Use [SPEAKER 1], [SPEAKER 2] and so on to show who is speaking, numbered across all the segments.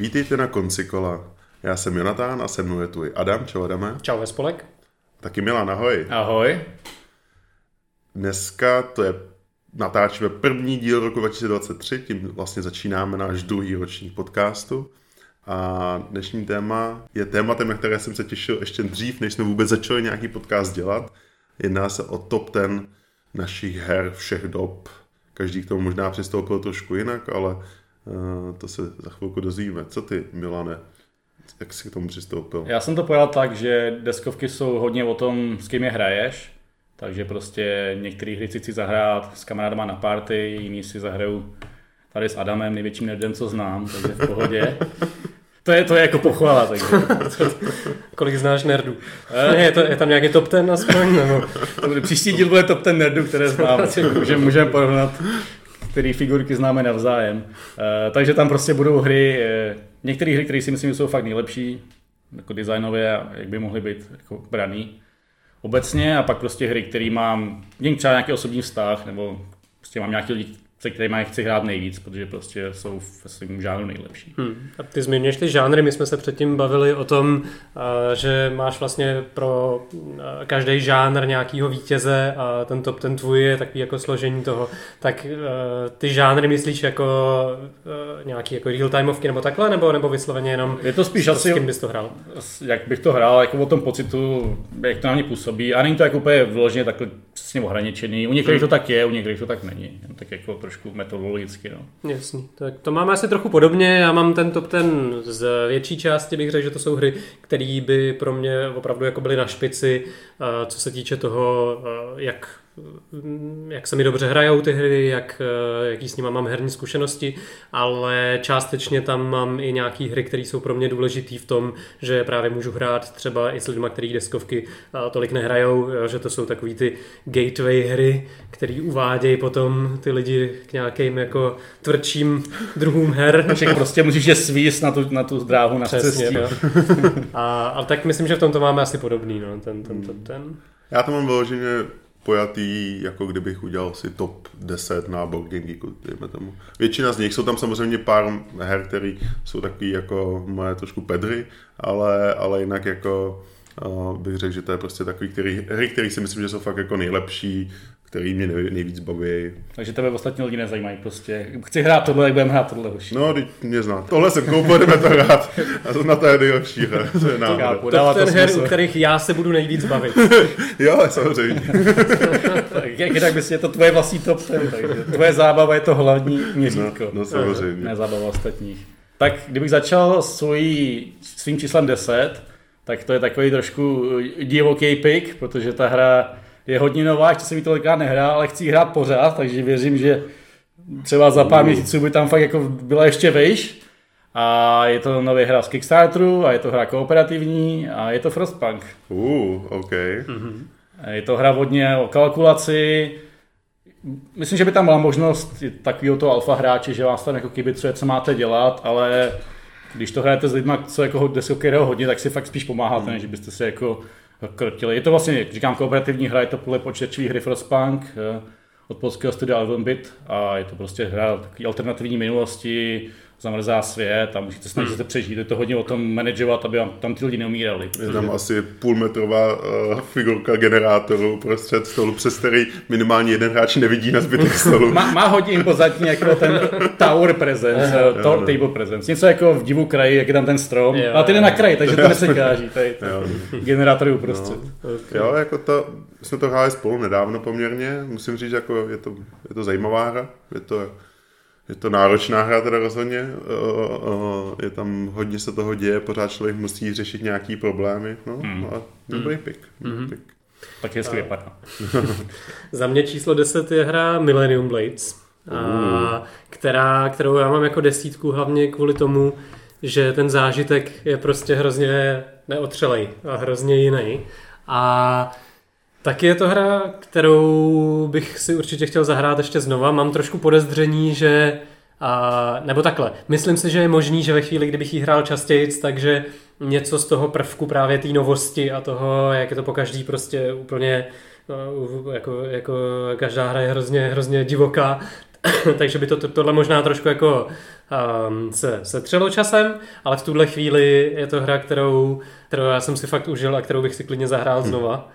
[SPEAKER 1] Vítejte na konci kola. Já jsem Jonatán a se mnou je tu i Adam. Čau Adame.
[SPEAKER 2] Čau Spolek.
[SPEAKER 1] Taky Milan, ahoj.
[SPEAKER 2] Ahoj.
[SPEAKER 1] Dneska to je natáčíme první díl roku 2023, tím vlastně začínáme náš druhý ročník podcastu. A dnešní téma je tématem, na které jsem se těšil ještě dřív, než jsme vůbec začali nějaký podcast dělat. Jedná se o top ten našich her všech dob. Každý k tomu možná přistoupil trošku jinak, ale to se za chvilku dozvíme. Co ty, Milane? Jak jsi k tomu přistoupil?
[SPEAKER 2] Já jsem to pojal tak, že deskovky jsou hodně o tom, s kým je hraješ. Takže prostě některé hry si chci zahrát s kamarádama na party, jiný si zahraju tady s Adamem, největším nerdem, co znám, takže v pohodě. To je, to je jako pochvala, takže.
[SPEAKER 3] Kolik znáš nerdů? Ne, je, to, je tam nějaký top ten aspoň? Nebo?
[SPEAKER 2] Příští díl bude top ten nerdů, které znám, že můžeme porovnat, které figurky známe navzájem. Uh, takže tam prostě budou hry, uh, některé hry, které si myslím, že jsou fakt nejlepší, jako designově, jak by mohly být jako braný obecně a pak prostě hry, které mám, někdy třeba nějaký osobní vztah, nebo prostě mám nějaký lidi, se kterými chci hrát nejvíc, protože prostě jsou v svém žánru nejlepší.
[SPEAKER 3] Hmm. A ty zmiňuješ ty žánry, my jsme se předtím bavili o tom, že máš vlastně pro každý žánr nějakýho vítěze a ten top ten tvůj je takový jako složení toho. Tak ty žánry myslíš jako nějaký jako real timeovky nebo takhle, nebo, nebo vysloveně jenom
[SPEAKER 2] je to spíš asi,
[SPEAKER 3] s kým bys to hrál?
[SPEAKER 2] Jak bych to hrál, jako o tom pocitu, jak to na mě působí. A není to jako úplně vloženě takhle přesně ohraničený. U některých hmm. to tak je, u některých to tak není. Tak jako trošku metodologicky. No.
[SPEAKER 3] Jasný, tak to máme asi trochu podobně. Já mám ten top ten z větší části, bych řekl, že to jsou hry, které by pro mě opravdu jako byly na špici, co se týče toho, jak jak se mi dobře hrajou ty hry, jak, jaký s nimi mám herní zkušenosti, ale částečně tam mám i nějaký hry, které jsou pro mě důležitý v tom, že právě můžu hrát třeba i s lidmi, který deskovky tolik nehrajou, že to jsou takový ty gateway hry, které uvádějí potom ty lidi k nějakým jako tvrdším druhům her.
[SPEAKER 2] Takže prostě můžeš je svíst na tu, na tu dráhu na
[SPEAKER 3] Přesně, cestě. a, a, tak myslím, že v tom to máme asi podobný, no, ten, ten, ten, ten.
[SPEAKER 1] Já to mám vyloženě pojatý, jako kdybych udělal si top 10 na Board Game Geeku, dejme tomu. Většina z nich jsou tam samozřejmě pár her, které jsou takový jako moje trošku pedry, ale, ale jinak jako uh, bych řekl, že to je prostě takový který, hry, které si myslím, že jsou fakt jako nejlepší, který mě nejvíc baví.
[SPEAKER 2] Takže tebe ostatní lidi nezajímají prostě. Chci hrát tohle, jak budeme hrát tohle
[SPEAKER 1] hoší. No, teď mě zná. Tohle jsem koupil, jdeme to hrát. A to na to je nejhorší hra. To je
[SPEAKER 3] náhoda. To, ten her, u kterých já se budu nejvíc bavit.
[SPEAKER 1] jo, samozřejmě.
[SPEAKER 2] tak, jak tak bys je to tvoje vlastní top ten, takže tvoje zábava je to hlavní měřítko.
[SPEAKER 1] No, no samozřejmě.
[SPEAKER 2] Ne zábava ostatních. Tak kdybych začal svojí, svým číslem 10, tak to je takový trošku divoký pick, protože ta hra je hodně nová, ještě jsem ji tolikrát nehrál, ale chci hrát pořád, takže věřím, že třeba za pár měsíců by tam fakt jako byla ještě vejš. A je to nový hra z Kickstarteru a je to hra kooperativní a je to Frostpunk.
[SPEAKER 1] Uh, OK. Mm-hmm.
[SPEAKER 2] Je to hra hodně o kalkulaci. Myslím, že by tam byla možnost takového toho alfa hráče, že vás tam jako kibicuje, co máte dělat, ale když to hrajete s lidmi, co jako deskovky hodně, tak si fakt spíš pomáháte, mm. než byste se jako krotili. Je to vlastně, jak říkám, kooperativní hra, je to podle počítačový hry Frostpunk eh, od polského studia Alvenbit a je to prostě hra takový alternativní minulosti, zamrzá svět a musíte snažit hmm. se přežít. Je to hodně o tom manažovat, aby tam ty lidi neumírali.
[SPEAKER 1] Je tam asi půlmetrová uh, figurka generátoru prostřed stolu, přes který minimálně jeden hráč nevidí na zbytek stolu.
[SPEAKER 2] má, má hodně impozantní jako ten tower presence, uh, to, table presence. Něco jako v divu kraji, jak je tam ten strom. Jo, a ty jde na kraji, takže to nesekáží. Tady, generátory uprostřed.
[SPEAKER 1] No. Okay. Jo, jako to, jsme to hráli spolu nedávno poměrně. Musím říct, jako je to, je to zajímavá hra. Je to je to náročná hra teda rozhodně, je tam hodně se toho děje, pořád člověk musí řešit nějaký problémy, no, mm. no a dobrý mm. pick. Mm. pick.
[SPEAKER 2] Tak je skvělý
[SPEAKER 3] Za mě číslo 10 je hra Millennium Blades, a, která, kterou já mám jako desítku hlavně kvůli tomu, že ten zážitek je prostě hrozně neotřelej a hrozně jiný. A Taky je to hra, kterou bych si určitě chtěl zahrát ještě znova. Mám trošku podezření, že a, nebo takhle, myslím si, že je možný, že ve chvíli, kdybych ji hrál častěji, takže něco z toho prvku právě té novosti a toho, jak je to po každý prostě úplně no, jako, jako každá hra je hrozně, hrozně divoká, takže by to, to, tohle možná trošku jako um, se setřelo časem, ale v tuhle chvíli je to hra, kterou, kterou já jsem si fakt užil a kterou bych si klidně zahrál znova.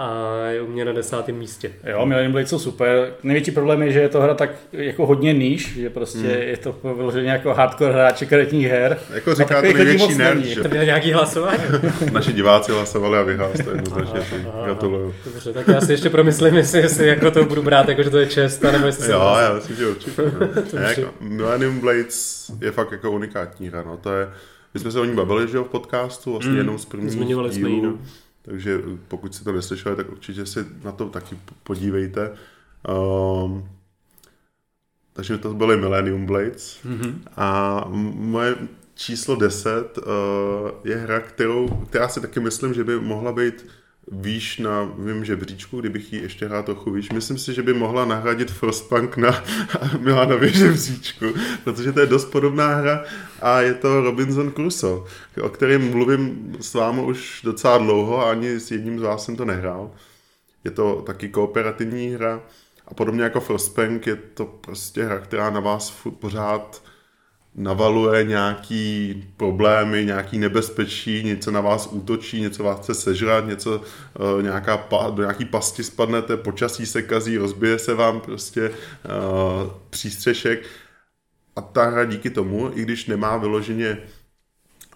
[SPEAKER 3] A je u mě na desátém místě.
[SPEAKER 2] Jo, Millennium Blade jsou super. Největší problém je, že je to hra tak jako hodně níž, že prostě hmm. je to vyloženě jako hardcore hráče karetních her.
[SPEAKER 1] Jako říká to největší nerd,
[SPEAKER 3] že? To nějaký hlasování?
[SPEAKER 1] Naši diváci hlasovali a vyhrál to jednoznačně. Gratuluju.
[SPEAKER 3] Dobře, tak já si ještě promyslím, jestli, jestli jako to budu brát, jako že to je čest, nebo jestli
[SPEAKER 1] Jo, já myslím, že určitě. No. jako, Millennium Blades je fakt jako unikátní hra, no. To je, my jsme se o ní bavili, že v podcastu, vlastně mm. jednou z prvních
[SPEAKER 3] Zmiňovali dílů. Jsme jí, no
[SPEAKER 1] takže pokud si to neslyšeli, tak určitě si na to taky podívejte. Um, takže to byly Millennium Blades. Mm-hmm. A moje číslo 10 uh, je hra, kterou, která si taky myslím, že by mohla být výš na vím žebříčku, kdybych ji ještě hrál trochu výš. Myslím si, že by mohla nahradit Frostpunk na Milanově žebříčku, protože to je dost podobná hra a je to Robinson Crusoe, o kterém mluvím s vámi už docela dlouho a ani s jedním z vás jsem to nehrál. Je to taky kooperativní hra a podobně jako Frostpunk je to prostě hra, která na vás pořád navaluje nějaký problémy, nějaký nebezpečí, něco na vás útočí, něco vás chce sežrat, něco, uh, nějaká do nějaký pasti spadnete, počasí se kazí, rozbije se vám prostě uh, přístřešek. A ta hra díky tomu, i když nemá vyloženě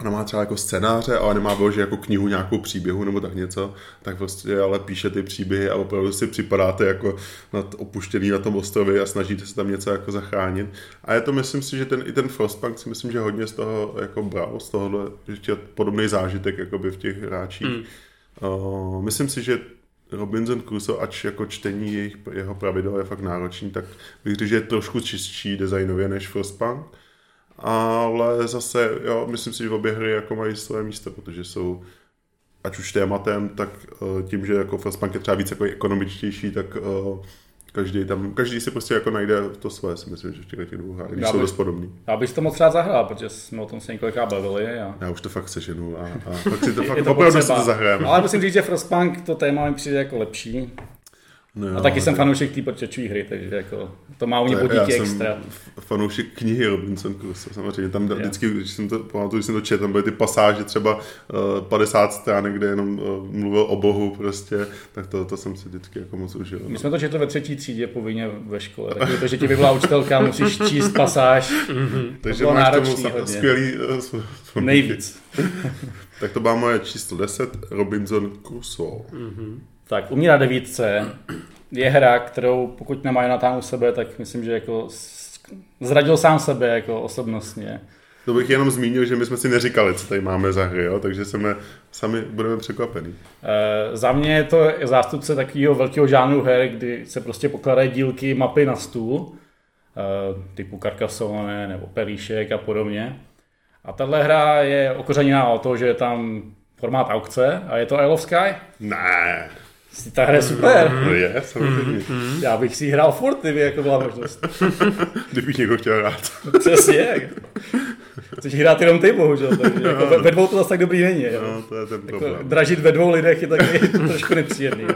[SPEAKER 1] ona má třeba jako scénáře, ale nemá že jako knihu nějakou příběhu nebo tak něco, tak prostě ale píše ty příběhy a opravdu si připadáte jako nad opuštěný na tom ostrově a snažíte se tam něco jako zachránit. A je to, myslím si, že ten, i ten Frostpunk si myslím, že hodně z toho jako bral, z tohohle, že podobný zážitek jakoby v těch hráčích. Mm. Uh, myslím si, že Robinson Crusoe, ač jako čtení jejich, jeho pravidel je fakt náročný, tak bych řekl, že je trošku čistší designově než Frostpunk ale zase, jo, myslím si, že obě hry jako mají své místo, protože jsou ať už tématem, tak uh, tím, že jako Frostpunk je třeba víc jako ekonomičtější, tak uh, každý tam, každý si prostě jako najde to své, si myslím, že v těch dvou hrách, když jsou dost podobný.
[SPEAKER 2] Já bych to moc rád zahrál, protože jsme o tom se několikrát bavili. A...
[SPEAKER 1] Já už to fakt seženu a, a fakt si to fakt, opravdu si to zahrajeme.
[SPEAKER 2] Ale musím říct, že Frostpunk to téma mi přijde jako lepší. No jo, a taky jsem fanoušek té počítačové hry, takže jako to má u mě bodíky extra.
[SPEAKER 1] fanoušek knihy Robinson Crusoe, samozřejmě. Tam yeah. vždycky, když jsem to, pamatuju, když jsem to četl, tam byly ty pasáže třeba uh, 50 stránek, kde jenom uh, mluvil o Bohu prostě, tak to, to jsem si vždycky jako moc užil.
[SPEAKER 2] My no. jsme to četli ve třetí třídě povinně ve škole, takže to, že ti vyvolá učitelka, musíš číst pasáž. Mm-hmm.
[SPEAKER 1] Takže to máš tomu skvělý
[SPEAKER 2] uh, Nejvíc.
[SPEAKER 1] tak to byla moje číslo 10, Robinson Crusoe. Mm-hmm.
[SPEAKER 2] Tak u mě na devítce je hra, kterou pokud nemá na u sebe, tak myslím, že jako zradil sám sebe jako osobnostně.
[SPEAKER 1] To bych jenom zmínil, že my jsme si neříkali, co tady máme za hry, jo? takže jsme sami budeme překvapení.
[SPEAKER 2] E, za mě je to zástupce takového velkého žánru her, kdy se prostě pokladají dílky mapy na stůl, e, typu Carcassonne nebo Períšek a podobně. A tahle hra je okořeněná o to, že je tam formát aukce a je to Isle of Sky.
[SPEAKER 1] Ne.
[SPEAKER 2] Ta hra je super.
[SPEAKER 1] No je, samozřejmě.
[SPEAKER 2] Mm-hmm. Já bych si hrál furt, kdyby jako byla možnost.
[SPEAKER 1] Kdybych někdo chtěl hrát.
[SPEAKER 2] Přesně. Chceš hrát jenom ty, bohužel. Takže jako ve, ve dvou to zase tak dobrý není. Jo.
[SPEAKER 1] No, to je ten jako problém.
[SPEAKER 2] dražit ve dvou lidech je taky trošku nepříjemný. Jo.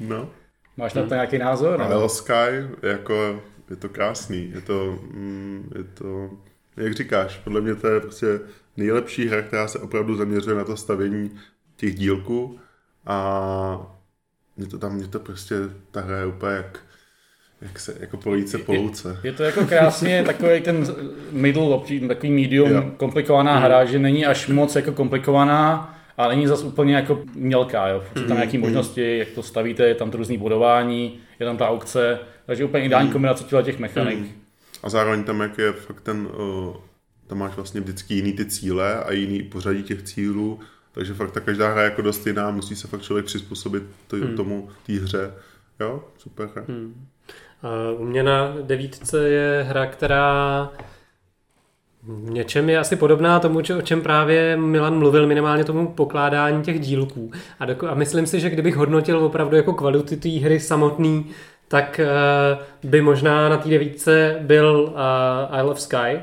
[SPEAKER 1] No.
[SPEAKER 2] Máš na to nějaký názor?
[SPEAKER 1] No? Sky, jako, je to krásný. Je to, mm, je to, jak říkáš, podle mě to je prostě nejlepší hra, která se opravdu zaměřuje na to stavění těch dílků a mě to tam, mě to prostě, ta hra je úplně jak, jak se, jako políce po louce.
[SPEAKER 2] Je, je, to jako krásně takový ten middle, takový medium jo. komplikovaná mm. hra, že není až moc jako komplikovaná, a není zase úplně jako mělká, jo. Jsou tam nějaké mm. možnosti, jak to stavíte, je tam to různý budování, je tam ta aukce, takže úplně ideální mm. kombinace těch mechanik. Mm.
[SPEAKER 1] A zároveň tam, jak je fakt ten, tam máš vlastně vždycky jiný ty cíle a jiný pořadí těch cílů, takže fakt ta každá hra je jako dost jiná, musí se fakt člověk přizpůsobit to, hmm. tomu, té hře. Jo, super hra. Hmm.
[SPEAKER 3] Uh, u mě na devítce je hra, která v něčem je asi podobná tomu, o čem právě Milan mluvil, minimálně tomu pokládání těch dílků. A, doko- a myslím si, že kdybych hodnotil opravdu jako kvalitu té hry samotný, tak uh, by možná na té devítce byl uh, Isle of Sky,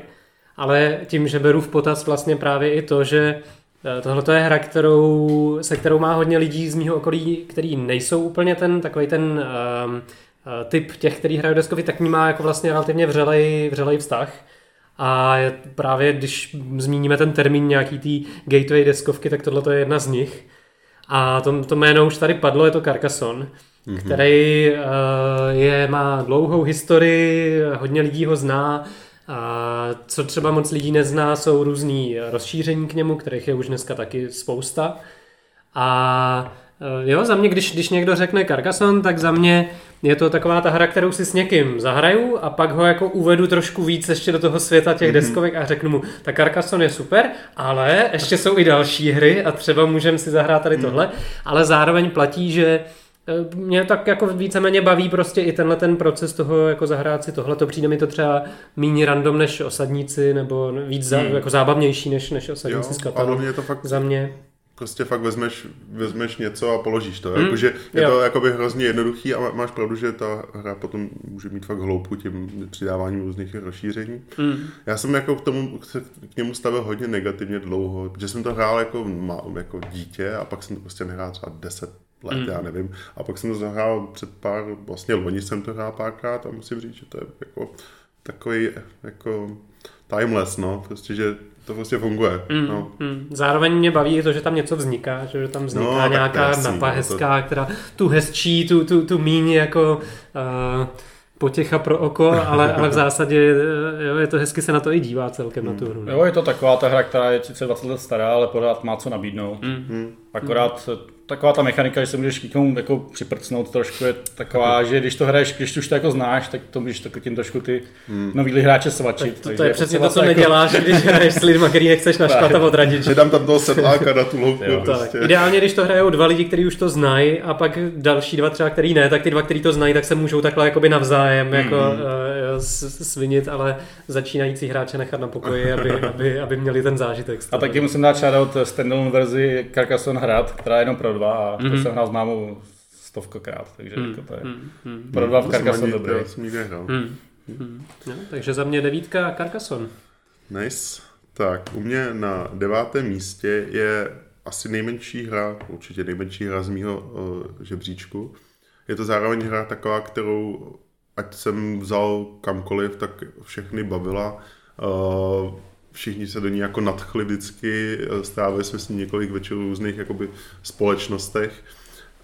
[SPEAKER 3] ale tím, že beru v potaz vlastně právě i to, že Eh, tohle je hra, kterou, se kterou má hodně lidí z mého okolí, který nejsou úplně ten takový ten um, typ těch, který hrají deskovky, tak ní má jako vlastně relativně vřelej, vřelej vztah. A právě když zmíníme ten termín nějaký tý gateway deskovky, tak tohle je jedna z nich. A to, to jméno už tady padlo, je to Carcassonne, mm-hmm. který uh, je, má dlouhou historii, hodně lidí ho zná. A co třeba moc lidí nezná, jsou různý rozšíření k němu, kterých je už dneska taky spousta. A uh, jo, za mě, když, když někdo řekne Carcassonne, tak za mě je to taková ta hra, kterou si s někým zahraju a pak ho jako uvedu trošku víc ještě do toho světa těch mm-hmm. deskovek a řeknu mu, ta Carcassonne je super, ale ještě jsou i další hry a třeba můžeme si zahrát tady mm. tohle, ale zároveň platí, že eh, mě tak jako víceméně baví prostě i tenhle ten proces toho jako zahrát si tohle, to přijde mi to třeba méně random než osadníci nebo víc za, hmm. jako zábavnější než, než osadníci jo, z Katanu.
[SPEAKER 1] mě to fakt
[SPEAKER 3] za mě
[SPEAKER 1] prostě fakt vezmeš, vezmeš něco a položíš to. Mm. Jakože je jo. to jakoby hrozně jednoduchý a máš pravdu, že ta hra potom může mít fakt hloupu tím přidáváním různých rozšíření. Mm. Já jsem jako k tomu k němu stavil hodně negativně dlouho, protože jsem to hrál jako, jako dítě a pak jsem to prostě nehrál třeba 10 let, mm. já nevím. A pak jsem to zahrál před pár, vlastně loni jsem to hrál párkrát a musím říct, že to je jako takový jako timeless, no, prostě, že to prostě funguje. Mm, no.
[SPEAKER 3] mm. Zároveň mě baví to, že tam něco vzniká, že tam vzniká no, nějaká jasný, mapa no, hezká, to... která tu hezčí, tu, tu, tu míň jako uh, potěcha pro oko, ale, ale v zásadě eh, jo, je to hezky se na to i dívá celkem mm. na tu hru.
[SPEAKER 2] Jo, je to taková ta hra, která je 20 let stará, ale pořád má co nabídnout. Mm. Akorát mm taková ta mechanika, že se můžeš k tomu jako připrcnout trošku, je taková, že když to hraješ, když už to jako znáš, tak to můžeš tak tím trošku ty hmm. nový hráče svačit.
[SPEAKER 3] Tak to, to je přesně to, co jako... neděláš, když hraješ s lidmi, který nechceš naštvat a odradit.
[SPEAKER 1] Že dám tam toho sedláka na tu louku.
[SPEAKER 3] Prostě. Ideálně, když to hrajou dva lidi, kteří už to znají a pak další dva třeba, který ne, tak ty dva, kteří to znají, tak se můžou takhle jakoby navzájem hmm. jako uh, svinit, ale začínající hráče nechat na pokoji, aby, aby, aby měli ten zážitek.
[SPEAKER 2] A taky musím dát shoutout standalone verzi Carcassonne hrad, která je jenom pro dva a mm-hmm. to mhm. jsem hrál s mámou stovkokrát, takže mm, jako to je mm, pro dva v Carcassonne dobrý.
[SPEAKER 3] Mm, mm, no, takže za mě devítka Carcassonne.
[SPEAKER 1] Nice. Tak, u mě na devátém místě je asi nejmenší hra, určitě nejmenší hra z mýho uh, žebříčku. Je to zároveň hra taková, kterou ať jsem vzal kamkoliv, tak všechny bavila. Uh, všichni se do ní jako nadchli vždycky, strávili jsme s ní několik večerů v různých jakoby společnostech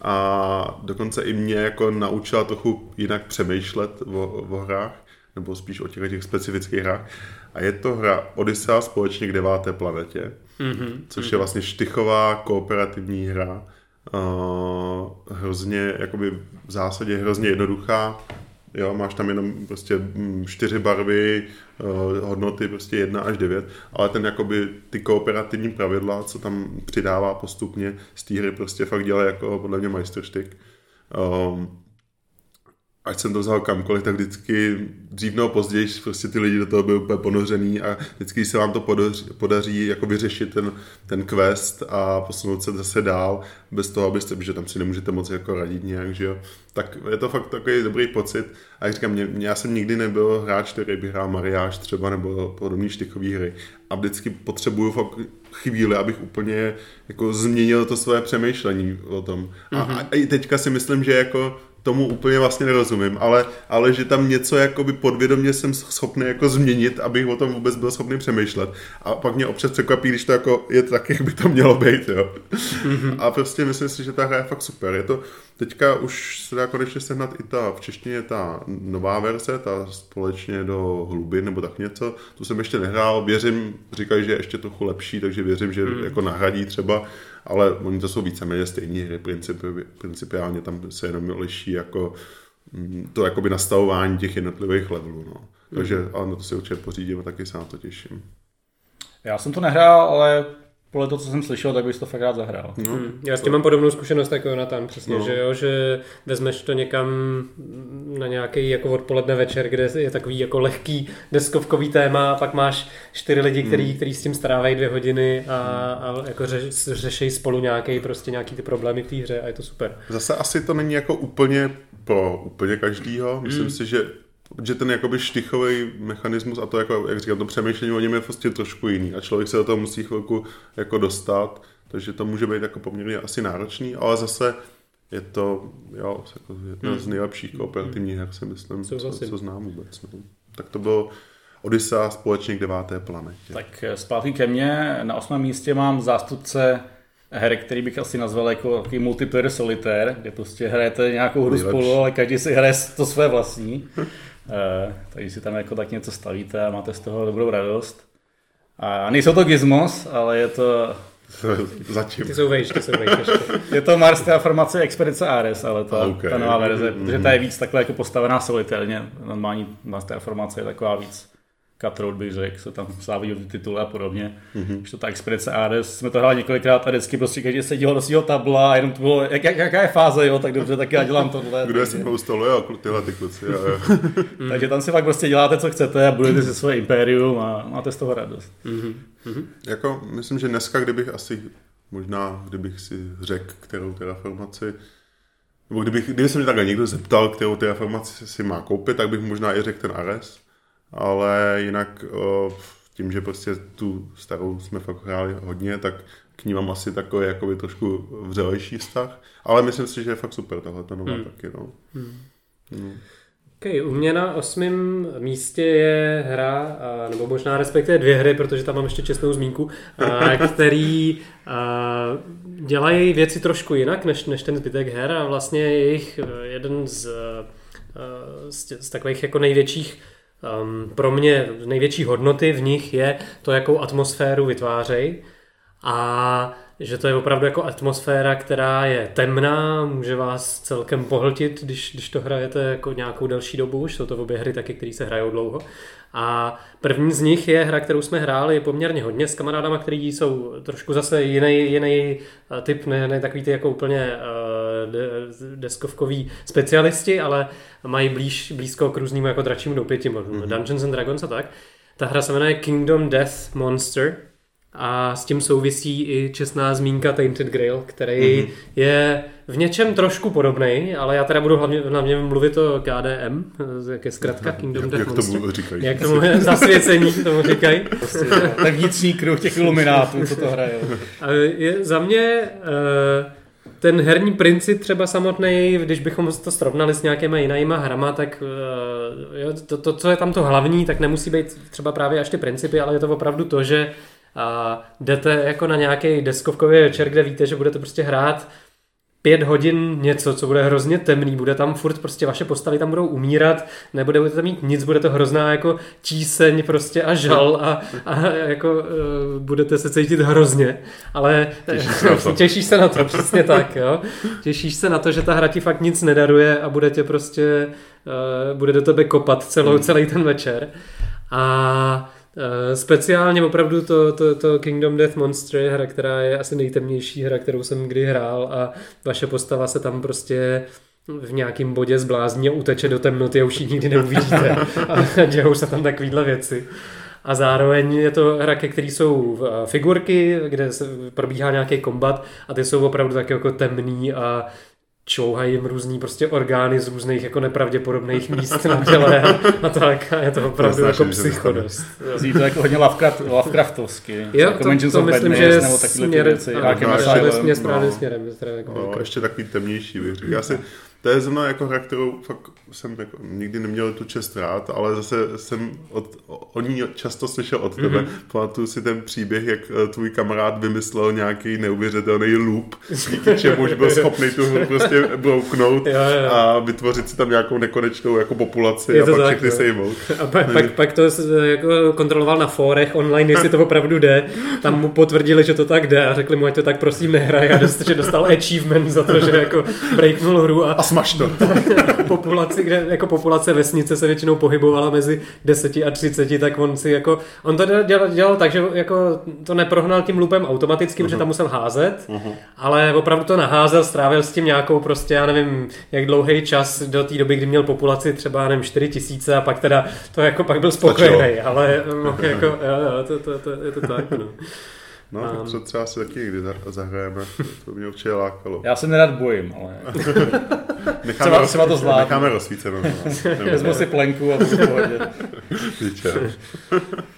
[SPEAKER 1] a dokonce i mě jako naučila trochu jinak přemýšlet o, o hrách, nebo spíš o těch, těch specifických hrách. A je to hra Odyssea společně k deváté planetě, mm-hmm. což je vlastně štychová kooperativní hra. Uh, hrozně, jakoby v zásadě hrozně jednoduchá, Jo, máš tam jenom prostě mm, čtyři barvy, uh, hodnoty prostě 1 až 9, ale ten jakoby ty kooperativní pravidla, co tam přidává postupně z té hry, prostě fakt dělá jako podle mě majstrštyk. Um, ať jsem to vzal kamkoliv, tak vždycky dřív nebo později prostě ty lidi do toho byli úplně ponořený a vždycky se vám to podaří, podaří jako vyřešit ten, ten quest a posunout se zase dál bez toho, abyste, že tam si nemůžete moc jako radit nějak, že jo. Tak je to fakt takový dobrý pocit a jak říkám, mě, mě, já jsem nikdy nebyl hráč, který by hrál mariáž třeba nebo podobný štychový hry a vždycky potřebuju fakt chvíli, abych úplně jako změnil to své přemýšlení o tom. A, mm-hmm. a i teďka si myslím, že jako tomu úplně vlastně nerozumím, ale, ale že tam něco jakoby podvědomě jsem schopný jako změnit, abych o tom vůbec byl schopný přemýšlet. A pak mě občas překvapí, když to jako je tak, jak by to mělo být, jo. Mm-hmm. A prostě myslím si, že ta hra je fakt super. Je to, teďka už se dá konečně sehnat i ta, v češtině ta nová verze, ta společně do hlubin nebo tak něco. Tu jsem ještě nehrál, věřím, říkají, že je ještě trochu lepší, takže věřím, že mm. jako nahradí třeba ale oni to jsou víceméně stejné hry, principi, principiálně tam se jenom liší jako mm, to jakoby nastavování těch jednotlivých levelů. No. Takže mm. ale na to si určitě pořídím a taky se na to těším.
[SPEAKER 2] Já jsem to nehrál, ale podle toho, co jsem slyšel, tak bys to fakt rád zahrál.
[SPEAKER 3] No, hmm. Já s tím mám podobnou zkušenost jako Jonathan, přesně, no. že jo, že vezmeš to někam na nějaký jako odpoledne večer, kde je takový jako lehký deskovkový téma a pak máš čtyři lidi, který, hmm. který s tím strávají dvě hodiny a, a jako řeš, řešejí spolu nějaký prostě nějaký ty problémy v té hře a je to super.
[SPEAKER 1] Zase asi to není jako úplně pro úplně každýho. Myslím hmm. si, že že ten jakoby štychový mechanismus a to, jako, jak říkám, to přemýšlení o něm je prostě trošku jiný a člověk se do toho musí chvilku jako dostat, takže to může být jako poměrně asi náročný, ale zase je to jo, jako jedna z nejlepších kooperativních her, si myslím, co,
[SPEAKER 3] Souhlasím.
[SPEAKER 1] co znám vůbec. No. Tak to bylo Odyssea společně k deváté planetě.
[SPEAKER 2] Tak eh, zpátky ke mně. Na osmém místě mám zástupce her, který bych asi nazval jako takový multiplayer solitaire, kde prostě hrajete nějakou hru
[SPEAKER 1] Nejlepší.
[SPEAKER 2] spolu, ale každý si hraje to své vlastní. Eh, takže si tam jako tak něco stavíte a máte z toho dobrou radost. A nejsou to gizmos, ale je to,
[SPEAKER 1] Zatím.
[SPEAKER 3] Ty jsou vejš, ty jsou vejš
[SPEAKER 2] je to Mars Terraformace Expedice Ares, ale ta,
[SPEAKER 1] Ok.
[SPEAKER 2] ta nová verze,
[SPEAKER 1] Mhm.
[SPEAKER 2] protože ta je víc takhle jako postavená solitérně. Normální Mars Terraformace je taková víc cutthroat bych řekl, se tam sláví o ty tituly a podobně.
[SPEAKER 1] Mhm.
[SPEAKER 2] Mm-hmm. Když to ta Expedice Ares, jsme to hráli několikrát a vždycky prostě každý se díval do svého tabla a jenom to bylo, jak, jak, jaká je fáze, jo, tak dobře, tak já dělám tohle.
[SPEAKER 1] Kdo je mnou stolu? Jo, tyhle ty kluci. Jo, jo.
[SPEAKER 2] takže tam si fakt prostě děláte, co chcete a budujete si svoje impérium a máte z toho radost.
[SPEAKER 1] Jako, myslím, že dneska, kdybych asi, možná, kdybych si řekl, kterou terraformaci, nebo kdybych, kdyby se mě takhle někdo zeptal, kterou terraformaci si má koupit, tak bych možná i řekl ten Ares, ale jinak tím, že prostě tu starou jsme fakt hráli hodně, tak k ní mám asi takový jakoby trošku vřelejší vztah, ale myslím si, že je fakt super tahle ta nová hmm. taky, no. no.
[SPEAKER 3] Okay, u mě na osmém místě je hra, nebo možná respektive dvě hry, protože tam mám ještě čestnou zmínku, který dělají věci trošku jinak než, než ten zbytek her a vlastně jejich eh, jeden z, eh, z, z takových jako největších um, pro mě největší hodnoty v nich je to, jakou atmosféru vytvářejí a že to je opravdu jako atmosféra, která je temná, může vás celkem pohltit, když, když to hrajete jako nějakou delší dobu, už jsou to obě hry taky, které se hrajou dlouho. A první z nich je hra, kterou jsme hráli poměrně hodně s kamarádama, kteří jsou trošku zase jiný, jiný eh, typ, ne, ne takový ty jako úplně uh, de, deskovkový specialisti, ale mají blíž, blízko k různým jako dračím doupětím, mm-hmm. Dungeons and Dragons a tak. Ta hra se jmenuje Kingdom Death Monster a s tím souvisí i čestná zmínka Tainted Grail, který mm-hmm. je v něčem trošku podobný, ale já teda budu hlavně, hlavně mluvit o KDM, jak je zkrátka Kingdom
[SPEAKER 1] Jak,
[SPEAKER 3] Death
[SPEAKER 1] jak
[SPEAKER 3] Monster.
[SPEAKER 1] tomu říkají.
[SPEAKER 3] Jak tomu zasvěcení, tomu říkají.
[SPEAKER 2] Prostě ten vnitřní kruh těch iluminátů, co to hraje.
[SPEAKER 3] A je za mě eh, ten herní princip třeba samotný, když bychom to srovnali s nějakýma jinýma hrama, tak eh, jo, to, to, co je tam to hlavní, tak nemusí být třeba právě až ty principy, ale je to opravdu to, že a jdete jako na nějaký deskovkový večer, kde víte, že budete prostě hrát pět hodin něco, co bude hrozně temný, bude tam furt prostě vaše postavy tam budou umírat, nebude budete mít nic, bude to hrozná jako tíseň prostě a žal a, a jako uh, budete se cítit hrozně, ale
[SPEAKER 1] Těšíš se na to.
[SPEAKER 3] těšíš se na to, přesně tak, jo. Těšíš se na to, že ta hra ti fakt nic nedaruje a bude tě prostě, uh, bude do tebe kopat celou, celý ten večer. A speciálně opravdu to, to, to Kingdom Death Monster je hra, která je asi nejtemnější hra, kterou jsem kdy hrál a vaše postava se tam prostě v nějakém bodě zblázní a uteče do temnoty a už ji nikdy neuvidíte. A dějou se tam takovýhle věci. A zároveň je to hra, ke který jsou eh, figurky, kde se probíhá nějaký kombat a ty jsou opravdu tak jako temný a čouhají jim různý prostě orgány z různých jako nepravděpodobných míst na těle a, a tak. A je to opravdu
[SPEAKER 1] To
[SPEAKER 3] jako
[SPEAKER 1] se
[SPEAKER 2] prostě
[SPEAKER 3] psychodost.
[SPEAKER 2] Zní to jako hodně Lovecraft, Lovecraftovsky.
[SPEAKER 3] Jo,
[SPEAKER 2] jako
[SPEAKER 3] to, to
[SPEAKER 2] of
[SPEAKER 3] myslím,
[SPEAKER 2] Madness
[SPEAKER 3] že je
[SPEAKER 2] nebo takovýhle ty
[SPEAKER 3] směr,
[SPEAKER 2] věci.
[SPEAKER 1] no,
[SPEAKER 2] Asylum.
[SPEAKER 3] je směr
[SPEAKER 1] no.
[SPEAKER 3] směrem. Teda jako
[SPEAKER 1] No,
[SPEAKER 3] jako-
[SPEAKER 1] ještě takový temnější bych řekl. Já si, to je zrovna jako hra, kterou fakt jsem jako nikdy neměl tu čest rád, ale zase jsem od, o ní často slyšel od tebe.
[SPEAKER 3] Mhm.
[SPEAKER 1] Mm-hmm. Pamatuju si ten příběh, jak eh, tvůj kamarád vymyslel nějaký neuvěřitelný loop, díky čemuž byl schopný tu hru prostě brouknout
[SPEAKER 3] Jo, jo.
[SPEAKER 1] a vytvořit si tam nějakou nekonečnou jako populaci
[SPEAKER 3] Je
[SPEAKER 1] a pak
[SPEAKER 3] tak,
[SPEAKER 1] všechny
[SPEAKER 3] jo.
[SPEAKER 1] sejmout.
[SPEAKER 3] A pak, pak, pak to jako kontroloval na fórech online, jestli to opravdu jde. Tam mu potvrdili, že to tak jde a řekli mu, ať to tak prosím nehraje a dost, že dostal achievement za to, že jako breaknul hru a
[SPEAKER 1] A smaž to.
[SPEAKER 3] populaci, kde jako populace vesnice se většinou pohybovala mezi 10 a 30, tak on si jako, on to dělal, dělal tak, že jako to neprohnal tím loopem automaticky, uh-huh. protože tam musel házet, uh-huh. ale opravdu to naházel, strávil s tím nějakou prostě, já nevím, jak dlouhý čas do té doby, kdy měl populaci třeba, nevím, 4 tisíce a pak teda to jako pak byl spokojený, ale no, jako, jo, jo, to, to, to, je to tak, no.
[SPEAKER 1] No, tak to třeba si taky někdy za- zahrajeme. To mě určitě lákalo.
[SPEAKER 2] Já se nerad bojím, ale
[SPEAKER 1] Necháme,
[SPEAKER 2] třeba- třeba to zvládnu.
[SPEAKER 1] necháme rozsvíceno. No.
[SPEAKER 2] vezmu si plenku a budu pohodě.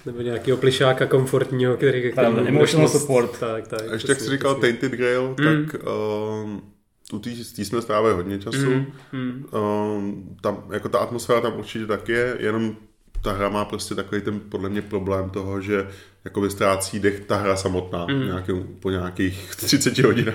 [SPEAKER 3] Nebo nějakého plišáka komfortního, který...
[SPEAKER 2] Tam
[SPEAKER 3] který
[SPEAKER 2] emotional support.
[SPEAKER 3] Tak, tak.
[SPEAKER 1] A ještě jak jsi říkal. Tainted Grail,
[SPEAKER 3] Mm.
[SPEAKER 1] tak um, u té jsme strávili hodně času. Mm, mm. Um, tam, jako ta atmosféra tam určitě tak je, jenom ta hra má prostě takový ten podle mě problém toho, že jako ztrácí dech ta hra samotná mm. nějaký, po nějakých 30 hodinách.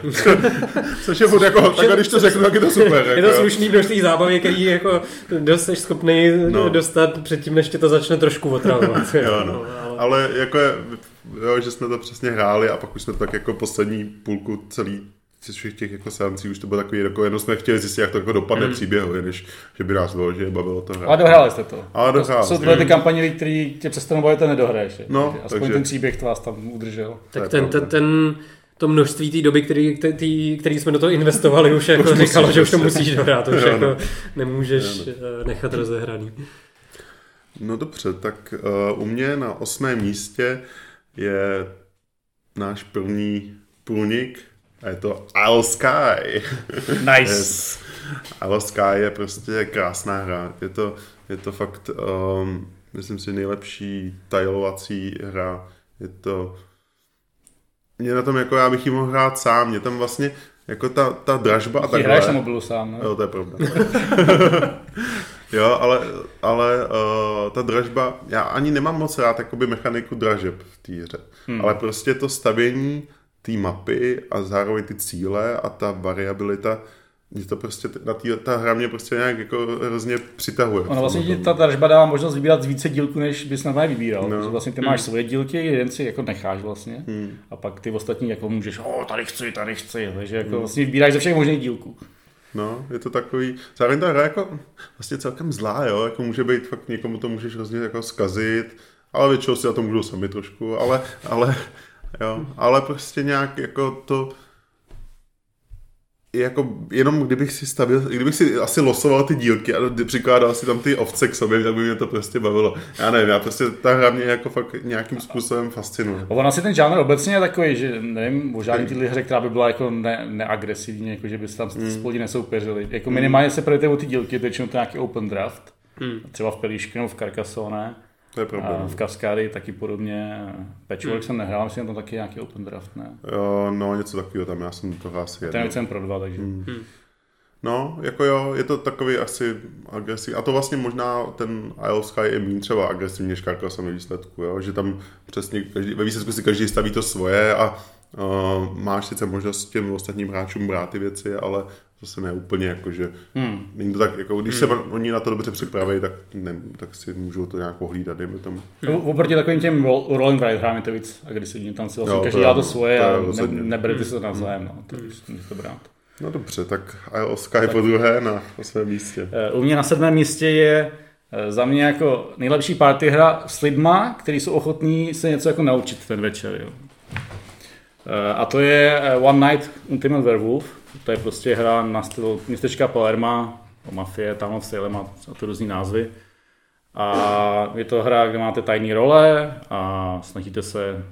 [SPEAKER 1] Což je furt jako, takhle když to řeknu, tak je to super.
[SPEAKER 3] Je
[SPEAKER 1] jako.
[SPEAKER 3] to slušný množství zábavy, který jako dost jsi schopný no. dostat předtím, než tě to začne trošku otravovat.
[SPEAKER 1] jo, no. ale... ale jako je, jo, že jsme to přesně hráli a pak už jsme to tak jako poslední půlku celý z všech těch jako seancí už to bylo takový, jako jenom jsme chtěli zjistit, jak to jako dopadne mm. příběhu, než že by nás bylo, že bavilo to.
[SPEAKER 2] Ale dohráli jste to.
[SPEAKER 1] Ale dohráli.
[SPEAKER 2] To jsou tyhle ty kampaně, které tě přestanou bavit a nedohraješ. No, takže aspoň takže... ten příběh to vás tam udržel.
[SPEAKER 3] Tak ten, ten, ten, to množství té doby, který, který, který jsme do toho investovali, už jako už říkalo, musíš, že už to prostě. musíš dohrát, už jo, no. jako nemůžeš no. Eh, nechat rozehraný.
[SPEAKER 1] No dobře, tak uh, u mě na osmém místě je náš první půlník, a je to Isle Sky.
[SPEAKER 2] Nice. yes.
[SPEAKER 1] Isle Sky je prostě krásná hra. Je to, je to fakt, um, myslím si, nejlepší tajlovací hra. Je to... Mě na tom, jako já bych ji mohl hrát sám. Mě tam vlastně, jako ta, ta dražba a takhle...
[SPEAKER 2] hraješ na mobilu sám, ne?
[SPEAKER 1] Jo, to je pravda. jo, ale, ale uh, ta dražba, já ani nemám moc rád jakoby mechaniku dražeb v té hře. Hmm. Ale prostě to stavění té mapy a zároveň ty cíle a ta variabilita, že to prostě, na tý, ta hra mě prostě nějak jako hrozně přitahuje.
[SPEAKER 2] Ono vlastně ti ta dražba dává možnost vybírat z více dílků, než bys na vybíral. No. vlastně ty máš hmm. svoje dílky, jeden si jako necháš vlastně hmm. a pak ty ostatní jako můžeš, o, tady chci, tady chci, takže jako hmm. vlastně vybíráš ze všech možných dílků.
[SPEAKER 1] No, je to takový, zároveň ta hra jako vlastně celkem zlá, jo, jako může být, fakt někomu to můžeš hrozně jako zkazit, ale většinou si na to můžou sami trošku, ale, ale jo, ale prostě nějak jako to, jako jenom kdybych si stavil, kdybych si asi losoval ty dílky a přikládal si tam ty ovce k sobě, tak by mě to prostě bavilo. Já nevím, já prostě ta hra mě jako fakt nějakým způsobem fascinuje.
[SPEAKER 2] Ono si ten žánr obecně je takový, že nevím o žádný tyhle hře, která by byla jako ne, neagresivní, jako že by se tam mm. spolu nesoupeřili. Jako minimálně se projete o ty dílky, většinou to nějaký open draft. Hmm. Třeba v Pelíšky nebo v Carcassonne.
[SPEAKER 1] To je problém. A
[SPEAKER 2] v Cascady taky podobně. Patchwork hmm. jsem nehrál, myslím, tam taky nějaký open draft, ne?
[SPEAKER 1] Jo, no, něco takového tam, já jsem to asi
[SPEAKER 2] jednou. Ten jsem pro dva, takže. Hmm. Hmm.
[SPEAKER 1] No, jako jo, je to takový asi agresivní. A to vlastně možná ten Isle Sky je méně třeba agresivní než Carcassonne výsledku, jo? že tam přesně každý, ve výsledku si každý staví to svoje a uh, máš sice možnost těm ostatním hráčům brát ty věci, ale zase ne úplně jako, že hmm. není to tak, jako, když hmm. se oni na to dobře připraví, tak, ne, tak si můžou to nějak pohlídat, dejme tomu.
[SPEAKER 2] Hmm. Oproti takovým těm rolling ride hrám je to víc agresivní, tam si vlastně jo, každý dělá to svoje to a ne, neberte si to navzájem, no, to hmm. to brát.
[SPEAKER 1] No dobře, tak Isle of Sky tak. po druhé na svém místě.
[SPEAKER 2] Eh, u mě na sedmém místě je eh, za mě jako nejlepší party hra s lidma, kteří jsou ochotní se něco jako naučit ten večer. Jo. Eh, a to je One Night Ultimate Werewolf, to je prostě hra na styl městečka Palerma, o mafie, tam v Salem má to různý názvy. A je to hra, kde máte tajné role a snažíte se,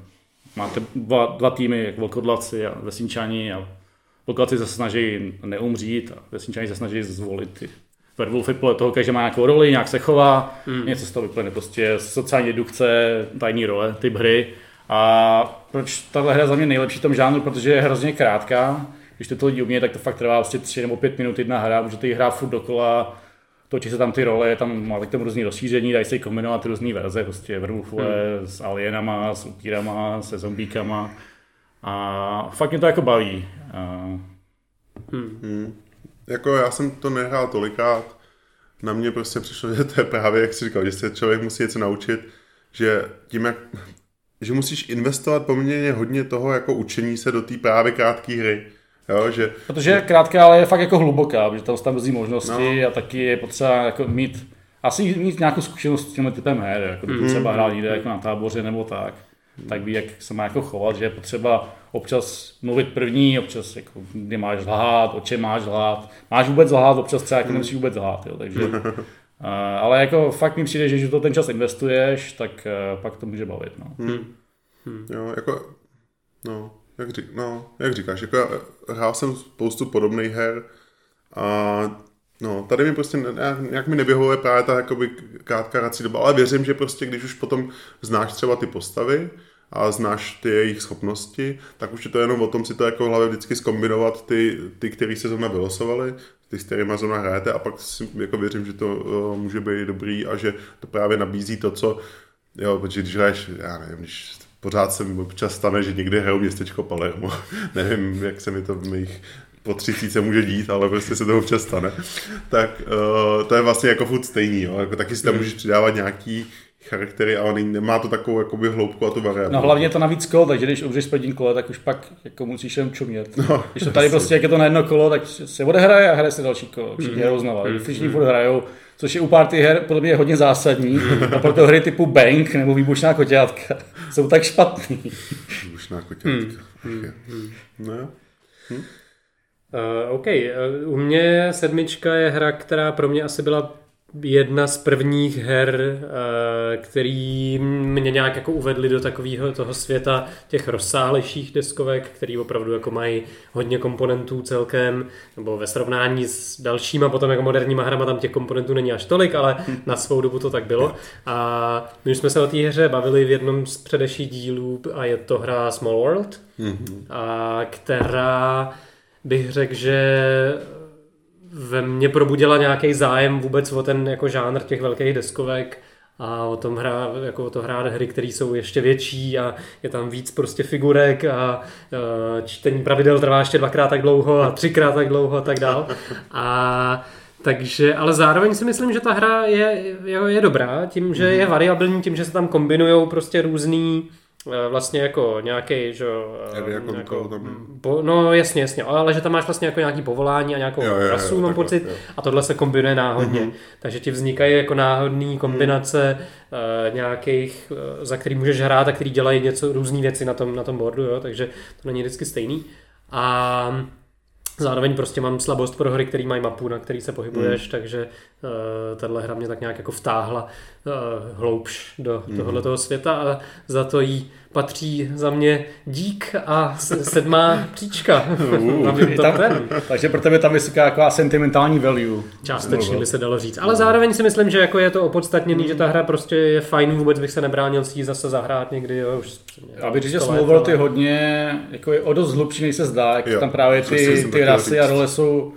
[SPEAKER 2] máte dva, dva týmy, jak vlkodlaci a vesničani a vlkodlaci se snaží neumřít a vesničani se snaží zvolit ty werewolfy podle toho, že má nějakou roli, nějak se chová, hmm. něco z toho vyplne, prostě sociální dedukce, tajné role, typ hry. A proč tahle hra za mě nejlepší v tom žánru, protože je hrozně krátká, když to lidi umějí, tak to fakt trvá vlastně tři nebo pět minut jedna hra, můžete ji hrát furt dokola, točí se tam ty role, tam máte tam různý rozšíření, dají se kombinovat různé verze, prostě werewolfové hmm. s alienama, s upírama, se zombíkama. A fakt mě to jako baví.
[SPEAKER 1] Hmm. Hmm. Jako já jsem to nehrál tolikrát, na mě prostě přišlo, že to je právě, jak jsi říkal, že se člověk musí něco naučit, že tím, jak, že musíš investovat poměrně hodně toho jako učení se do té právě krátké hry. Jo, že,
[SPEAKER 2] Protože je krátká, ale je fakt jako hluboká, protože tam jsou tam možnosti no. a taky je potřeba jako mít, asi mít nějakou zkušenost s tímhle typem her, jako mm. třeba hrát někde jako na táboře nebo tak, tak ví, jak se má jako chovat, že je potřeba občas mluvit první, občas jako, kdy máš lhát, o čem máš lhát, máš vůbec lhát, občas třeba jako nemusíš vůbec lhát, jo, takže Uh, ale jako fakt mi přijde, že když to ten čas investuješ, tak uh, pak to může bavit. No. Hmm.
[SPEAKER 1] Hmm. Jo, jako, no, jak, řík, no, jak říkáš, jako já hrál jsem spoustu podobných her a no, tady mi prostě nějak, mi nevyhovuje právě ta jakoby krátká rací doba, ale věřím, že prostě když už potom znáš třeba ty postavy a znáš ty jejich schopnosti, tak už je to jenom o tom si to jako hlavě vždycky zkombinovat ty, ty který se zrovna vylosovali, ty, s kterými zrovna hrajete a pak si jako věřím, že to uh, může být dobrý a že to právě nabízí to, co Jo, protože když hraješ, já nevím, když pořád se mi občas stane, že někdy hraju městečko Palermo. Nevím, jak se mi to v mých po třicíce může dít, ale prostě se to občas stane. Tak uh, to je vlastně jako furt stejný, jo. Jako, taky si tam hmm. můžeš přidávat nějaký charaktery, ale nemá to takovou jakoby hloubku a tu variantu.
[SPEAKER 2] No hlavně je to navíc kolo, takže když umřeš první kolo, tak už pak jako musíš jen čumět. No, když to tady prostě, jak je to na jedno kolo, tak se odehraje a hraje se další kolo. Všichni mm. hrajou znova. Mm. Všichni mm. furt hrajou, což je u party her podle mě hodně zásadní. a proto hry typu Bank nebo Výbušná koťátka jsou tak špatný.
[SPEAKER 1] Výbušná koťátka. Mm. Mm.
[SPEAKER 3] No. Hm? Uh, OK, uh, u mě sedmička je hra, která pro mě asi byla jedna z prvních her, uh, který mě nějak jako uvedli do takového toho světa těch rozsáhlejších deskovek, který opravdu jako mají hodně komponentů celkem, nebo ve srovnání s dalšíma potom jako moderníma hrama tam těch komponentů není až tolik, ale na svou dobu to tak bylo. A my už jsme se o té hře bavili v jednom z předeších dílů a je to hra Small World, mm-hmm. a která bych řekl, že ve mně probudila nějaký zájem vůbec o ten jako žánr těch velkých deskovek a o tom hra, jako o to hrát hry, které jsou ještě větší a je tam víc prostě figurek a uh, čtení pravidel trvá ještě dvakrát tak dlouho a třikrát tak dlouho a tak dál. A takže, ale zároveň si myslím, že ta hra je, je, je dobrá tím, že je variabilní, tím, že se tam kombinují prostě různý vlastně jako nějaký, že
[SPEAKER 1] eh, jako nějakou, tam...
[SPEAKER 3] po, no jasně, jasně, ale že tam máš vlastně jako nějaký povolání a nějakou jo, jo, rasu, jo, mám pocit, jo. a tohle se kombinuje náhodně. Mm-hmm. Takže ti vznikají jako náhodné kombinace mm. uh, nějakých, uh, za který můžeš hrát a který dělají něco, různé věci na tom, na tom boardu, jo, takže to není vždycky stejný. A Zároveň prostě mám slabost pro hry, které mají mapu, na který se pohybuješ, mm. takže tahle hra mě tak nějak jako vtáhla uh, hloubš do mm. tohoto světa a za to jí patří za mě dík a sedmá příčka. Uh,
[SPEAKER 2] tam, takže pro tebe tam vysoká jako sentimentální value.
[SPEAKER 3] Částečně by se dalo říct. Ale zároveň si myslím, že jako je to opodstatněný, mm. že ta hra prostě je fajn, vůbec bych se nebránil si ji zase zahrát někdy. Jo, už,
[SPEAKER 2] bych říct, že World je hodně, jako je o dost hlubší, než se zdá, jak jo, tam právě ty, ty rasy a role jsou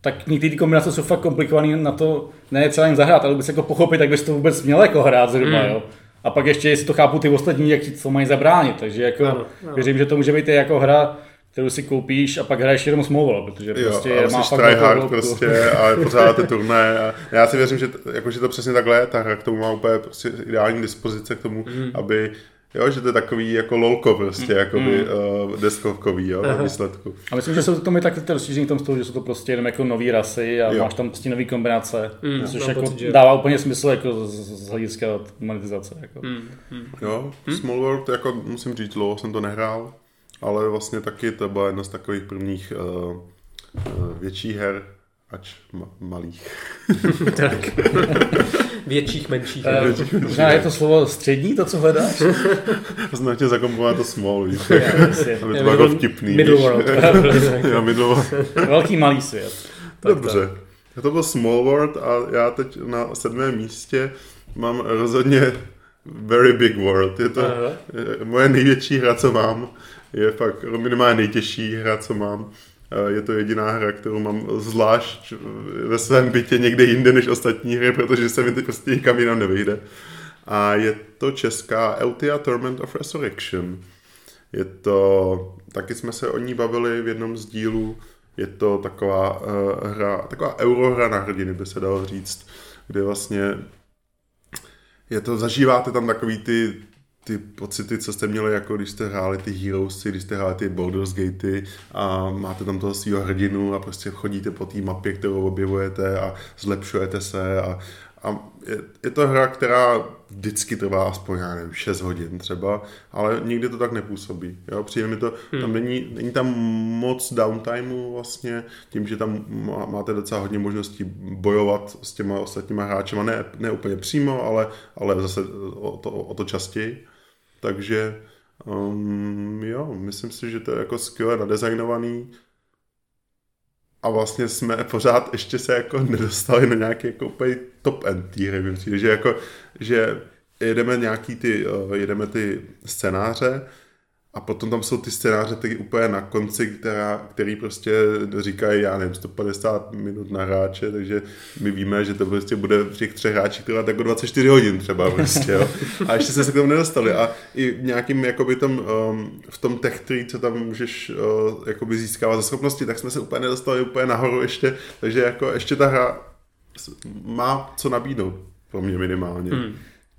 [SPEAKER 2] tak někdy ty kombinace jsou fakt komplikované na to, ne třeba jen zahrát, ale vůbec jako pochopit, tak bys to vůbec měl jako hrát zhruba, mm. jo. A pak ještě, jestli to chápu ty ostatní, jak ti to mají zabránit. Takže jako ano, ano. věřím, že to může být jako hra, kterou si koupíš a pak hraješ jenom small protože
[SPEAKER 1] jo, prostě jo, má fakt hard prostě a pořád ty turné a já si věřím, že, jako, že to přesně takhle je, ta hra k tomu má úplně prostě ideální dispozice k tomu, mm. aby Jo, že to je takový jako lolko prostě, mm. jakoby mm. uh, deskovkový, jo, na výsledku.
[SPEAKER 2] A myslím, že jsou to mi taky rozšíření v tom stolu, že jsou to prostě jenom jako nový rasy a jo. máš tam prostě nový kombinace, mm, což jako pocit, že... dává úplně smysl jako z, z hlediska monetizace. Jako. Mm.
[SPEAKER 1] Mm. Jo, mm. Small World, jako musím říct, dlouho jsem to nehrál, ale vlastně taky to byla jedna z takových prvních uh, uh, větších her, ač ma- malých.
[SPEAKER 3] tak. Větších, menších.
[SPEAKER 2] Uh, možná je to slovo střední, to, co hledáš?
[SPEAKER 1] Znamená tě zakompovat to small, víš. Aby to bylo jako vtipný.
[SPEAKER 3] Middle world.
[SPEAKER 1] jo, middle world.
[SPEAKER 2] Velký malý svět.
[SPEAKER 1] Tak Dobře. Tak. To byl Small World a já teď na sedmém místě mám rozhodně Very Big World. Je to Aha. moje největší hra, co mám. Je fakt minimálně nejtěžší hra, co mám. Eh, je to jediná hra, kterou mám zvlášť ve svém bytě někde jinde než ostatní hry, protože se mi teď prostě nikam jinam nevyjde. A je to česká Eltia Torment of Resurrection. Je to, taky jsme se o ní bavili v jednom z dílů, je to taková uh, hra, taková eurohra na hrdiny, by se dalo říct, kde vlastně je to, zažíváte tam takový ty ty pocity, co jste měli, jako když jste hráli ty Heroesy, když jste hráli ty Baldur's Gatey a máte tam toho svého hrdinu a prostě chodíte po té mapě, kterou objevujete a zlepšujete se a, a je, je to hra, která vždycky trvá aspoň, já nevím, 6 hodin třeba, ale nikdy to tak nepůsobí. Jo? Přijde mi to, hmm. tam není, není tam moc downtimeu vlastně, tím, že tam máte docela hodně možností bojovat s těma ostatníma hráčema, ne, ne úplně přímo, ale, ale zase o to, o to častěji. Takže um, jo, myslím si, že to je jako skvěle nadizajnovaný a vlastně jsme pořád ještě se jako nedostali na nějaký jako úplně top end té hry. Že jako, že jedeme nějaký ty, uh, jedeme ty scénáře a potom tam jsou ty scénáře ty úplně na konci, která, který prostě říkají, já nevím, 150 minut na hráče, takže my víme, že to prostě bude v těch třech hráčích trvat jako 24 hodin třeba prostě, jo. A ještě se k tomu nedostali. A i nějakým, jakoby tom, um, v tom tech tree, co tam můžeš uh, jakoby získávat za schopnosti, tak jsme se úplně nedostali úplně nahoru ještě, takže jako ještě ta hra má co nabídnout, pro mě minimálně. Hmm.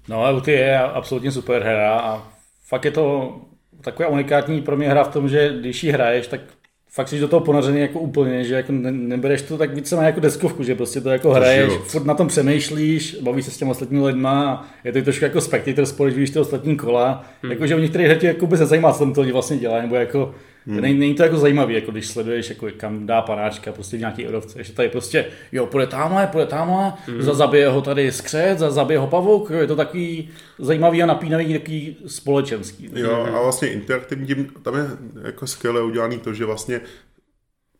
[SPEAKER 2] No a ty je absolutně super hra a fakt je to taková unikátní pro mě hra v tom, že když ji hraješ, tak fakt jsi do toho ponořený jako úplně, že jako ne, nebereš to tak více jako deskovku, že prostě to jako to hraješ, život. furt na tom přemýšlíš, bavíš se s těmi ostatními lidma a je to trošku jako spectator sport, víš ty ostatní kola, hmm. jako že u některých tě jako by se zajímá, co tam to vlastně dělají, nebo jako Hmm. Není, není, to jako zajímavý, jako když sleduješ, jako kam dá panáčka prostě v nějaký odovce, že tady prostě, jo, půjde tamhle, půjde tamhle, hmm. za zabije ho tady skřet, za zabije ho pavouk, je to takový zajímavý a napínavý, takový společenský.
[SPEAKER 1] Jo, a vlastně interaktivní, tam je jako skvěle udělaný to, že vlastně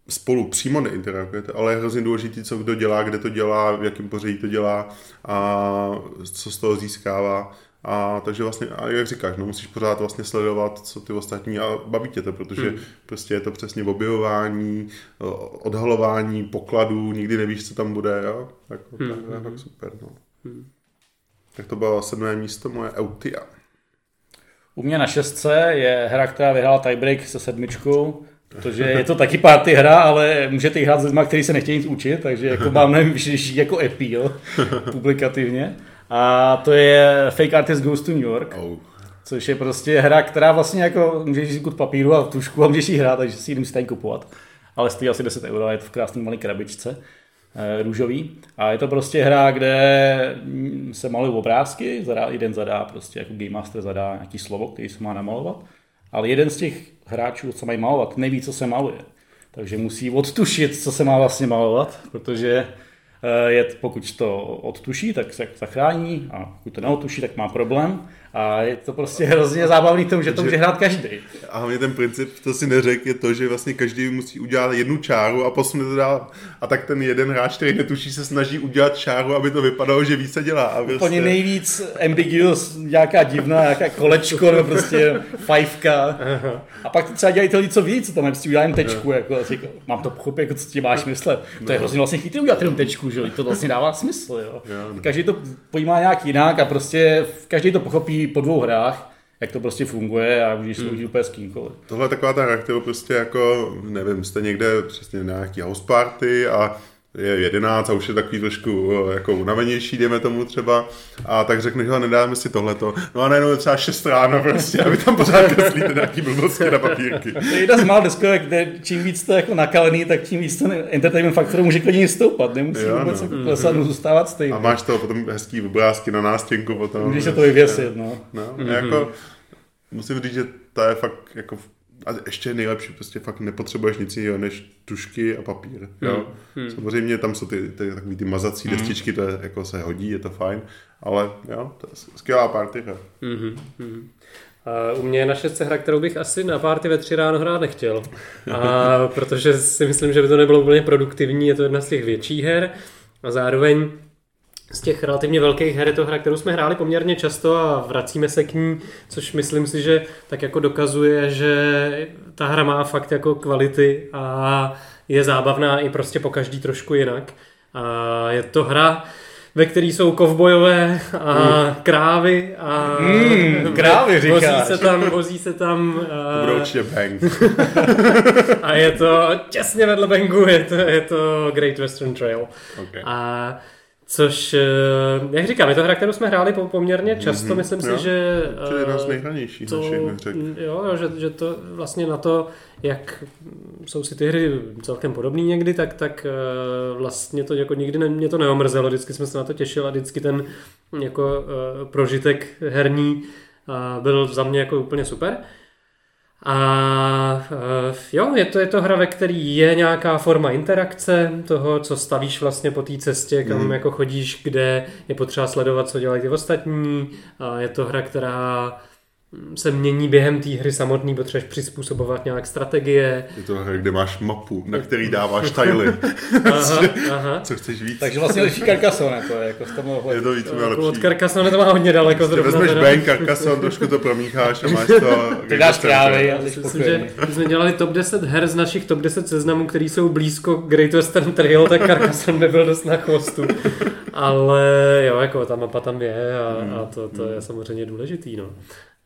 [SPEAKER 1] spolu přímo neinteragujete, ale je hrozně důležité, co kdo dělá, kde to dělá, v jakém pořadí to dělá a co z toho získává. A takže vlastně, a jak říkáš, no, musíš pořád vlastně sledovat, co ty ostatní a baví tě to, protože hmm. prostě je to přesně objevování, odhalování pokladů, nikdy nevíš, co tam bude, jo? Jako, hmm. to je fakt super, no. Hmm. Tak to bylo sedmé místo moje Eutia.
[SPEAKER 2] U mě na šestce je hra, která vyhrála tiebreak se sedmičkou, protože je to taky party hra, ale můžete hrát s lidmi, kteří se nechtějí nic učit, takže jako mám nejvyšší jako appeal publikativně. A to je Fake Artist Goes to New York. Oh. Což je prostě hra, která vlastně jako můžeš si kupit papíru a tušku a můžeš ji hrát, takže si ji nemusíte kupovat. Ale stojí asi 10 euro a je to v krásné malé krabičce eh, růžový. A je to prostě hra, kde se malují obrázky, zadá, jeden zadá prostě jako Game Master zadá nějaký slovo, který se má namalovat. Ale jeden z těch hráčů, co mají malovat, neví, co se maluje. Takže musí odtušit, co se má vlastně malovat, protože je, pokud to odtuší, tak se zachrání a pokud to neodtuší, tak má problém. A je to prostě hrozně zábavný tom, že to může hrát každý.
[SPEAKER 1] A hlavně ten princip, to si neřekl, je to, že vlastně každý musí udělat jednu čáru a posune to dál. A tak ten jeden hráč, který netuší, se snaží udělat čáru, aby to vypadalo, že víc se dělá. A
[SPEAKER 2] prostě... Úplně nejvíc ambiguous, nějaká divná, nějaká kolečko, nebo prostě fajfka. A pak to třeba dělají to co víc, co tam prostě udělám tečku, jako, asi, jako, mám to pochopit, jako, co ti máš myslet. To je no. hrozně vlastně chytrý udělat jenom tečku, že to vlastně dává smysl. Jo. No. Každý to pojímá nějak jinak a prostě každý to pochopí po dvou hrách, jak to prostě funguje a můžeš hmm. úplně s kýmkoliv.
[SPEAKER 1] Tohle je taková ta hra, kterou prostě jako, nevím, jste někde přesně na nějaký house party a je 11 a už je takový trošku eh, jako unavenější, dejme tomu třeba, a tak řekne, že nedáme si tohleto. No a najednou je třeba 6 ráno prostě, aby tam pořád kreslíte nějaký blbosti na papírky.
[SPEAKER 2] To je jedna z mála deskovek, kde čím víc to jako nakalený, tak tím víc ten entertainment faktor může klidně stoupat, nemusí jo, vůbec no. jako klesat, mm-hmm. zůstávat stejný.
[SPEAKER 1] A máš to potom hezký obrázky na nástěnku potom.
[SPEAKER 2] Můžeš se to vyvěsit, no.
[SPEAKER 1] no mm-hmm. jako, musím říct, že to je fakt jako a ještě nejlepší, prostě fakt nepotřebuješ nic jiného než tušky a papír. Jo? Hmm. hmm. Samozřejmě tam jsou ty, ty takový ty mazací hmm. destičky, to je, jako se hodí, je to fajn, ale jo, to je skvělá party hra. Hmm.
[SPEAKER 3] Hmm. Uh, u mě je na šestce hra, kterou bych asi na párty ve tři ráno hrát nechtěl. A, protože si myslím, že by to nebylo úplně produktivní, je to jedna z těch větších her. A zároveň z těch relativně velkých her je to hra, kterou jsme hráli poměrně často a vracíme se k ní, což myslím si, že tak jako dokazuje, že ta hra má fakt jako kvality a je zábavná i prostě po každý trošku jinak. A je to hra, ve které jsou kovbojové a mm. krávy a
[SPEAKER 2] mm, krávy říkáš.
[SPEAKER 3] Vozí se tam, vozí se tam.
[SPEAKER 1] To bude určitě bang.
[SPEAKER 3] a je to těsně vedle bangu, je to, je to Great Western Trail. Okay. A Což, eh, jak říkám, je to hra, kterou jsme hráli poměrně často, mm-hmm, myslím
[SPEAKER 1] jo.
[SPEAKER 3] si, že...
[SPEAKER 1] To je jedna z eh, nejhranějších to, našich
[SPEAKER 3] Jo, že, že to vlastně na to, jak jsou si ty hry celkem podobné někdy, tak, tak eh, vlastně to jako nikdy ne, mě to neomrzelo, vždycky jsme se na to těšili a vždycky ten jako prožitek herní byl za mě jako úplně super. A uh, jo, je to, je to hra, ve který je nějaká forma interakce toho, co stavíš vlastně po té cestě, kam mm. jako chodíš, kde je potřeba sledovat, co dělají ty ostatní. A je to hra, která se mění během té hry samotný, potřebuješ přizpůsobovat nějak strategie.
[SPEAKER 1] Je to hra, kde máš mapu, na který dáváš tajly.
[SPEAKER 3] Aha, aha.
[SPEAKER 1] Co chceš víc?
[SPEAKER 2] Takže vlastně lepší Carcassonne, to je jako z toho
[SPEAKER 1] je to víc
[SPEAKER 3] Jako od
[SPEAKER 1] lepší.
[SPEAKER 3] Carcassonne to má hodně daleko
[SPEAKER 1] Prostě
[SPEAKER 3] zrovna.
[SPEAKER 1] vezmeš
[SPEAKER 3] teda.
[SPEAKER 1] bank, Carcassonne, trošku to promícháš a máš to...
[SPEAKER 2] Ty dáš krávy a jsi
[SPEAKER 3] Myslím, že my jsme dělali top 10 her z našich top 10 seznamů, který jsou blízko Great Western Trail, tak Carcassonne by byl dost na chvostu. Ale jo, jako ta mapa tam je a, a to, to je samozřejmě důležitý, no.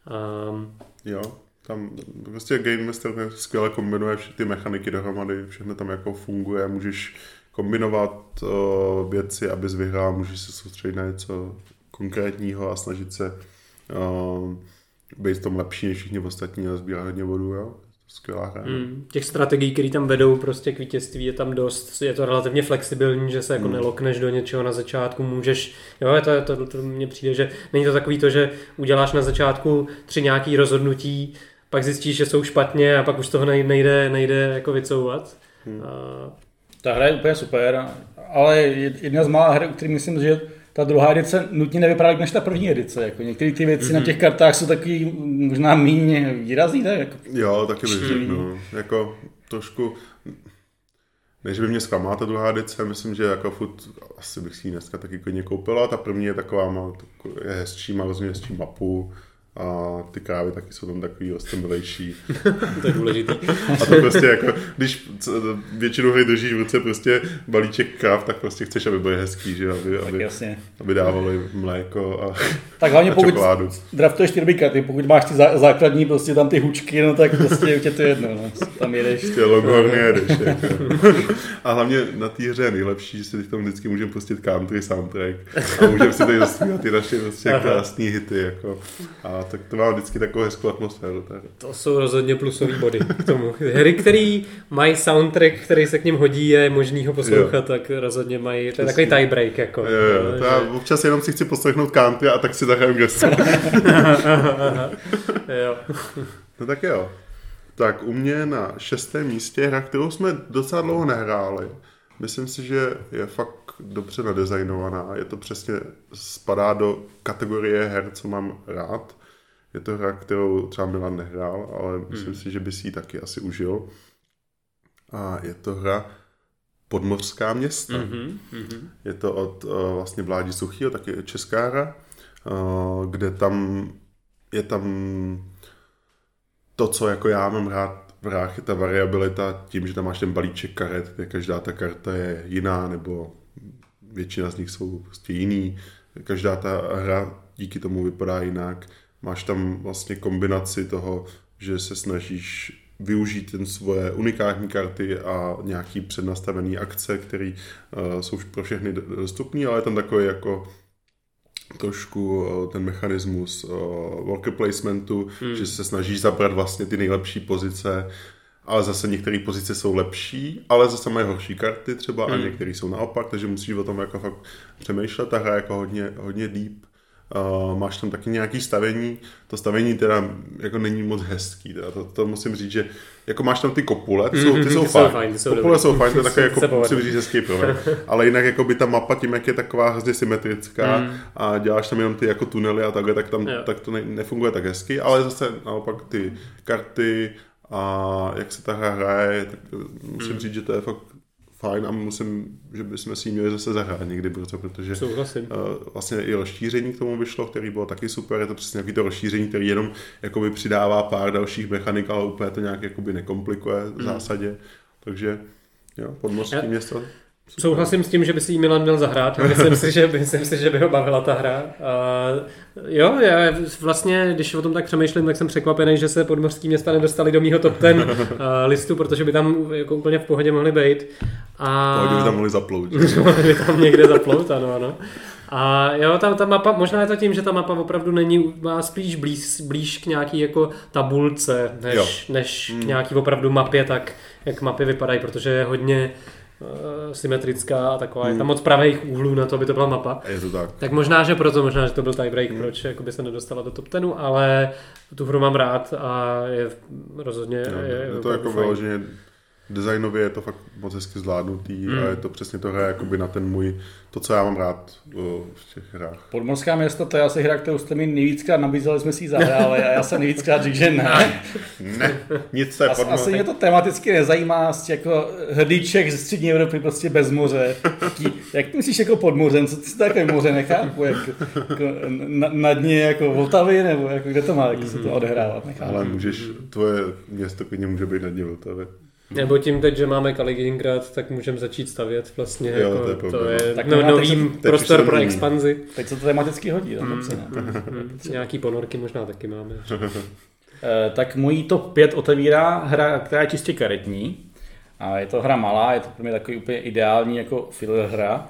[SPEAKER 3] Um,
[SPEAKER 1] Jo, tam prostě Game Master skvěle kombinuje všechny ty mechaniky dohromady, všechno tam jako funguje, můžeš kombinovat uh, věci, abys vyhrál, můžeš se soustředit na něco konkrétního a snažit se uh, být v tom lepší než všichni ostatní a sbírat hodně bodů, jo. Skvělá hra.
[SPEAKER 3] mm, těch strategií, které tam vedou prostě k vítězství je tam dost. Je to relativně flexibilní, že se jako nelokneš do něčeho na začátku, můžeš, jo, to, to, to mně přijde, že není to takový to, že uděláš na začátku tři nějaký rozhodnutí, pak zjistíš, že jsou špatně a pak už toho nejde, nejde, jako vycouvat. A,
[SPEAKER 2] Ta hra je úplně super, ale jedna z mála her, který myslím, že ta druhá edice nutně nevypadá než ta první edice. Jako některé ty věci mm-hmm. na těch kartách jsou taky možná méně výrazný, tak? Jako,
[SPEAKER 1] Jo, taky bych řekl, no. Jako trošku, ne, že by mě zklamala ta druhá edice, myslím, že jako furt, asi bych si ji dneska taky klidně koupila. Ta první je taková, má, je hezčí, má rozhodně hezčí mapu a ty krávy taky jsou tam takový rostomilejší.
[SPEAKER 3] to je důležitý.
[SPEAKER 1] A to prostě jako, když většinu hry držíš v ruce prostě balíček kráv, tak prostě chceš, aby byly hezký, že aby,
[SPEAKER 2] tak
[SPEAKER 1] aby,
[SPEAKER 2] jasně.
[SPEAKER 1] aby dávali mléko a,
[SPEAKER 2] Tak hlavně
[SPEAKER 1] a
[SPEAKER 2] pokud
[SPEAKER 1] čokoládu.
[SPEAKER 2] draftuješ ty karty, pokud máš ty zá- základní, prostě tam ty hučky, no tak prostě je tě to jedno, no. tam jedeš.
[SPEAKER 1] Ty Longhorny jedeš. Jako. A hlavně na té hře je nejlepší, že si teď tam vždycky můžeme pustit country soundtrack a můžeme si tady zaspívat ty naše prostě krásné hity. Jako. A tak to má vždycky takovou hezkou atmosféru. ta hra.
[SPEAKER 3] To jsou rozhodně plusový body k tomu. Hry, které mají soundtrack, který se k ním hodí, je možný ho poslouchat,
[SPEAKER 1] Jo.
[SPEAKER 3] tak rozhodně mají, to je takový tiebreak. Jako,
[SPEAKER 1] Jo, jo, to já občas jenom si chci poslechnout country a tak si zahraju gesto.
[SPEAKER 3] že- jo.
[SPEAKER 1] No tak jo. Tak u mě na šestém místě je hra, kterou jsme docela dlouho nehráli. Myslím si, že je fakt dobře nadizajnovaná. Je to přesně, spadá do kategorie her, co mám rád. Je to hra, kterou třeba Milan nehrál, ale myslím si, že by si ji taky asi užil. A je to hra Podmořská města.
[SPEAKER 3] Mhm, mhm.
[SPEAKER 1] Je to od uh, vlastně Vládi Suchýho, taky česká hra, uh, kde tam je tam to, co jako já mám rád v hrách, je ta variabilita tím, že tam máš ten balíček karet, kde každá ta karta je jiná, nebo většina z nich jsou prostě jiný. Každá ta hra díky tomu vypadá jinak. Máš tam vlastně kombinaci toho, že se snažíš využít ten svoje unikátní karty a nějaký přednastavený akce, které uh, jsou pro všechny dostupné, ale je tam takový jako trošku uh, ten mechanismus uh, worker placementu, hmm. že se snažíš zabrat vlastně ty nejlepší pozice, ale zase některé pozice jsou lepší, ale zase mají horší karty třeba a některé jsou naopak, takže musíš o tom jako fakt přemýšlet. Ta hra je jako hodně, hodně deep. Uh, máš tam taky nějaký stavení, to stavení teda jako není moc hezký, teda to, to musím říct, že jako máš tam ty kopule, ty jsou, ty
[SPEAKER 3] Mhm,
[SPEAKER 1] jsou
[SPEAKER 3] ty jsou
[SPEAKER 1] fajn,
[SPEAKER 3] fajn, ty jsou
[SPEAKER 1] kopule
[SPEAKER 3] dobrý.
[SPEAKER 1] jsou fajn, to je takové
[SPEAKER 3] Se
[SPEAKER 1] jako, musím říct, hezký prvek, ale jinak jako by ta mapa tím, jak je taková hrozně symetrická
[SPEAKER 3] Mm.
[SPEAKER 1] a děláš tam jenom ty jako tunely a takhle, tak tam
[SPEAKER 3] Jo.
[SPEAKER 1] tak to ne, nefunguje tak hezky, ale zase naopak ty karty a jak se ta hra hraje, tak musím
[SPEAKER 3] Mm.
[SPEAKER 1] říct, že to je fakt fajn a musím, že bychom si ji měli zase zahrát někdy brzo, protože
[SPEAKER 3] Souhlasím.
[SPEAKER 1] Uh, vlastně i rozšíření k tomu vyšlo, který bylo taky super, je to přesně nějaký to rozšíření, který jenom jakoby přidává pár dalších mechanik, ale úplně to nějak jakoby nekomplikuje v zásadě, takže jo, podmořský
[SPEAKER 3] Já-
[SPEAKER 1] město.
[SPEAKER 3] Souhlasím s tím, že by si ji Milan měl zahrát. Myslím si, že, myslím si, že by ho bavila ta hra. A jo, já vlastně, když o tom tak přemýšlím, tak jsem překvapený, že se podmořský města nedostali do mýho top ten listu, protože by tam jako úplně v pohodě mohli být. A...
[SPEAKER 1] Pohodě by tam mohli zaplout.
[SPEAKER 3] Mohli by tam někde zaplout, ano, ano. A jo, ta, ta mapa, možná je to tím, že ta mapa opravdu není, má spíš blíž, blíž k nějaký jako tabulce,
[SPEAKER 1] Jo.
[SPEAKER 3] než, než k nějaký opravdu mapě, tak jak mapy vypadají, protože je hodně symetrická a taková, je tam moc pravých úhlů na to, aby to byla mapa.
[SPEAKER 1] Je to tak.
[SPEAKER 3] Tak možná, že proto, možná, že to byl tiebreak, hmm. proč jakoby se nedostala do top 10, ale tu hru mám rád a je rozhodně
[SPEAKER 1] Jo,
[SPEAKER 3] je,
[SPEAKER 1] je to jako vyloženě designově je to fakt moc hezky zvládnutý
[SPEAKER 3] Hmm.
[SPEAKER 1] a je to přesně to hra jakoby na ten můj, to, co já mám rád o, v těch hrách.
[SPEAKER 2] Podmorská města, to je asi hra, kterou jste mi nejvíckrát nabízeli, jsme si ji zahráli a já jsem nejvíckrát řekl, že ne.
[SPEAKER 1] Ne, nic se podmo...
[SPEAKER 2] asi mě to tematicky nezajímá, jako hrdíček ze střední Evropy prostě bez moře. Jaký, jak myslíš jako pod mořem, co ty si takové moře nechápu, jak, jako na, na, dně jako Vltavy, nebo jako kde to má, jak se to odehrávat, nechápu.
[SPEAKER 1] Ale můžeš, tvoje město klidně může být na dně Vltavy.
[SPEAKER 3] Nebo tím teď, že máme Kaliningrad, tak můžeme začít stavět vlastně.
[SPEAKER 1] Jo,
[SPEAKER 3] jako,
[SPEAKER 1] to je
[SPEAKER 3] to je
[SPEAKER 2] Tak
[SPEAKER 3] no,
[SPEAKER 1] teď se- teď
[SPEAKER 3] prostor pro expanzi.
[SPEAKER 2] Teď se to tematicky hodí, dobře, no.
[SPEAKER 3] Mm, Nějaký ponorky možná taky máme.
[SPEAKER 2] Eh, tak můj top 5 otevírá hra, která je čistě karetní. A je to hra malá, je to pro mě takový úplně ideální jako filler hra.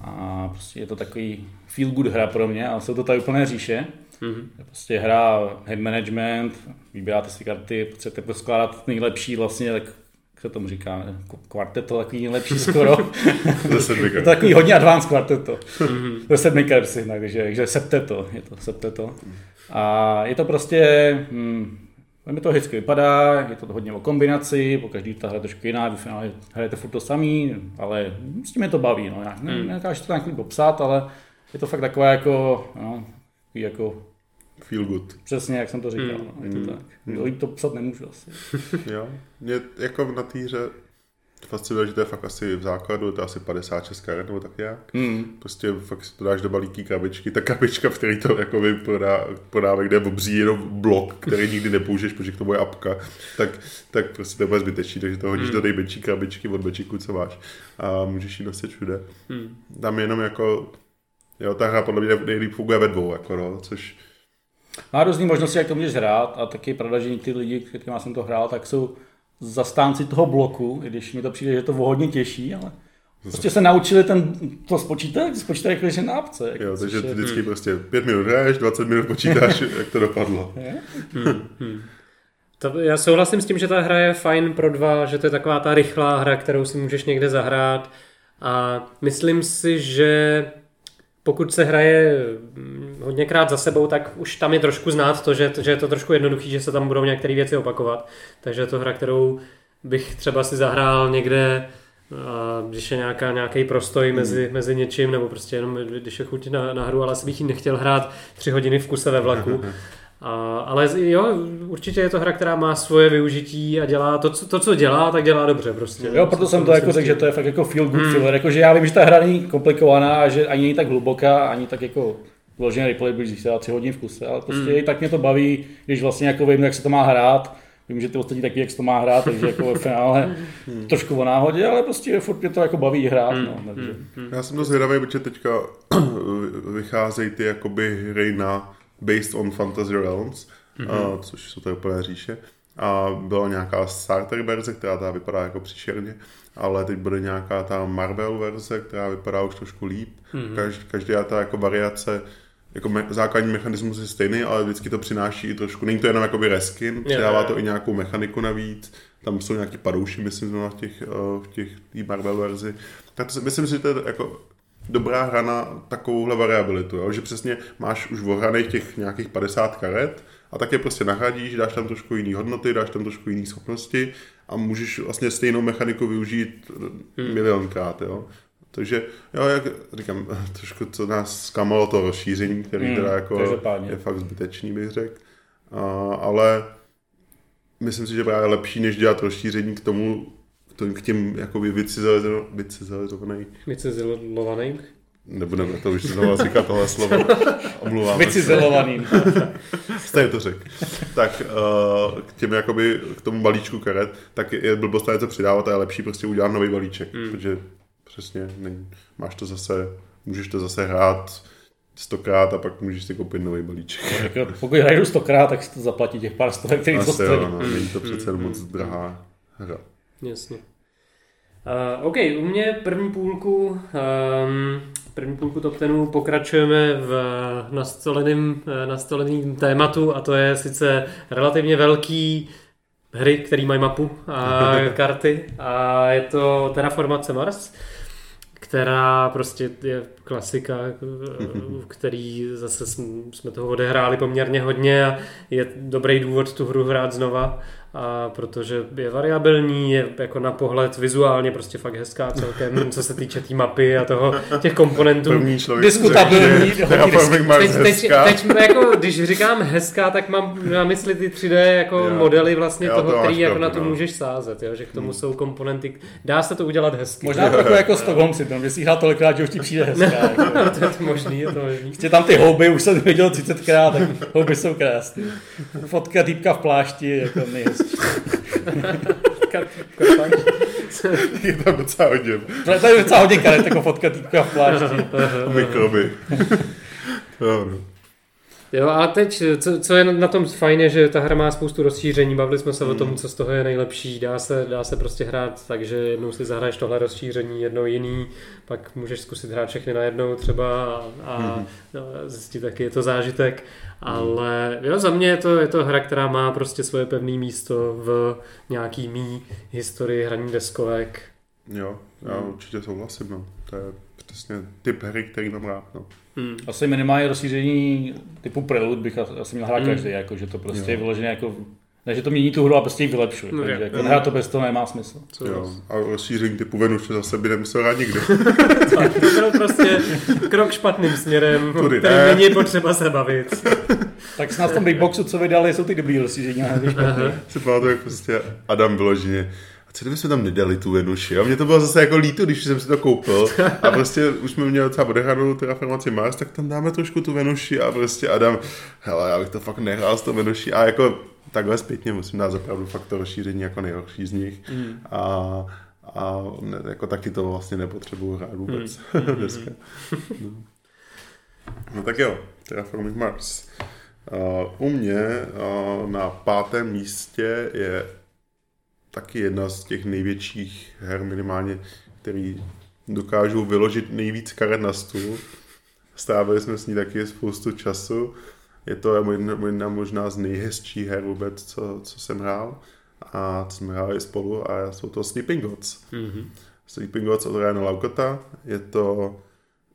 [SPEAKER 2] A prostě je to takový feel good hra pro mě, ale jsou to tady úplné říše.
[SPEAKER 3] Mhm.
[SPEAKER 2] Je prostě hra head management, vybíráte si karty, potřebujete poskládat nejlepší vlastně, tak jak se tomu říká, kvarteto, takový nejlepší skoro.
[SPEAKER 1] Ze
[SPEAKER 2] je to takový hodně advanced kvarteto. To sedmi karet si jinak, takže, takže septeto, je to septeto. A je to prostě, hm, mi to hezky vypadá, je to hodně o kombinaci, po každý ta hra je trošku jiná, vy v finále hrajete furt to samý, ale s tím mě to baví, no, já ne, nedokážu to nějak popsat, ale je to fakt takové jako, no, takový jako
[SPEAKER 1] Feel good.
[SPEAKER 2] Přesně, jak jsem to říkal.
[SPEAKER 3] Mm.
[SPEAKER 2] No, je to
[SPEAKER 1] Mm.
[SPEAKER 2] tak. Líp to psat nemůžu asi.
[SPEAKER 1] Jo. Mě jako na té hře fascinuje, že to je fakt asi v základu, je to asi 56 karet nebo tak nějak.
[SPEAKER 2] Mm.
[SPEAKER 1] Prostě fakt si to dáš do balíký krabičky, ta krabička, v který to jako prodá, prodává, kde je obří jenom blok, který nikdy nepoužiješ, protože k tomu je apka, tak, tak prostě to bude zbytečný, takže to hodíš
[SPEAKER 3] Hmm.
[SPEAKER 1] do té menší krabičky od bečiku, co máš a můžeš ji nosit všude.
[SPEAKER 3] Hmm.
[SPEAKER 1] Tam jenom jako, jo, ta hra podle mě nejlíp funguje ve dvou, jako no, což
[SPEAKER 2] Má různé možnosti, jak to můžeš hrát a taky je pravda, že ty lidi, kterými jsem to hrál, tak jsou zastánci toho bloku, i když mi to přijde, že to hodně těžší, ale prostě se naučili ten, to spočítat, spočítat jako že na apce. jako,
[SPEAKER 1] jo, takže
[SPEAKER 2] je-
[SPEAKER 1] ty vždycky prostě pět minut hraješ, 20 minut počítáš, jak to dopadlo.
[SPEAKER 2] Je?
[SPEAKER 3] To, já souhlasím s tím, že ta hra je fajn pro dva, že to je taková ta rychlá hra, kterou si můžeš někde zahrát a myslím si, že pokud se hraje mm, hodněkrát za sebou, tak už tam je trošku znát to, že, že je to trošku jednoduchý, že se tam budou některé věci opakovat. Takže je to hra, kterou bych třeba si zahrál někde, když je nějaká, nějaký prostoj mezi, mezi něčím, nebo prostě jenom když je chuť na, na hru, ale asi bych ji nechtěl hrát tři hodiny v kuse ve vlaku. A, ale z- jo, určitě je to hra, která má svoje využití a dělá to, co, to, co dělá, tak dělá dobře prostě.
[SPEAKER 2] Jo, proto jsem to jako řekl, že to je fakt jako feel good filler, jako, že já vím, že ta hra není komplikovaná a že ani není tak hluboká, ani tak jako vložený replay, když se dá tři hodiny v kuse, ale prostě i tak mě to baví, když vlastně jako vím, jak se to má hrát, vím, že ty ostatní taky, jak se to má hrát, takže jako ve finále trošku o náhodě, ale prostě furt mě to jako baví hrát, no, takže.
[SPEAKER 1] Já jsem dost zvědavý, protože teďka vycházejí ty jakoby hry na Based on Fantasy Realms, mm-hmm. a, což jsou to úplné říše. A byla nějaká starter verze, která teda vypadá jako příšerně, ale teď bude nějaká ta Marvel verze, která vypadá už trošku líp. Mm-hmm. Každý, každá ta jako variace jako me- základní mechanismus je stejný, ale vždycky to přináší i trošku, není to jenom jakoby reskin, přidává to i nějakou mechaniku navíc, tam jsou nějaký padouši, myslím, v těch, eh, v těch tý Marvel verzi. Tak to myslím si, že to je jako dobrá hra na takovouhle variabilitu, jo? že přesně máš už ohraných těch nějakých 50 karet a tak je prostě nahradíš, dáš tam trošku jiný hodnoty, dáš tam trošku jiný schopnosti a můžeš vlastně stejnou mechaniku využít hmm. milionkrát, jo. Takže, jo, jak říkám, trošku co nás zklamalo to rozšíření, který
[SPEAKER 2] Hmm,
[SPEAKER 1] teda jako
[SPEAKER 2] každopádně.
[SPEAKER 1] je fakt zbytečný, bych řekl. A, ale myslím si, že právě lepší, než dělat rozšíření k tomu, k tomu- k těm jakoby vycizelizovaným, vycizelizovaným
[SPEAKER 3] Vycizelovaný.
[SPEAKER 1] Nebudeme to už znovu říkat tohle slovo. Omlouvám se.
[SPEAKER 2] Vycizelovaný.
[SPEAKER 1] Jste to řekl. Tak uh, k těm jakoby, k tomu balíčku karet, tak je blbost něco přidávat a je lepší prostě udělat nový balíček,
[SPEAKER 3] Hmm.
[SPEAKER 1] protože přesně není, máš to zase, můžeš to zase hrát stokrát a pak můžeš si koupit nový balíček.
[SPEAKER 2] Jako, pokud hraju stokrát, tak si to zaplatí těch pár stovek, který to stojí.
[SPEAKER 1] jo, no, není to přece
[SPEAKER 3] Hmm.
[SPEAKER 1] moc drahá hra.
[SPEAKER 3] Jasně. Uh, OK, u mě první půlku, um, první půlku top tenu pokračujeme v nastoleným, eh, nastoleným tématu a to je sice relativně velký hry, který mají mapu a karty a je to Terraformace Mars, která prostě je klasika, eh, který zase jsme- jsme toho odehráli poměrně hodně a je dobrý důvod tu hru hrát znova a protože je variabilní, je jako na pohled vizuálně prostě fakt hezká celkem, co se týče té tý mapy a toho, těch komponentů.
[SPEAKER 1] První člověk
[SPEAKER 2] Diskutabilní.
[SPEAKER 1] Mars
[SPEAKER 3] Teď, teď, teď, jako, když říkám hezká, tak mám na mysli ty 3D jako
[SPEAKER 1] Jo.
[SPEAKER 3] modely vlastně
[SPEAKER 1] Jo,
[SPEAKER 3] toho,
[SPEAKER 1] to
[SPEAKER 3] který jako
[SPEAKER 1] pravdu,
[SPEAKER 3] na to
[SPEAKER 1] no.
[SPEAKER 3] můžeš sázet, jo? že k tomu jsou komponenty, dá se to udělat hezky.
[SPEAKER 2] Možná trochu jako Stockholm Syndrom, že si hrál tolikrát, že už ti přijde hezká. Jako.
[SPEAKER 3] to je to možný, je to možný.
[SPEAKER 2] Prostě tam ty houby, už jsem viděl 30krát, tak houby jsou krásné. Fotka týpka v plášti, jako nejhezčí.
[SPEAKER 1] Je tam docela hodně.
[SPEAKER 2] To je docela hodně karet, jako fotka týpka v plášti.
[SPEAKER 1] Mikroby. jo, no.
[SPEAKER 3] Jo a teď, co, co je na tom fajn, je, že ta hra má spoustu rozšíření, bavili jsme se o tom, co z toho je nejlepší, dá se, dá se prostě hrát, takže jednou si zahraješ tohle rozšíření, jednou jiný, pak můžeš zkusit hrát všechny najednou třeba a, a zjistit, jaký je to zážitek, ale jo, za mě je to, je to hra, která má prostě svoje pevné místo v nějaký mý historii hraní deskovek.
[SPEAKER 1] Jo, já určitě souhlasím, no. To je přesně typ hry, který mám rád, no.
[SPEAKER 3] Hmm.
[SPEAKER 2] Asi minimálně rozšíření typu Prelude bych as- asi měl hrát
[SPEAKER 3] Mm.
[SPEAKER 2] každý, jako, že to prostě
[SPEAKER 1] Jo.
[SPEAKER 2] je vyloženě jako ne, že to mění tu hru a prostě ji vylepšuje.
[SPEAKER 3] No,
[SPEAKER 2] takže jako hrát to bez toho nemá smysl.
[SPEAKER 3] Co
[SPEAKER 1] Jo. A rozšíření typu Venuše zase by nemusel rád nikdo.
[SPEAKER 3] Tak, to byl prostě krok špatným směrem,
[SPEAKER 1] Tudy
[SPEAKER 3] kterým
[SPEAKER 1] ne.
[SPEAKER 3] není potřeba se bavit.
[SPEAKER 2] Tak snad v tom Big Boxu, co vydali, jsou ty dobrý rozšíření,
[SPEAKER 1] si pamatuju, jak prostě Adam vyloženě co kdybychom tam nedali tu Venuši? A mě to bylo zase jako líto, když jsem si to koupil a prostě už jsme měli třeba odehranou terraformaci Mars, tak tam dáme trošku tu Venuši a prostě Adam, hele, já bych to fakt nehrál s tou Venuši a jako takhle zpětně musím dát opravdu fakt to rozšíření jako nejhorší z nich
[SPEAKER 3] Mm.
[SPEAKER 1] a, a ne, jako taky to vlastně nepotřebuju hrát vůbec dneska. No. no tak jo, Terraforming Mars. Uh, u mě uh, na pátém místě je taky jedna z těch největších her minimálně, který dokážou vyložit nejvíc karet na stůl. Strávili jsme s ní taky spoustu času. Je to jedna, jedna možná z nejhezčích her vůbec, co, co jsem hrál. A co jsme hráli spolu a jsou to Sleeping Gods.
[SPEAKER 3] Mm-hmm.
[SPEAKER 1] Sleeping Gods od Ryana Laukota. Je to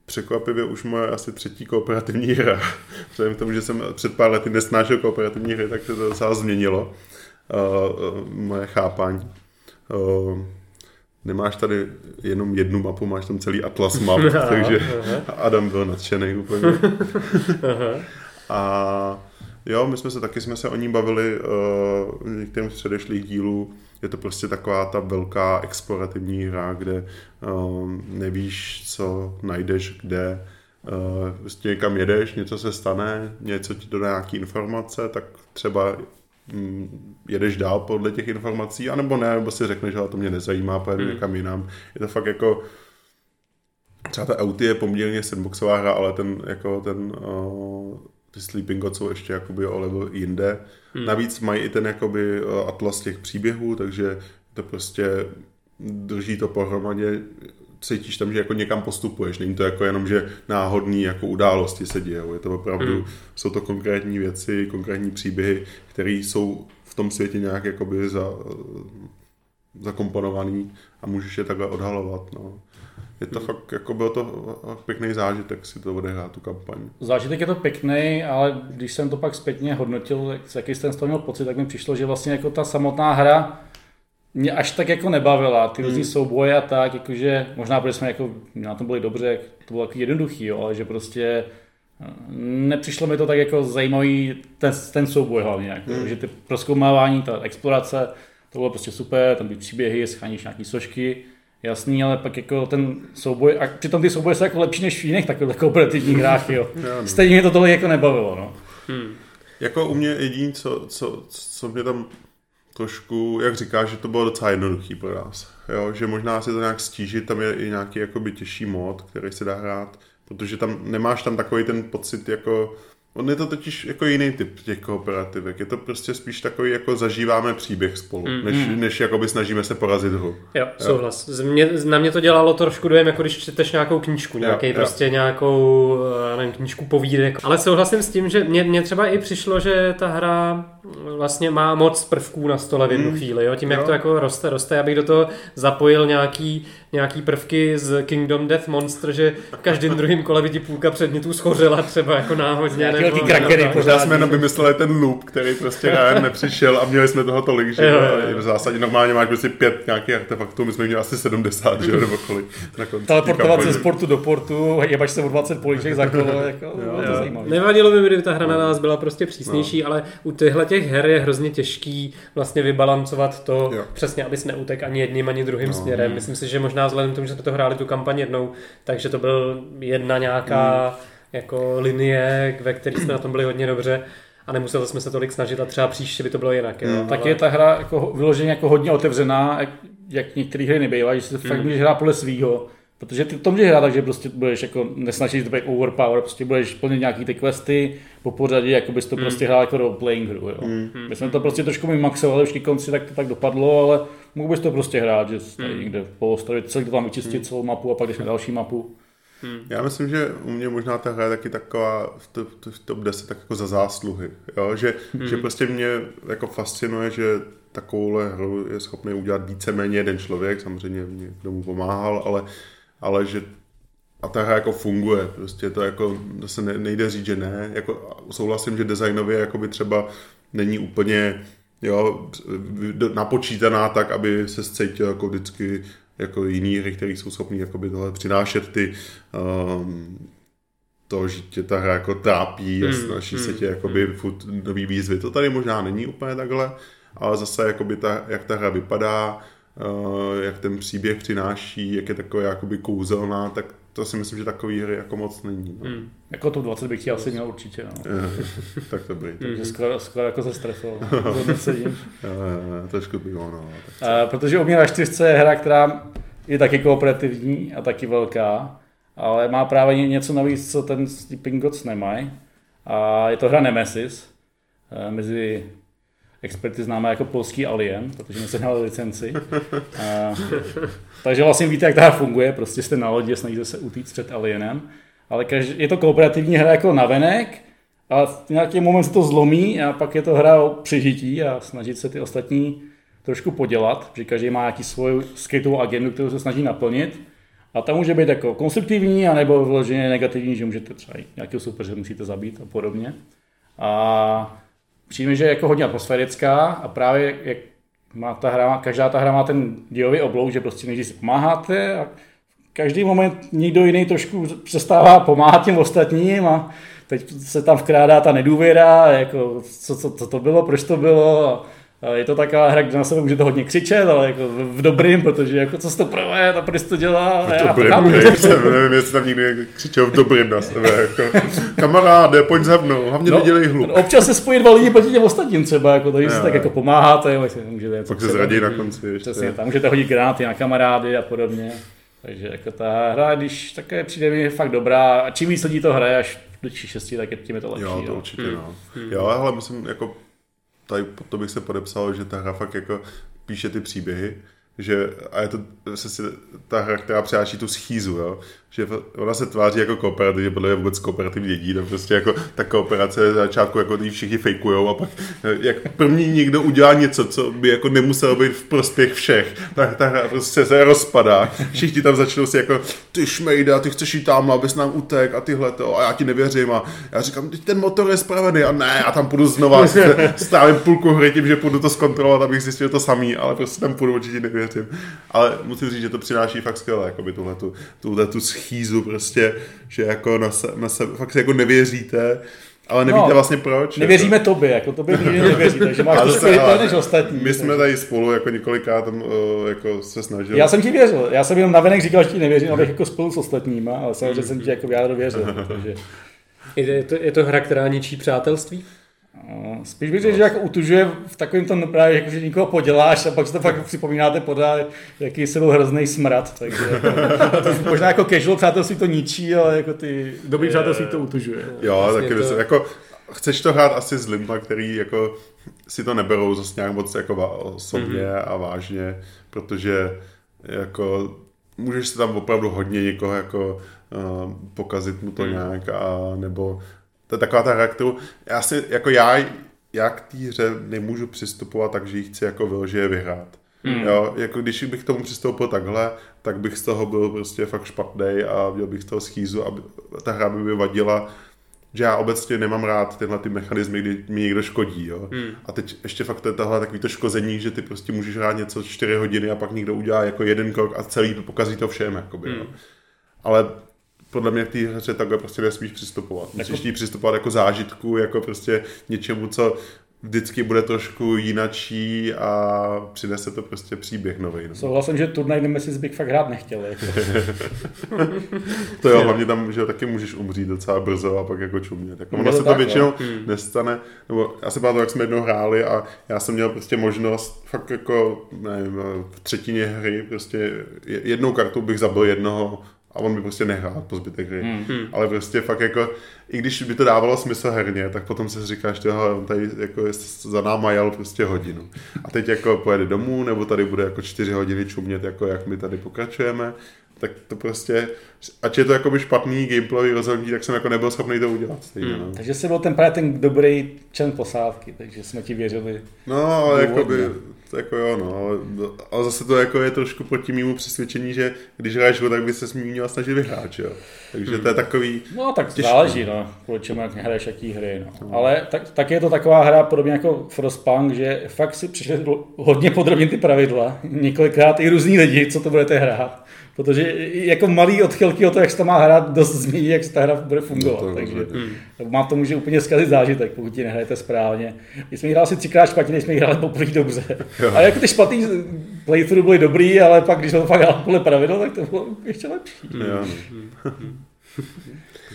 [SPEAKER 1] překvapivě už moje asi třetí kooperativní hra. Vzhledem k tomu, že jsem před pár lety nesnášel kooperativní hry, tak se to docela změnilo. Moje chápání. Uh, nemáš tady jenom jednu mapu, máš tam celý atlas map,
[SPEAKER 3] Aha,
[SPEAKER 1] takže
[SPEAKER 3] aha.
[SPEAKER 1] Adam byl nadšený úplně.
[SPEAKER 3] Aha.
[SPEAKER 1] A jo, my jsme se taky jsme se o ní bavili uh, v některém z předešlých dílů. Je to prostě taková ta velká explorativní hra, kde uh, nevíš, co najdeš, kde uh, prostě někam jedeš, něco se stane, něco ti dodá nějaký informace, tak třeba jedeš dál podle těch informací, anebo ne, nebo si řekneš, že to mě nezajímá, pojedu
[SPEAKER 3] Hmm.
[SPEAKER 1] někam jinam. Je to fakt jako třeba ta Auty je poměrně sandboxová hra, ale ten, jako ten, uh, ty Sleeping Gods jsou ještě jakoby o level jinde. Hmm. Navíc mají i ten jakoby uh, atlas těch příběhů, takže to prostě drží to pohromadě, cítíš tam, že jako někam postupuješ, není to jako jenom, že náhodný jako události se dějou, je to opravdu,
[SPEAKER 3] Hmm.
[SPEAKER 1] jsou to konkrétní věci, konkrétní příběhy, které jsou v tom světě nějak jakoby za, zakomponovaný a můžeš je takhle odhalovat, no. Je to fakt, jako byl to pěkný zážitek si to odehrát, tu kampaň.
[SPEAKER 2] Zážitek je to pěkný, ale když jsem to pak zpětně hodnotil, jak, jaký jsem z toho měl pocit, tak mi přišlo, že vlastně jako ta samotná hra mě až tak jako nebavila, ty různý souboje a tak, jakože možná protože jsme jako na tom byli dobře, to bylo jako jednoduchý, jo, ale že prostě eh, nepřišlo mi to tak jako zajímavý ten, ten souboj hlavně, jako,
[SPEAKER 1] Hmm.
[SPEAKER 2] že ty proskoumávání, ta explorace, to bylo prostě super, tam byly příběhy, scháníš nějaký sošky, jasný, ale pak jako ten souboj, a přitom ty souboje jsou jako lepší než v jiných takových kooperativních hrách, jo.
[SPEAKER 1] Jo.
[SPEAKER 2] Stejně mě to tolik jako nebavilo, no.
[SPEAKER 3] Hmm.
[SPEAKER 1] Jako u mě jediný, co, co, co mě tam trošku, jak říkáš, že to bylo docela jednoduchý pro nás. Jo? Že možná si to nějak stížit, tam je i nějaký jakoby těžší mod, který se dá hrát, protože tam nemáš tam takový ten pocit jako, on je to totiž jako jiný typ těch kooperativek, je to prostě spíš takový jako zažíváme příběh spolu,
[SPEAKER 3] Mm.
[SPEAKER 1] než, než jakoby snažíme se porazit hru.
[SPEAKER 3] Jo, souhlas. Z mě, na mě to dělalo trošku dojem, jako když čteš nějakou knížku, nějaký
[SPEAKER 1] jo.
[SPEAKER 3] prostě nějakou, eh, nevím, knížku povídek. Ale souhlasím s tím, že mě, mě třeba i přišlo, že ta hra vlastně má moc prvků na stole v jednu
[SPEAKER 1] Mm.
[SPEAKER 3] chvíli, jo? tím jak
[SPEAKER 1] Jo.
[SPEAKER 3] to jako roste, roste, abych do toho zapojil nějaký, nějaký prvky z Kingdom Death Monster, že v každém druhém kole ti půlka předmětů schořela třeba jako náhodně,
[SPEAKER 2] Velký
[SPEAKER 3] nebo-
[SPEAKER 2] krakery.
[SPEAKER 1] Možná jsme jenom vymysleli ten loop, který prostě Ryan nepřišel a měli jsme toho tolik, že
[SPEAKER 3] Jo,
[SPEAKER 1] jo, v zásadě normálně máš prostě pět nějakých artefaktů, my jsme měli asi 70, že jo, nebo kolik. Na konci té
[SPEAKER 2] Teleportovat ze sportu do portu, jebaš se o 20 políček za kolo, jako, jo, to zajímavé.
[SPEAKER 3] Nevadilo by mi, kdyby ta hra na nás byla prostě přísnější, no. ale u těchto těch her je hrozně těžký vlastně vybalancovat to
[SPEAKER 1] Jo.
[SPEAKER 3] přesně, abys neutek ani jedním, ani druhým
[SPEAKER 1] No.
[SPEAKER 3] směrem. Myslím si, že možná vzhledem k tomu, že jsme to hráli tu kampaň jednou, takže to byl jedna nějaká jako linie, ve které jsme na tom byli hodně dobře a nemuseli jsme se tolik snažit a třeba příště by to bylo jinak. Jo?
[SPEAKER 1] Mm.
[SPEAKER 2] Tak je ta hra jako vyloženě jako hodně otevřená, jak, jak některé hry nebývají, že si fakt
[SPEAKER 3] Mm.
[SPEAKER 2] můžeš hrát podle svýho. Protože ty to můžeš hrát tak, že prostě budeš jako, nesnažíš to být overpower, prostě budeš plnit nějaký ty questy po pořadí, jako bys to
[SPEAKER 3] Mm.
[SPEAKER 2] prostě hrál jako role-playing hru. Jo.
[SPEAKER 1] Mm.
[SPEAKER 2] My jsme to prostě trošku maxovali už ke konci, tak to tak dopadlo, ale mohl bys to prostě hrát, že jsi tady
[SPEAKER 3] Mm.
[SPEAKER 2] někde polostavit, celý to tam vyčistit, celou mapu a pak jdeš na další mapu.
[SPEAKER 1] Já myslím, že u mě možná ta hra je taky taková v top, v top 10 tak jako za zásluhy, jo? Že,
[SPEAKER 3] Hmm.
[SPEAKER 1] že prostě mě jako fascinuje, že takovouhle hru je schopný udělat víceméně jeden člověk, samozřejmě mě k tomu pomáhal, ale, ale že a ta hra jako funguje, prostě to jako zase ne, nejde říct, že ne, jako souhlasím, že designově jako by třeba není úplně jo, napočítaná tak, aby se cítil jako vždycky jako jiný hry, které jsou schopný jakoby tohle přinášet ty um, to, že tě ta hra jako trápí a
[SPEAKER 3] Hmm,
[SPEAKER 1] snaží se
[SPEAKER 3] hmm,
[SPEAKER 1] tě jakoby furt nový výzvy. To tady možná není úplně takhle, ale zase jakoby ta, jak ta hra vypadá, uh, jak ten příběh přináší, jak je taková jakoby kouzelná, tak to si myslím, že takový hry jako moc není. No.
[SPEAKER 3] Hmm.
[SPEAKER 2] Jako top 20 bych chtěl asi měl určitě. No.
[SPEAKER 1] Eh, tak to byly.
[SPEAKER 2] Takže skoro, skoro jako se stresoval.
[SPEAKER 1] Trošku bylo, no. Tak,
[SPEAKER 2] Uh, protože u mě na čtyřce je hra, která je taky kooperativní a taky velká, ale má právě ně- něco navíc, co ten Sleeping Gods nemají. A je to hra Nemesis, uh, mezi experty známá jako polský Alien, protože jsme se hnali licenci. Uh, takže vlastně víte, jak ta hra funguje, prostě jste na lodi a snažíte se utíct před Alienem. Ale každý, je to kooperativní hra jako navenek, a v nějaký moment se to zlomí a pak je to hra o přežití a snažit se ty ostatní trošku podělat, že každý má nějaký svou skrytou agendu, kterou se snaží naplnit. A ta může být jako konstruktivní, anebo vyloženě negativní, že můžete třeba nějakého soupeře musíte zabít a podobně. A přijme, že je jako hodně atmosférická a právě jak má ta hra, každá ta hra má ten dějový oblouk, že prostě nejdřív si pomáháte a každý moment někdo jiný trošku přestává pomáhat těm ostatním a teď se tam vkrádá ta nedůvěra, jako co, co, co to bylo, proč to bylo. A je to taková hra, kde na sebe můžete hodně křičet, ale jako v v dobrým, protože jako co to proved a proč jsi to dělá. Já
[SPEAKER 1] Dobrým,
[SPEAKER 2] že-
[SPEAKER 1] nevím, nevím, jestli tam někdy křičel v dobrým na sebe, jako kamaráde, pojď za mnou, hlavně no, nedělej hluk.
[SPEAKER 2] Občas se spojí dva lidi proti těm ostatním třeba, jako, takže si tak jako pomáháte, můžete něco
[SPEAKER 1] Pak se zradí na konci ještě.
[SPEAKER 2] Přesně, tam můžete hodit granáty na kamarády a podobně. Takže jako ta hra, když také přijde mi je fakt dobrá a čím víc lidí to hraje, až do šesti, tak je tím je to lepší.
[SPEAKER 1] Jo, to
[SPEAKER 2] jo.
[SPEAKER 1] určitě, no. Jo, ale myslím, jako, tady pod to bych se podepsal, že ta hra fakt jako píše ty příběhy, že, a je to se ta hra, která přináší tu schýzu, jo, že ona se tváří jako kooperativně, podle mě vůbec kooperativně jedí, no prostě jako ta kooperace začátku jako ty všichni fejkujou a pak eh, jak první někdo udělá něco, co by jako nemuselo být v prospěch všech, tak ta hra prostě se rozpadá. Všichni tam začnou si jako, ty šmejda, ty chceš jít tam, abys nám utek a tyhle to, a já ti nevěřím a já říkám, teď ten motor je spravený a ne, a tam půjdu znova, strávím půlku hry tím, že půjdu to zkontrolovat, abych zjistil to samý, ale prostě tam půjdu určitě nevěřím. Ale musím říct, že to přináší fakt skvěle, jako by tuhle tu, tuhle tu schýzu prostě, že jako na, se, na sebe, fakt si jako nevěříte, ale nevíte
[SPEAKER 2] No,
[SPEAKER 1] vlastně proč.
[SPEAKER 2] Nevěříme
[SPEAKER 1] jako.
[SPEAKER 2] tobě, jako tobě nikdy nevěří, takže máš
[SPEAKER 1] Ale
[SPEAKER 2] to než ostatní.
[SPEAKER 1] My jsme tady spolu jako několikrát tam uh, jako se snažili.
[SPEAKER 2] Já jsem ti věřil, já jsem jenom navenek říkal, že ti nevěřím, abych jako spolu s ostatníma, ale samozřejmě jsem ti jako v jádru věřil, takže
[SPEAKER 3] Je to, je to hra, která ničí přátelství?
[SPEAKER 2] No, spíš bych řekl, že jako utužuje v takovém tom právě, jako, že někoho poděláš a pak si to fakt připomínáte pořád, jaký se byl hrozný smrad, takže jako, to možná jako casual přátelství to ničí, ale jako ty dobrý
[SPEAKER 3] Je.
[SPEAKER 2] přátelství to utužuje.
[SPEAKER 1] Jo,
[SPEAKER 3] Vlastně
[SPEAKER 1] taky
[SPEAKER 3] to-
[SPEAKER 1] to... jako chceš to hrát asi s lidma, který jako si to neberou zase nějak moc jako osobně
[SPEAKER 3] Mhm.
[SPEAKER 1] mm-hmm. a vážně, protože jako můžeš se tam opravdu hodně někoho jako uh, pokazit mu to mm. nějak a nebo to je taková ta hra, kterou já si, jako já, já k té hře nemůžu přistupovat tak, že ji chci jako vyloženě vyhrát.
[SPEAKER 2] Hmm.
[SPEAKER 1] Mm. Jo, jako když bych k tomu přistoupil takhle, tak bych z toho byl prostě fakt špatný a měl bych z toho schýzu a ta hra by mi vadila že já obecně nemám rád tyhle ty mechanismy, kdy mi někdo škodí, jo.
[SPEAKER 3] Hmm.
[SPEAKER 1] A teď ještě fakt to je tahle takový to škození, že ty prostě můžeš hrát něco 4 hodiny a pak někdo udělá jako jeden krok a celý pokazí to všem, jakoby, jo.
[SPEAKER 3] Hmm.
[SPEAKER 1] Ale podle mě v té hře takhle prostě nesmíš přistupovat. Musíš
[SPEAKER 2] Jako-
[SPEAKER 1] přistupovat jako zážitku, jako prostě něčemu, co vždycky bude trošku jinačí a přinese to prostě příběh nový. No.
[SPEAKER 2] Souhlasím, že turnaj Nemesis bych fakt hrát nechtěl. Jako.
[SPEAKER 1] To jo, hlavně tam, že taky můžeš umřít docela brzo a pak jako čumět. Jako ono
[SPEAKER 2] to
[SPEAKER 1] se to
[SPEAKER 2] tak,
[SPEAKER 1] většinou
[SPEAKER 3] Hmm.
[SPEAKER 1] nestane, nebo já se pamatuju, jak jsme jednou hráli a já jsem měl prostě možnost fakt jako, nevím, v třetině hry prostě je- jednou kartou bych zabil jednoho a on by prostě nehrál po zbytek hry.
[SPEAKER 2] Hmm.
[SPEAKER 3] Hmm.
[SPEAKER 1] Ale prostě fakt jako, i když by to dávalo smysl herně, tak potom si říkáš, že on tady jako je za náma jel prostě hodinu. A teď jako pojede domů, nebo tady bude jako čtyři hodiny čumět, jako jak my tady pokračujeme, tak to prostě, ať je to jakoby špatný gameplayový rozhodnutí, tak jsem jako nebyl schopný to udělat stejně,
[SPEAKER 3] Hmm.
[SPEAKER 1] no.
[SPEAKER 2] Takže jsi byl ten právě ten dobrý člen posádky, takže jsme ti věřili.
[SPEAKER 1] No, ale jakoby, to jako jo, no, ale, ale zase to jako je trošku proti mému přesvědčení, že když hraješ ho, tak by se s mým měl snažit vyhrát, jo. Takže to je takový,
[SPEAKER 2] No tak
[SPEAKER 1] Těžko.
[SPEAKER 2] záleží, no, kvůli čemu jak hraješ jaký hry, no. Ale tak, tak, je to taková hra podobně jako Frostpunk, že fakt si přišli hodně podrobně ty pravidla, několikrát i různý lidi, co to budete hrát. Protože jako malý odchylky o to, jak se to má hrát, dost změní, jak se ta hra bude fungovat.
[SPEAKER 1] No to
[SPEAKER 2] takže.
[SPEAKER 3] Hmm.
[SPEAKER 2] má to může úplně zkazit zážitek, pokud ti nehrajete správně. My jsme ji hráli si třikrát špatně, než jsme ji hráli poprvé dobře.
[SPEAKER 1] Jo.
[SPEAKER 2] A jako ty špatný playthrough byly dobrý, ale pak, když jsem to fakt hrál podle pravidel, tak to bylo ještě lepší.
[SPEAKER 1] jo, no.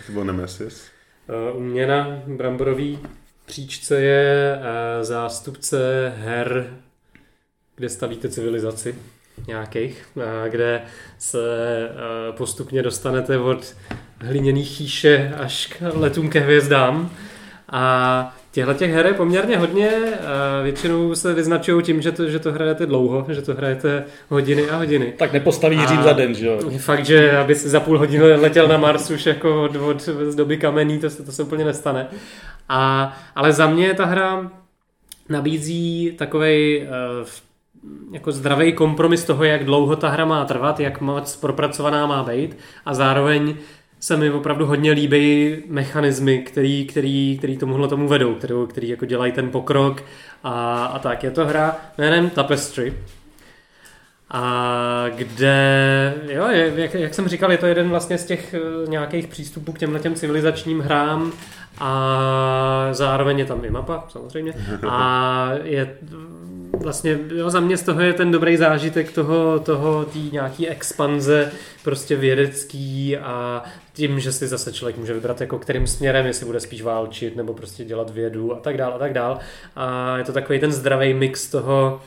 [SPEAKER 1] to byl Nemesis.
[SPEAKER 3] Eh, U mě na bramborový příčce je eh, zástupce her, kde stavíte civilizaci nějakých, eh, kde se postupně dostanete od hliněných chýše až k letům ke hvězdám. A těchto těch her je poměrně hodně, eh, většinou se vyznačují tím, že to, že to hrajete dlouho, že to hrajete hodiny a hodiny.
[SPEAKER 2] Tak nepostaví
[SPEAKER 3] A-
[SPEAKER 2] Řím za den, že jo?
[SPEAKER 3] Fakt, že aby si za půl hodiny letěl na Mars už jako od, od z doby kamenný, to se, to se úplně nestane. A, ale za mě ta hra nabízí takovej uh, jako zdravý kompromis toho, jak dlouho ta hra má trvat, jak moc propracovaná má být a zároveň se mi opravdu hodně líbí mechanismy, který, který, který tomuhle tomu vedou, který, který jako dělají ten pokrok a, a tak. Je to hra jménem Tapestry, a kde, jo, jak, jak jsem říkal, je to jeden vlastně z těch eh, nějakých přístupů k těmhle těm civilizačním hrám a zároveň je tam i mapa, samozřejmě. A je vlastně, jo, za mě z toho je ten dobrý zážitek toho, toho tý nějaký expanze prostě vědecký a tím, že si zase člověk může vybrat jako kterým směrem, jestli bude spíš válčit nebo prostě dělat vědu a tak dál a tak dál. A je to takový ten zdravý mix toho,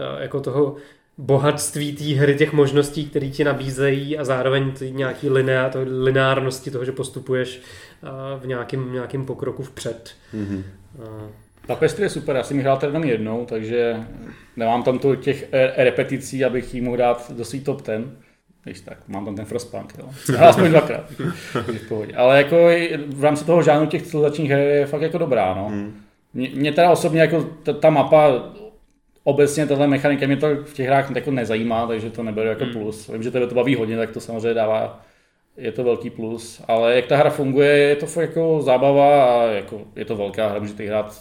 [SPEAKER 3] eh, jako toho bohatství té hry, těch možností, které ti nabízejí a zároveň ty nějaký lineá, to, lineárnosti toho, že postupuješ eh, v nějakém nějakým pokroku vpřed.
[SPEAKER 1] Mhm.
[SPEAKER 3] Eh,
[SPEAKER 2] Tapestry je super, já jsem ji hrál tady jenom jednou, takže nemám tam to těch e- repeticí, abych ji mohl dát do svý top ten. Když tak, mám tam ten Frostpunk, jo. Hrál aspoň dvakrát. takže v pohodě. Ale jako i v rámci toho žánru těch civilizačních her je fakt jako dobrá, no.
[SPEAKER 1] Hmm.
[SPEAKER 2] Mě, mě teda osobně jako ta, ta mapa, obecně tahle mechanika mě to v těch hrách jako nezajímá, takže to neberu jako
[SPEAKER 3] Hmm.
[SPEAKER 2] plus. Vím, že tebe to baví hodně, tak to samozřejmě dává, je to velký plus, ale jak ta hra funguje, je to fakt jako zábava a jako je to velká hra, můžete ji hrát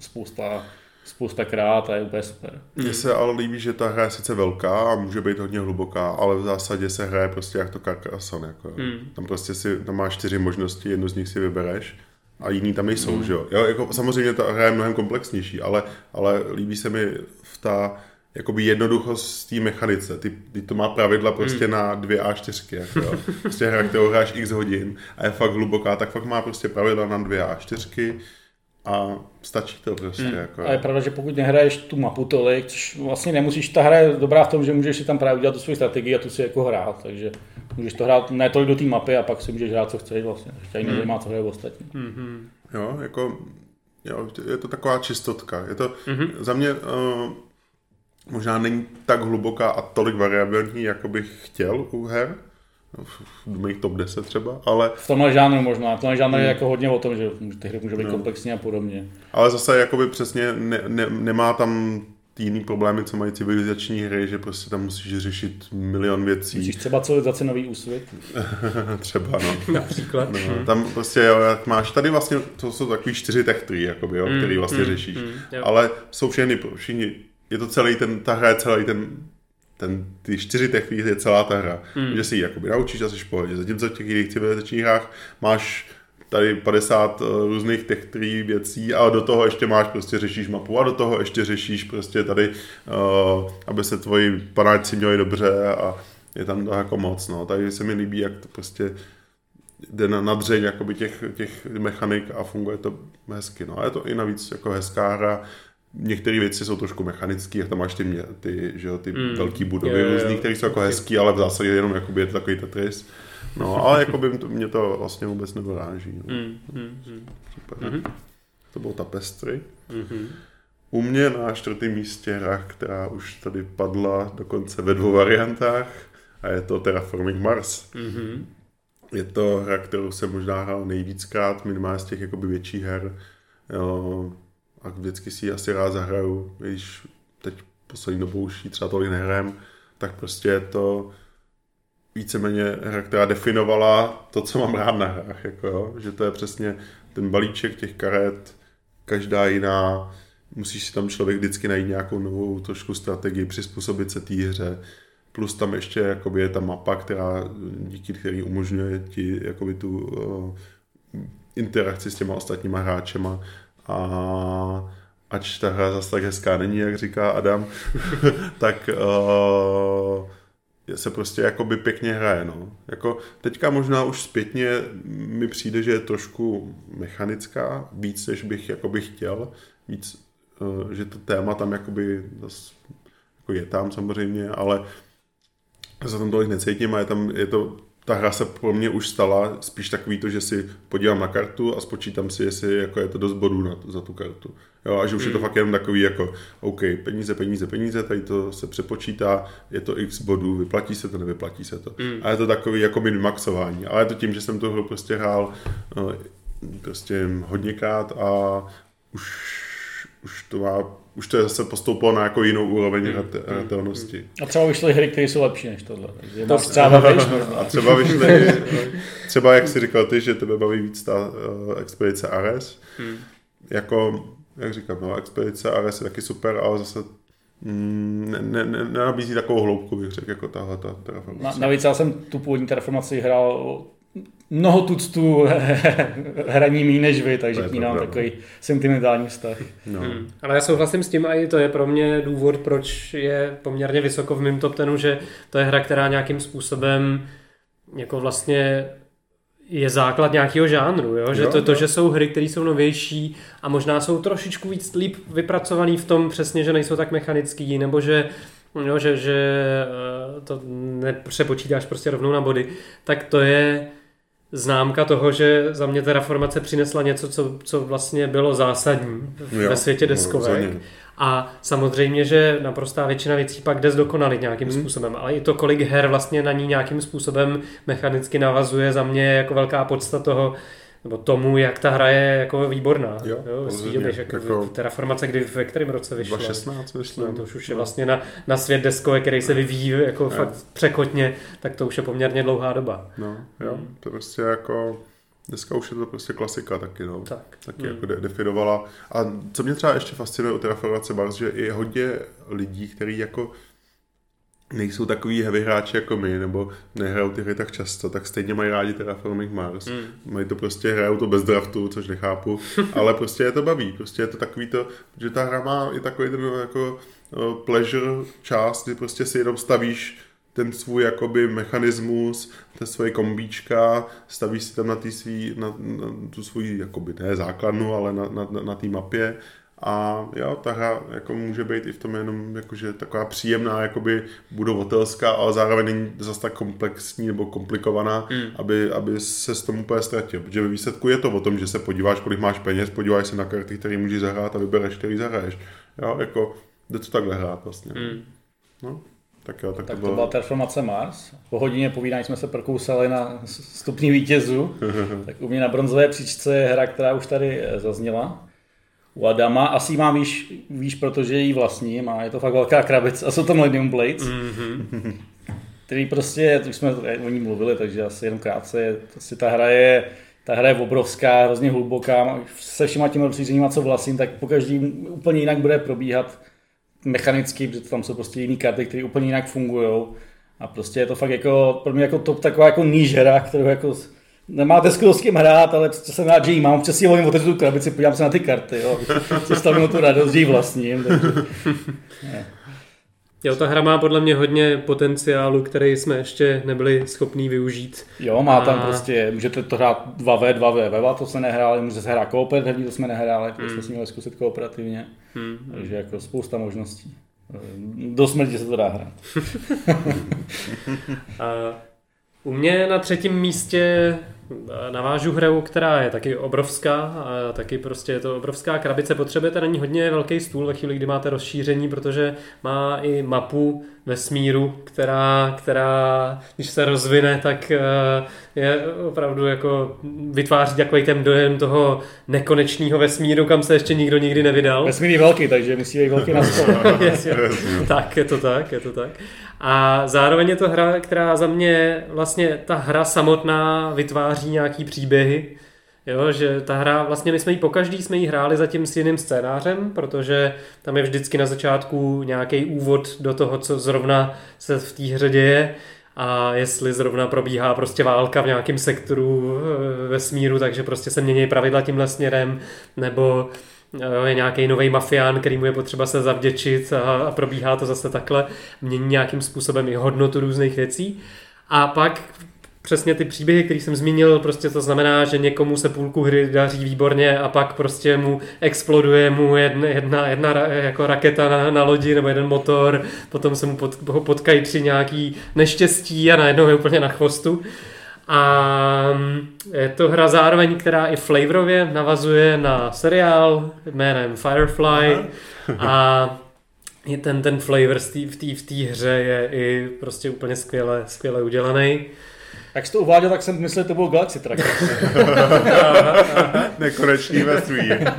[SPEAKER 2] spousta, spousta krát a je úplně super.
[SPEAKER 1] Mně se ale líbí, že ta hra je sice velká a může být hodně hluboká, ale v zásadě se hraje prostě jak to Carcassonne. Jako.
[SPEAKER 3] Hmm.
[SPEAKER 1] Tam prostě si, tam máš čtyři možnosti, jednu z nich si vybereš a jiný tam nejsou, že jo? jo jako, samozřejmě ta hra je mnohem komplexnější, ale, ale líbí se mi v ta jakoby jednoduchost té mechanice. Ty, ty to má pravidla prostě na dvě A4. Jako, jo. Prostě hra, kterou hráš x hodin a je fakt hluboká, tak fakt má prostě pravidla na dvě A4 a stačí to prostě. Jako,
[SPEAKER 2] A je pravda, že pokud nehraješ tu mapu tolik, což vlastně nemusíš, ta hra je dobrá v tom, že můžeš si tam právě udělat tu svoji strategii a tu si jako hrát, takže můžeš to hrát ne tolik do té mapy a pak si můžeš hrát, co chceš vlastně. Ještě ani nezajímá, co hraje ostatní.
[SPEAKER 3] Mhm.
[SPEAKER 1] Jo, jako, jo, je to taková čistotka. Je to, mm-hmm. za mě uh, možná není tak hluboká a tolik variabilní, jako bych chtěl u her, v mých top 10 třeba, ale,
[SPEAKER 2] V tomhle žánru možná, v tomhle žánru
[SPEAKER 3] Hmm.
[SPEAKER 2] je jako hodně o tom, že ty hry můžou být
[SPEAKER 1] No.
[SPEAKER 2] komplexní a podobně.
[SPEAKER 1] ale zase jakoby přesně ne, ne, nemá tam ty jiný problémy, co mají civilizační hry, že prostě tam musíš řešit milion věcí.
[SPEAKER 2] Musíš třeba civilizace nový úsvit?
[SPEAKER 1] třeba, no.
[SPEAKER 3] Například.
[SPEAKER 1] No, tam prostě, jo, jak máš tady vlastně, to jsou takový čtyři tech tree, jakoby,
[SPEAKER 3] Hmm,
[SPEAKER 1] jo, který vlastně řešíš. Ale jsou všechny, všichni, je to celý ten, ta hra je celý ten, ten, ty čtyři tech tree je celá ta hra.
[SPEAKER 3] Hmm.
[SPEAKER 1] Že si ji jakoby naučíš a jsi v pohodě. Zatímco v těch jiných civilizačních hrách máš tady 50 uh, různých tech tree věcí a do toho ještě máš prostě řešíš mapu a do toho ještě řešíš prostě tady, uh, aby se tvoji panáčci měli dobře a je tam to jako moc, no. Tady se mi líbí, jak to prostě jde na, na dřeň jakoby těch, těch mechanik a funguje to hezky, no. A je to i navíc jako hezká hra, Některé věci jsou trošku mechanické, jak tam máš ty, mě- ty, že jo, ty
[SPEAKER 3] Mm.
[SPEAKER 1] velké budovy
[SPEAKER 3] Jo, jo,
[SPEAKER 1] různý, které jsou jako hezký, ale v zásadě jenom jakoby je to takový Tetris. No, ale jako by mě to vlastně vůbec nedoráží. No.
[SPEAKER 3] Mm, mm, mm,
[SPEAKER 1] Super.
[SPEAKER 3] Mhm.
[SPEAKER 1] To byl Tapestry.
[SPEAKER 3] mhm.
[SPEAKER 1] U mě na čtvrtém místě hra, která už tady padla dokonce ve dvou variantách a je to Terraforming Mars.
[SPEAKER 3] Mhm.
[SPEAKER 1] Je to hra, kterou jsem možná hrál nejvíckrát, minimálně z těch jakoby větších her. Jo, a vždycky si ji asi rád zahraju, když teď poslední dobou už ji třeba tolik nehrajem, tak prostě je to víceméně hra, která definovala to, co mám rád na hrách. Jako jo? Že to je přesně ten balíček těch karet, každá jiná, musíš si tam člověk vždycky najít nějakou novou trošku strategii, přizpůsobit se té hře. Plus tam ještě jakoby je ta mapa, která díky který umožňuje ti jakoby tu uh, interakci s těma ostatníma hráčema a ač ta hra zase tak hezká není, jak říká Adam, tak uh, se prostě jakoby pěkně hraje, no. Jako teďka možná už zpětně mi přijde, že je trošku mechanická, víc, než bych jakoby chtěl, víc, uh, že to téma tam jakoby zas, jako je tam samozřejmě, ale se tam tolik necítím a je tam, je to, ta hra se pro mě už stala spíš takový to, že si podívám na kartu a spočítám si, jestli jako je to dost bodů na, za tu kartu. Jo, a že už je to fakt jenom takový jako, OK, peníze, peníze, peníze, tady to se přepočítá, je to x bodů, vyplatí se to, nevyplatí se to.
[SPEAKER 3] Mm.
[SPEAKER 1] A je to takový jako maxování. Ale je to tím, že jsem tu hru prostě hrál no, prostě hodněkrát a už, už to má, už to je zase postoupilo na jako jinou úroveň hrate- hratelnosti.
[SPEAKER 2] A třeba vyšly hry, které jsou lepší než tohle. Takže máš třeba možná.
[SPEAKER 1] A třeba vyšly, třeba jak jsi říkal ty, že tebe baví víc ta uh, expedice Ares.
[SPEAKER 3] Hmm.
[SPEAKER 1] Jako, jak říkám, no, expedice Ares je taky super, ale zase mm, ne, ne, ne, nenabízí takovou hloubku, bych řekl, jako tahle ta
[SPEAKER 2] Na,
[SPEAKER 1] terraformace.
[SPEAKER 2] navíc já jsem tu původní terraformaci hrál mnoho tuctů hraní mý než vy, takže k ní takový sentimentální vztah.
[SPEAKER 1] No.
[SPEAKER 3] Hmm. Ale já souhlasím s tím a i to je pro mě důvod, proč je poměrně vysoko v mém top tenu, že to je hra, která nějakým způsobem jako vlastně je základ nějakého žánru, jo? že
[SPEAKER 1] Jo,
[SPEAKER 3] to, to,
[SPEAKER 1] jo.
[SPEAKER 3] že jsou hry, které jsou novější a možná jsou trošičku víc líp vypracovaný v tom přesně, že nejsou tak mechanický, nebo že jo, že, že eh, to nepřepočítáš prostě rovnou na body, tak to je známka toho, že za mě Terraformace přinesla něco, co, co vlastně bylo zásadní
[SPEAKER 1] Jo,
[SPEAKER 3] ve světě
[SPEAKER 1] no,
[SPEAKER 3] deskovek.
[SPEAKER 1] rozhodně.
[SPEAKER 3] A samozřejmě, že naprostá většina věcí pak jde zdokonalit nějakým
[SPEAKER 1] Hmm.
[SPEAKER 3] způsobem, ale i to, kolik her vlastně na ní nějakým způsobem mechanicky navazuje, za mě je jako velká podsta toho, nebo tomu, jak ta hra je jako výborná.
[SPEAKER 1] Jo,
[SPEAKER 3] jo že jako
[SPEAKER 1] Jako-
[SPEAKER 3] Terraformace, kdy ve kterém roce vyšla?
[SPEAKER 1] 2016 vyšlo.
[SPEAKER 3] No, to už je vlastně na, na svět deskové, který se vyvíjí jako
[SPEAKER 1] Jo.
[SPEAKER 3] fakt překotně, tak to už je poměrně dlouhá doba.
[SPEAKER 1] No, jo,
[SPEAKER 3] Hmm.
[SPEAKER 1] to prostě jako, dneska už je to prostě klasika taky, no.
[SPEAKER 3] Tak.
[SPEAKER 1] taky
[SPEAKER 3] Hmm.
[SPEAKER 1] jako de- definovala. A co mě třeba ještě fascinuje u Terraformace Mars, že je hodně lidí, kteří jako nejsou takový heavy hráči jako my, nebo nehrajou ty hry tak často, tak stejně mají rádi Terraforming Mars.
[SPEAKER 3] Hmm.
[SPEAKER 1] Mají to prostě, hrajou to bez draftu, což nechápu, ale prostě je to baví. Prostě je to takový to, že ta hra má i takový ten jako uh, pleasure část, kdy prostě si jenom stavíš ten svůj jakoby mechanismus, ten svoje kombíčka, stavíš si tam na, tý svý, na, na tu svůj, jakoby ne základnu, ale na, na, na, na té mapě a jo, ta hra jako může být i v tom jenom jakože taková příjemná, jakoby budovatelská, ale zároveň není zase tak komplexní nebo komplikovaná,
[SPEAKER 3] Mm.
[SPEAKER 1] aby, aby se s tomu úplně ztratil. Protože ve výsledku je to o tom, že se podíváš, kolik máš peněz, podíváš se na karty, které můžeš zahrát a vybereš, který zahraješ. Jo, jako jde to takhle hrát vlastně.
[SPEAKER 3] Hmm.
[SPEAKER 1] No, tak jo, tak,
[SPEAKER 2] Tak
[SPEAKER 1] to
[SPEAKER 2] to byla
[SPEAKER 1] bylo...
[SPEAKER 2] Terraformace Mars. Po hodině povídání jsme se prokousali na stupní vítězů. tak u mě na bronzové příčce je hra, která už tady eh, zazněla. U Adama asi má víš, víš, protože jí vlastní, má, je to fakt velká krabice a jsou to Millennium Blades. Mm-hmm. Který prostě, už jsme o ní mluvili, takže asi jenom krátce, prostě ta hra je ta hra je obrovská, hrozně hluboká, se všema těmi rozšířeníma, co vlastním, tak po každý úplně jinak bude probíhat mechanicky, protože tam jsou prostě jiné karty, které úplně jinak fungují. A prostě je to fakt jako, pro mě jako top taková jako níž hra, kterou jako nemáte skvěl s kým hrát, ale jsem rád, že jí mám. Si volím otevřu tu krabici, podívám se na ty karty, jo. Představím tu radost, že jí vlastním. Takže,
[SPEAKER 3] Jo, ta hra má podle mě hodně potenciálu, který jsme ještě nebyli schopní využít.
[SPEAKER 2] Jo, má tam a... prostě, můžete to hrát 2v, 2v, to jsme nehráli, můžete se hrát kooperativně, to jsme nehráli, to hmm. jsme si měli zkusit kooperativně. Hmm. Takže jako spousta možností. Do smrti se to dá hrát.
[SPEAKER 3] a u mě na třetím místě navážu hru, která je taky obrovská a taky prostě je to obrovská krabice. Potřebujete na ní hodně velký stůl ve chvíli, kdy máte rozšíření, protože má i mapu vesmíru, která, která když se rozvine, tak eh, je opravdu jako vytváří takový ten dojem toho nekonečného vesmíru, kam se ještě nikdo nikdy nevydal.
[SPEAKER 2] Vesmír je velký, takže musí být velký na stole.
[SPEAKER 3] tak, je to tak, je to tak. A zároveň je to hra, která za mě vlastně ta hra samotná vytváří nějaký příběhy, Jo, že ta hra, vlastně my jsme ji pokaždý jsme ji hráli zatím s jiným scénářem, protože tam je vždycky na začátku nějaký úvod do toho, co zrovna se v té hře děje a jestli zrovna probíhá prostě válka v nějakém sektoru eh, vesmíru, takže prostě se mění pravidla tímhle směrem, nebo eh, je nějaký nový mafián, který mu je potřeba se zavděčit a, a probíhá to zase takhle, mění nějakým způsobem i hodnotu různých věcí. A pak přesně ty příběhy, které jsem zmínil, prostě to znamená, že někomu se půlku hry daří výborně a pak prostě mu exploduje mu jedna, jedna, jedna jako raketa na, na lodi nebo jeden motor, potom se mu pod, ho potkají tři nějaký neštěstí a najednou je úplně na chvostu. A mm, je to hra zároveň, která i flavorově navazuje na seriál jménem Firefly a ten, ten flavor v té v hře je i prostě úplně skvěle, skvěle udělaný.
[SPEAKER 2] Jak jsi to uváděl, tak jsem myslel, že to byl Galaxy Tracker.
[SPEAKER 1] Nekonečný vesmír.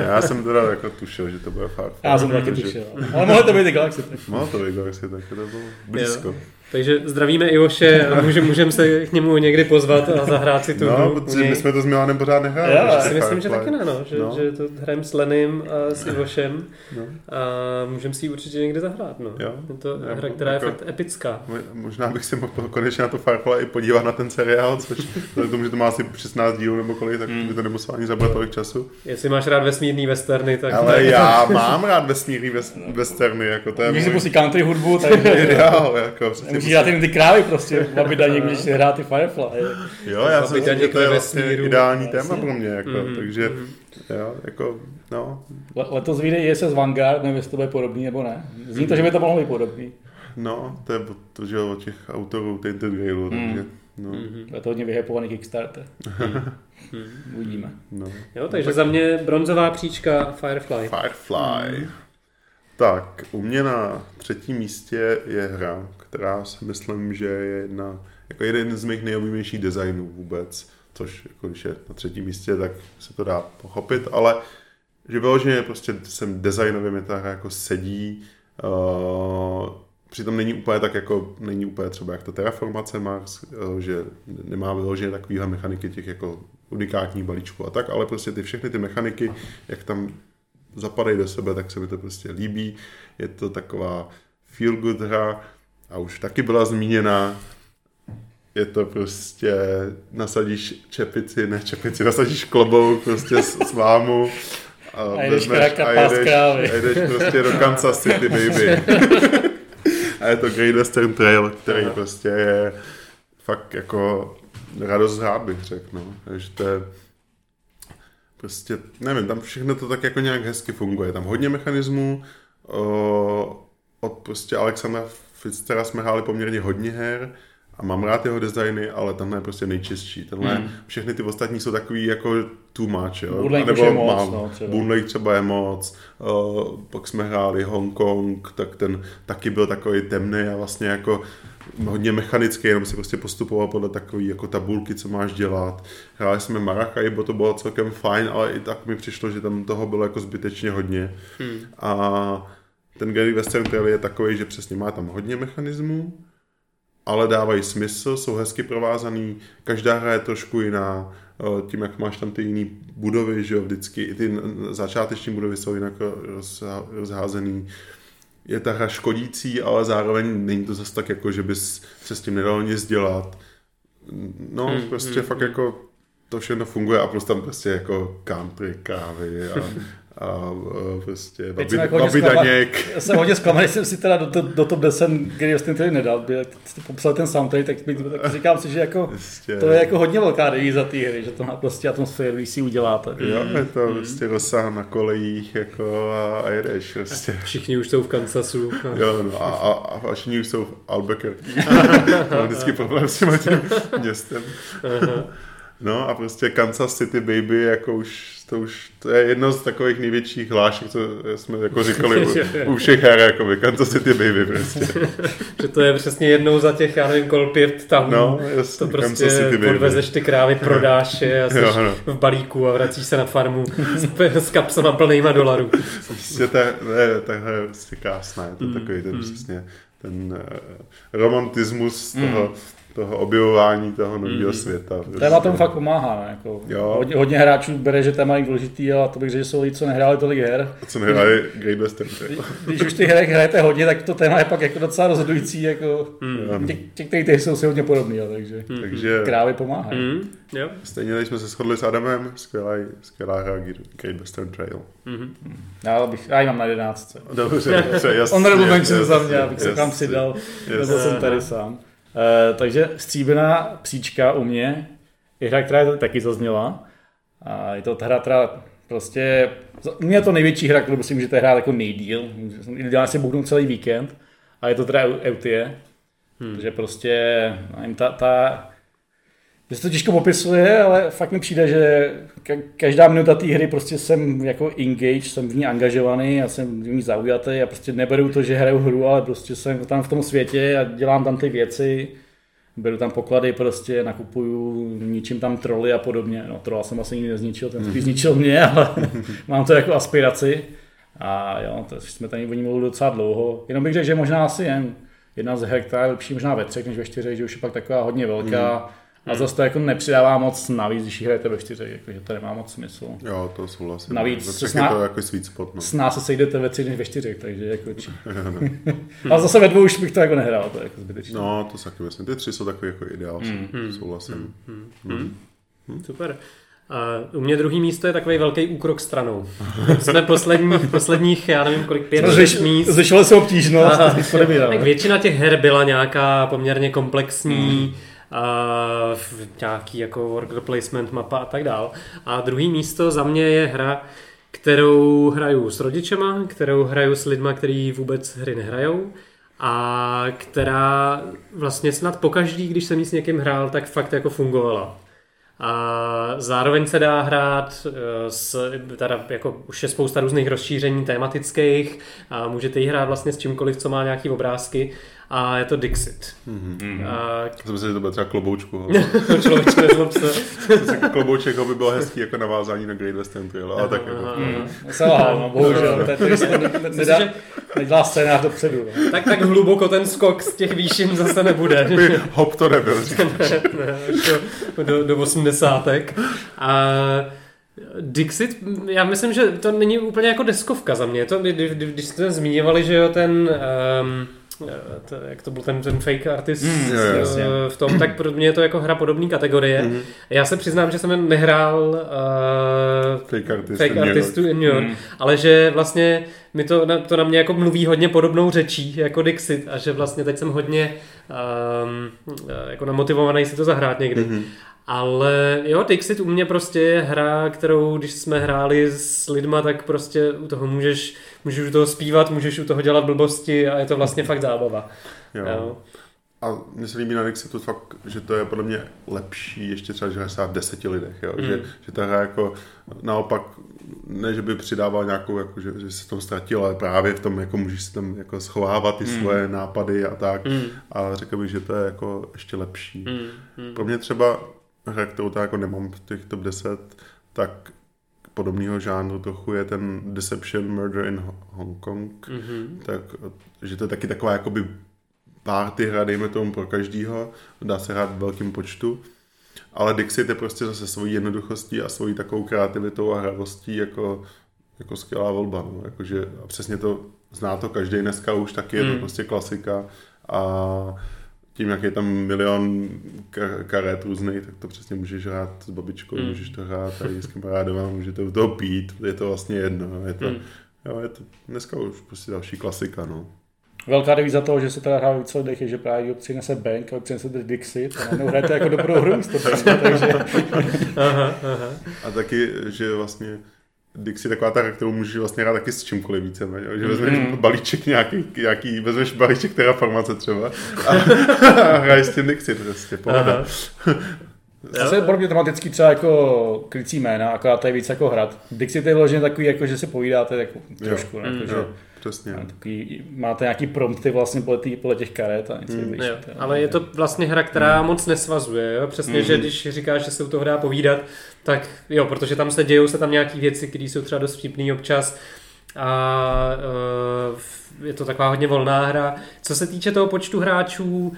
[SPEAKER 1] Já jsem teda jako tušil, že to bude fakt.
[SPEAKER 2] Já jsem taky tušil. Ale mohlo to být i Galaxy Tracker.
[SPEAKER 1] Mohlo to být Galaxy Tracker, to bylo blízko. Jo.
[SPEAKER 3] Takže zdravíme Ivoše a můžeme můžem se k němu někdy pozvat a zahrát si tu
[SPEAKER 1] No, protože my jsme to s Milanem pořád nehráli.
[SPEAKER 3] Já si myslím, že taky ne, no, že, no. že to hrajeme s Lenym a s Ivošem no. a můžeme si ji určitě někdy zahrát. No. Jo. Je to Já, hra, která jako, je fakt epická.
[SPEAKER 1] Možná bych si mohl konečně na to Firefly i podívat na ten seriál, což vzhledem tomu, že to má asi 16 dílů nebo kolik, tak mm. by to nemuselo ani zabrat tolik času.
[SPEAKER 3] Jestli máš rád vesmírný westerny, tak...
[SPEAKER 1] Ale já mám rád vesmírný westerny, jako to je
[SPEAKER 2] Můžeš si pustit country hudbu, tak...
[SPEAKER 1] ideál, jako.
[SPEAKER 2] Musíš dát ty krávy prostě, aby daně, když si hrá ty Firefly.
[SPEAKER 1] Jo, já si myslím, že to je vlastně ideální téma pro mě, jako, mm-hmm. takže mhm. jo, jako, no.
[SPEAKER 2] Letos vyjde ISS Vanguard, nevím, jestli to bude podobný nebo ne. Zní to, že by to mohlo být podobný.
[SPEAKER 1] No, to je to, že od těch autorů Tainted Grailu, mm. takže... No.
[SPEAKER 2] Mm-hmm. Je to hodně vyhypovaný Kickstarter. mm. Uvidíme.
[SPEAKER 3] No. Jo, takže tak... za mě bronzová příčka Firefly.
[SPEAKER 1] Firefly. Mm. Tak, u mě na třetím místě je hra, která si myslím, že je jedna, jako jeden z mých nejoblíbenějších designů vůbec, což jako když je na třetím místě, tak se to dá pochopit, ale že vyloženě prostě jsem designově mi ta hra jako sedí, uh, přitom není úplně tak jako, není úplně třeba jak to Terraformace Mars, uh, že nemá vyloženě takovýhle mechaniky těch jako unikátních balíčků a tak, ale prostě ty všechny ty mechaniky, jak tam zapadají do sebe, tak se mi to prostě líbí. Je to taková feel good hra a už taky byla zmíněna. Je to prostě, nasadíš čepici, ne čepici, nasadíš klobouk prostě s, s mámu
[SPEAKER 2] a, a jdeš, vezmeš, a jedeš,
[SPEAKER 1] a jedeš prostě do Kansas City, baby. a je to Great Western Trail, který prostě je fakt jako radost hrát, bych řekl. No. Takže to je prostě, nevím, tam všechno to tak jako nějak hezky funguje. Tam hodně mechanismů, o, od prostě Alexandra Fitzera jsme hráli poměrně hodně her, a mám rád jeho designy, ale tenhle je prostě nejčistší. Tenhle, hmm. všechny ty ostatní jsou takový jako too much, jo.
[SPEAKER 2] Bootleg už je moc, no, třeba.
[SPEAKER 1] Bootleg třeba je moc, uh, pak jsme hráli Hongkong, tak ten taky byl takový temný a vlastně jako hodně mechanický, jenom si prostě postupoval podle takové jako tabulky, co máš dělat. Hráli jsme Maracaibo, to bylo celkem fajn, ale i tak mi přišlo, že tam toho bylo jako zbytečně hodně. Hmm. A ten Gary Western Trail je takový, že přesně má tam hodně mechanismů, ale dávají smysl, jsou hezky provázaný, každá hra je trošku jiná, eh, tím, jak máš tam ty jiné budovy, že jo, vždycky, i ty začáteční budovy jsou jinak rozházený. Je ta hra škodící, ale zároveň není to zase tak, jako, že bys se s tím nedal nic dělat. No, hmm, prostě hmm, fakt hmm. jako to všechno funguje a plus tam prostě jako country, kávy a a prostě babi, jako babi Daněk.
[SPEAKER 2] Já jsem hodně zklamaný, jsem si teda do, do, do top 10 Gary Austin tedy nedal, by, jste popsal ten soundtrack, tak, tak říkám si, že jako, Jistě. to je jako hodně velká devíza té hry, že to má prostě atmosféru, když si uděláte.
[SPEAKER 1] Jo, je to mm. prostě rozsah na kolejích jako a, a jedeš prostě.
[SPEAKER 3] Všichni už jsou v Kansasu.
[SPEAKER 1] Jo, no a, a, a všichni už jsou v Albuquerque. Mám vždycky problém s tím městem. No a prostě Kansas City Baby, jako už, to už, to je jedno z takových největších hlášek, co jsme jako říkali u, u všech her, jako by Kansas City Baby prostě.
[SPEAKER 3] že to je přesně jednou za těch, já nevím, kolik pět tam, no, jasný, to prostě podvezeš ty krávy, prodáš je a jsi jo, no. v balíku a vracíš se na farmu s, s kapsama plnýma dolarů.
[SPEAKER 1] Prostě ta, ne, ta hra je prostě krásná, je to mm, takový ten mm. přesně ten uh, romantismus toho, mm toho objevování toho nového mm. světa.
[SPEAKER 2] Prostě. Téma tomu fakt pomáhá. Ne? Jako, jo. Hodně, hodně, hráčů bere, že téma je důležitý, ale to bych řekl, že jsou lidi, co nehráli tolik her.
[SPEAKER 1] A co nehráli Great Western.
[SPEAKER 2] Když už ty hry hrajete hodně, tak to téma je pak jako docela rozhodující. Jako, mm. Těch, těch jsou si hodně podobný, jo, takže, mm. takže krávy pomáhají. Mm.
[SPEAKER 1] Jo. Stejně, jsme se shodli s Adamem, skvělá, skvělá hra Great Western Trail.
[SPEAKER 2] Mm-hmm. Já, bych, já ji mám na 11.
[SPEAKER 1] Dobře, dobře, jasně.
[SPEAKER 2] Honorable mention za mě, abych se tam přidal, nebo jsem tady sám. Uh, takže stříbrná příčka u mě je hra, která je taky zazněla. A je to ta hra, která prostě, u mě je to největší hra, kterou si můžete hrát jako nejdíl. Ideálně si buchnu celý víkend. A je to teda Eutie. Hmm. Takže prostě, nevím, ta, ta že se to těžko popisuje, ale fakt mi přijde, že každá minuta té hry prostě jsem jako engage, jsem v ní angažovaný a jsem v ní zaujatý a prostě neberu to, že hraju hru, ale prostě jsem tam v tom světě a dělám tam ty věci, beru tam poklady prostě, nakupuju, ničím tam troly a podobně. No trola jsem asi nikdy nezničil, ten spíš zničil mě, ale mám to jako aspiraci. A jo, to jsme tady o ní mluvili docela dlouho. Jenom bych řekl, že možná asi jen jedna z her, která je lepší možná ve třech než ve čtyřech, že už je pak taková hodně velká. Mm a hmm. zase to jako nepřidává moc navíc, když hrajete ve čtyři, jakože to nemá moc smysl.
[SPEAKER 1] Jo, to souhlasím.
[SPEAKER 2] Navíc
[SPEAKER 1] se sná... je to jako sweet spot. No.
[SPEAKER 2] S nás se sejdete ve tři než ve čtyři, takže jako či... A zase ve dvou už bych to jako nehrál, to je jako zbytečné.
[SPEAKER 1] No, to se taky myslím. Ty tři jsou takový jako ideál, mm. souhlasím. Mm. Mm.
[SPEAKER 3] Mm. Super. A u mě druhý místo je takový velký úkrok stranou. Jsme poslední, posledních, já nevím kolik, pět, šest míst.
[SPEAKER 2] Zvyšoval se obtížnost.
[SPEAKER 3] tak většina těch her byla nějaká poměrně komplexní, mm uh, nějaký jako worker placement mapa a tak dál. A druhý místo za mě je hra, kterou hraju s rodičema, kterou hraju s lidma, kteří vůbec hry nehrajou a která vlastně snad pokaždý, když jsem ji s někým hrál, tak fakt jako fungovala. A zároveň se dá hrát eh, s, teda jako už je spousta různých rozšíření tematických a můžete ji hrát vlastně s čímkoliv, co má nějaký obrázky a je to Dixit.
[SPEAKER 1] Mm-hmm. A... Jsem myslel, že to bude třeba kloboučku.
[SPEAKER 3] Člověče, nezlob se.
[SPEAKER 1] klobouček by bylo hezký jako navázání na Great Western Trail, ale tak jako... Mm.
[SPEAKER 2] Selhal, no, bohužel. Nedá, nedělá scénář dopředu.
[SPEAKER 3] No. Tak, tak hluboko ten skok z těch výšin zase nebude.
[SPEAKER 1] Hop to nebyl.
[SPEAKER 3] ne, ne, do, 80. A Dixit, já myslím, že to není úplně jako deskovka za mě. To, když, když jste zmiňovali, že jo, ten... Um, to, jak to byl ten, ten fake artist mm, jo, v tom, tak pro mě je to jako hra podobné kategorie. Mm. Já se přiznám, že jsem nehrál uh,
[SPEAKER 1] fake, artist
[SPEAKER 3] fake artistu in New York, mm. ale že vlastně mi to, to na mě jako mluví hodně podobnou řečí jako Dixit a že vlastně teď jsem hodně um, jako namotivovaný si to zahrát někdy. Mm. Ale jo, Dixit u mě prostě je hra, kterou když jsme hráli s lidma, tak prostě u toho můžeš, můžeš u toho zpívat, můžeš u toho dělat blbosti a je to vlastně fakt zábava.
[SPEAKER 1] Jo. jo. a mně se líbí na Dixitu fakt, že to je podle mě lepší ještě třeba, že v deseti lidech, jo? Mm. Že, že ta hra jako naopak, ne, že by přidával nějakou, jako, že, že se tom ztratil, ale právě v tom, jako můžeš si tam jako schovávat ty mm. svoje nápady a tak. Mm. A řekl bych, že to je jako ještě lepší. Mm. Mm. Pro mě třeba hra, kterou tak jako nemám v těch top 10, tak podobného žánru trochu je ten Deception Murder in Hong Kong, mm-hmm. tak, že to je taky taková jakoby party hra, dejme tomu pro každýho, dá se hrát v velkém počtu, ale Dixit je prostě zase svojí jednoduchostí a svojí takovou kreativitou a hravostí jako, jako skvělá volba, no. Jakože, a přesně to zná to každý dneska už, taky je to mm. prostě klasika a tím, jak je tam milion karet různých, tak to přesně můžeš hrát s babičkou, mm. můžeš to hrát i s kamarádem, můžete u toho pít, je to vlastně jedno. Je to, mm. jo, je to dneska už prostě další klasika. No.
[SPEAKER 2] Velká devíza toho, že se teda hrá více lidech, je, že právě kdo přinese bank a přinese Dixit a najednou hrajete jako dobrou hru místo takže...
[SPEAKER 1] aha, aha. A taky, že vlastně Dixie taková ta, kterou můžeš vlastně hrát taky s čímkoliv více, že vezmeš mm. balíček nějaký, nějaký, vezmeš balíček formace třeba a, a hraješ s tím Dixie prostě, pohoda.
[SPEAKER 2] Zase je pro mě tematický třeba jako krycí jména, akorát to je víc jako hrad. Dixie je vloženě takový, jako, že si povídáte jako, trošku. Jo. Jako, že, jo
[SPEAKER 1] přesně.
[SPEAKER 2] Takový, máte nějaký prompty vlastně podle, tý, podle těch karet a něco mm,
[SPEAKER 3] jo, Ale je to vlastně hra, která mm. moc nesvazuje. Jo? Přesně, mm. že když říkáš, že se u toho dá povídat, tak jo, protože tam se dějou se tam nějaké věci, které jsou třeba dost vtipný občas a uh, je to taková hodně volná hra. Co se týče toho počtu hráčů,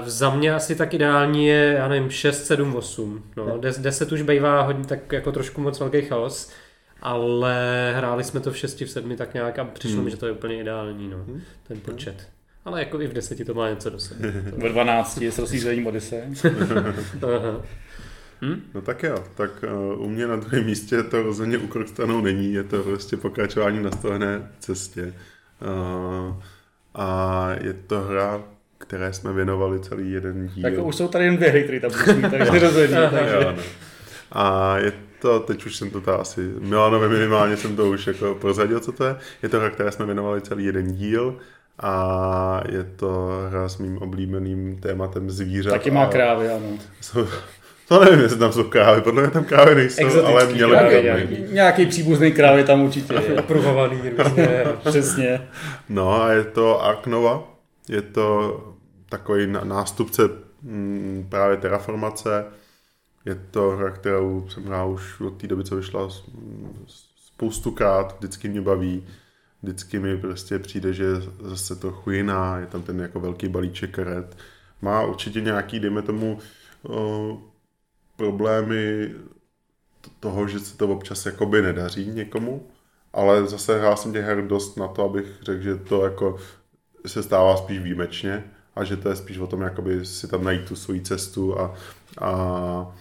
[SPEAKER 3] Uh, za mě asi tak ideální je, já nevím, 6, 7, 8. No, 10 už bývá hodně tak jako trošku moc velký chaos ale hráli jsme to v 6, v 7 tak nějak a přišlo hmm. mi, že to je úplně ideální, no, hmm. ten počet. Ale jako i v deseti to má něco do sebe.
[SPEAKER 2] Ve 12 s rozšířením Odyssey.
[SPEAKER 1] Hmm? No tak jo, tak uh, u mě na druhém místě to rozhodně úkrok stranou není, je to prostě pokračování na stohné cestě. Uh, a je to hra, které jsme věnovali celý jeden díl.
[SPEAKER 2] Tak už jsou tady jen dvě hry, které tam musí, takže rozhodně. takže... Jo, no.
[SPEAKER 1] A je to, teď už jsem to ta asi, Milanovi minimálně jsem to už jako prozradil, co to je. Je to hra, které jsme věnovali celý jeden díl a je to hra s mým oblíbeným tématem zvířat.
[SPEAKER 2] Taky má krávy, ano.
[SPEAKER 1] Jsou, to nevím, jestli tam jsou krávy, podle mě tam krávy nejsou, Exotický ale měly
[SPEAKER 2] by nějaký, nějaký příbuzný krávy tam určitě je. Pruhovaný různě, přesně.
[SPEAKER 1] No a je to Ark Nova, je to takový nástupce m, mm, právě terraformace, je to hra, kterou jsem hrál už od té doby, co vyšla spoustukrát, vždycky mě baví, vždycky mi prostě přijde, že zase trochu jiná, je tam ten jako velký balíček karet. Má určitě nějaký, dejme tomu, o, problémy toho, že se to občas jakoby nedaří někomu, ale zase hrál jsem těch her dost na to, abych řekl, že to jako se stává spíš výjimečně a že to je spíš o tom, jakoby si tam najít tu svoji cestu a, a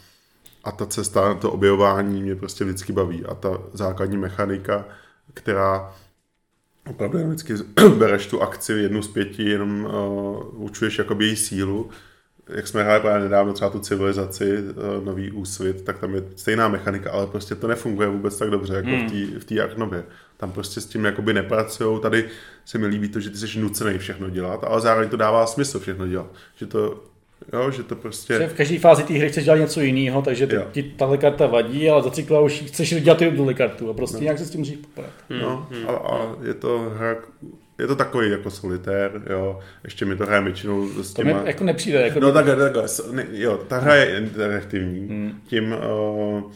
[SPEAKER 1] a ta cesta, to objevování mě prostě vždycky baví a ta základní mechanika, která opravdu vždycky bereš tu akci jednu z pěti, jenom uh, učuješ jakoby její sílu. Jak jsme hráli právě nedávno třeba tu civilizaci, uh, nový úsvit, tak tam je stejná mechanika, ale prostě to nefunguje vůbec tak dobře, jako hmm. v té Arknově. Tam prostě s tím jakoby nepracují. Tady se mi líbí to, že ty jsi nucený všechno dělat, ale zároveň to dává smysl všechno dělat. Že to Jo, že to prostě... Že
[SPEAKER 2] v každé fázi té hry chceš dělat něco jiného, takže jo. ti tahle karta vadí, ale za cykla už chceš dělat tu kartu a prostě no. nějak se s tím můžeš popadat.
[SPEAKER 1] No, hmm. a, a, je to hra, je to takový jako solitér, jo, ještě mi to hraje většinou s těma...
[SPEAKER 2] To mi jako nepřijde. Jako
[SPEAKER 1] no takhle, takhle, jo, ta hra je interaktivní, hmm. tím, uh,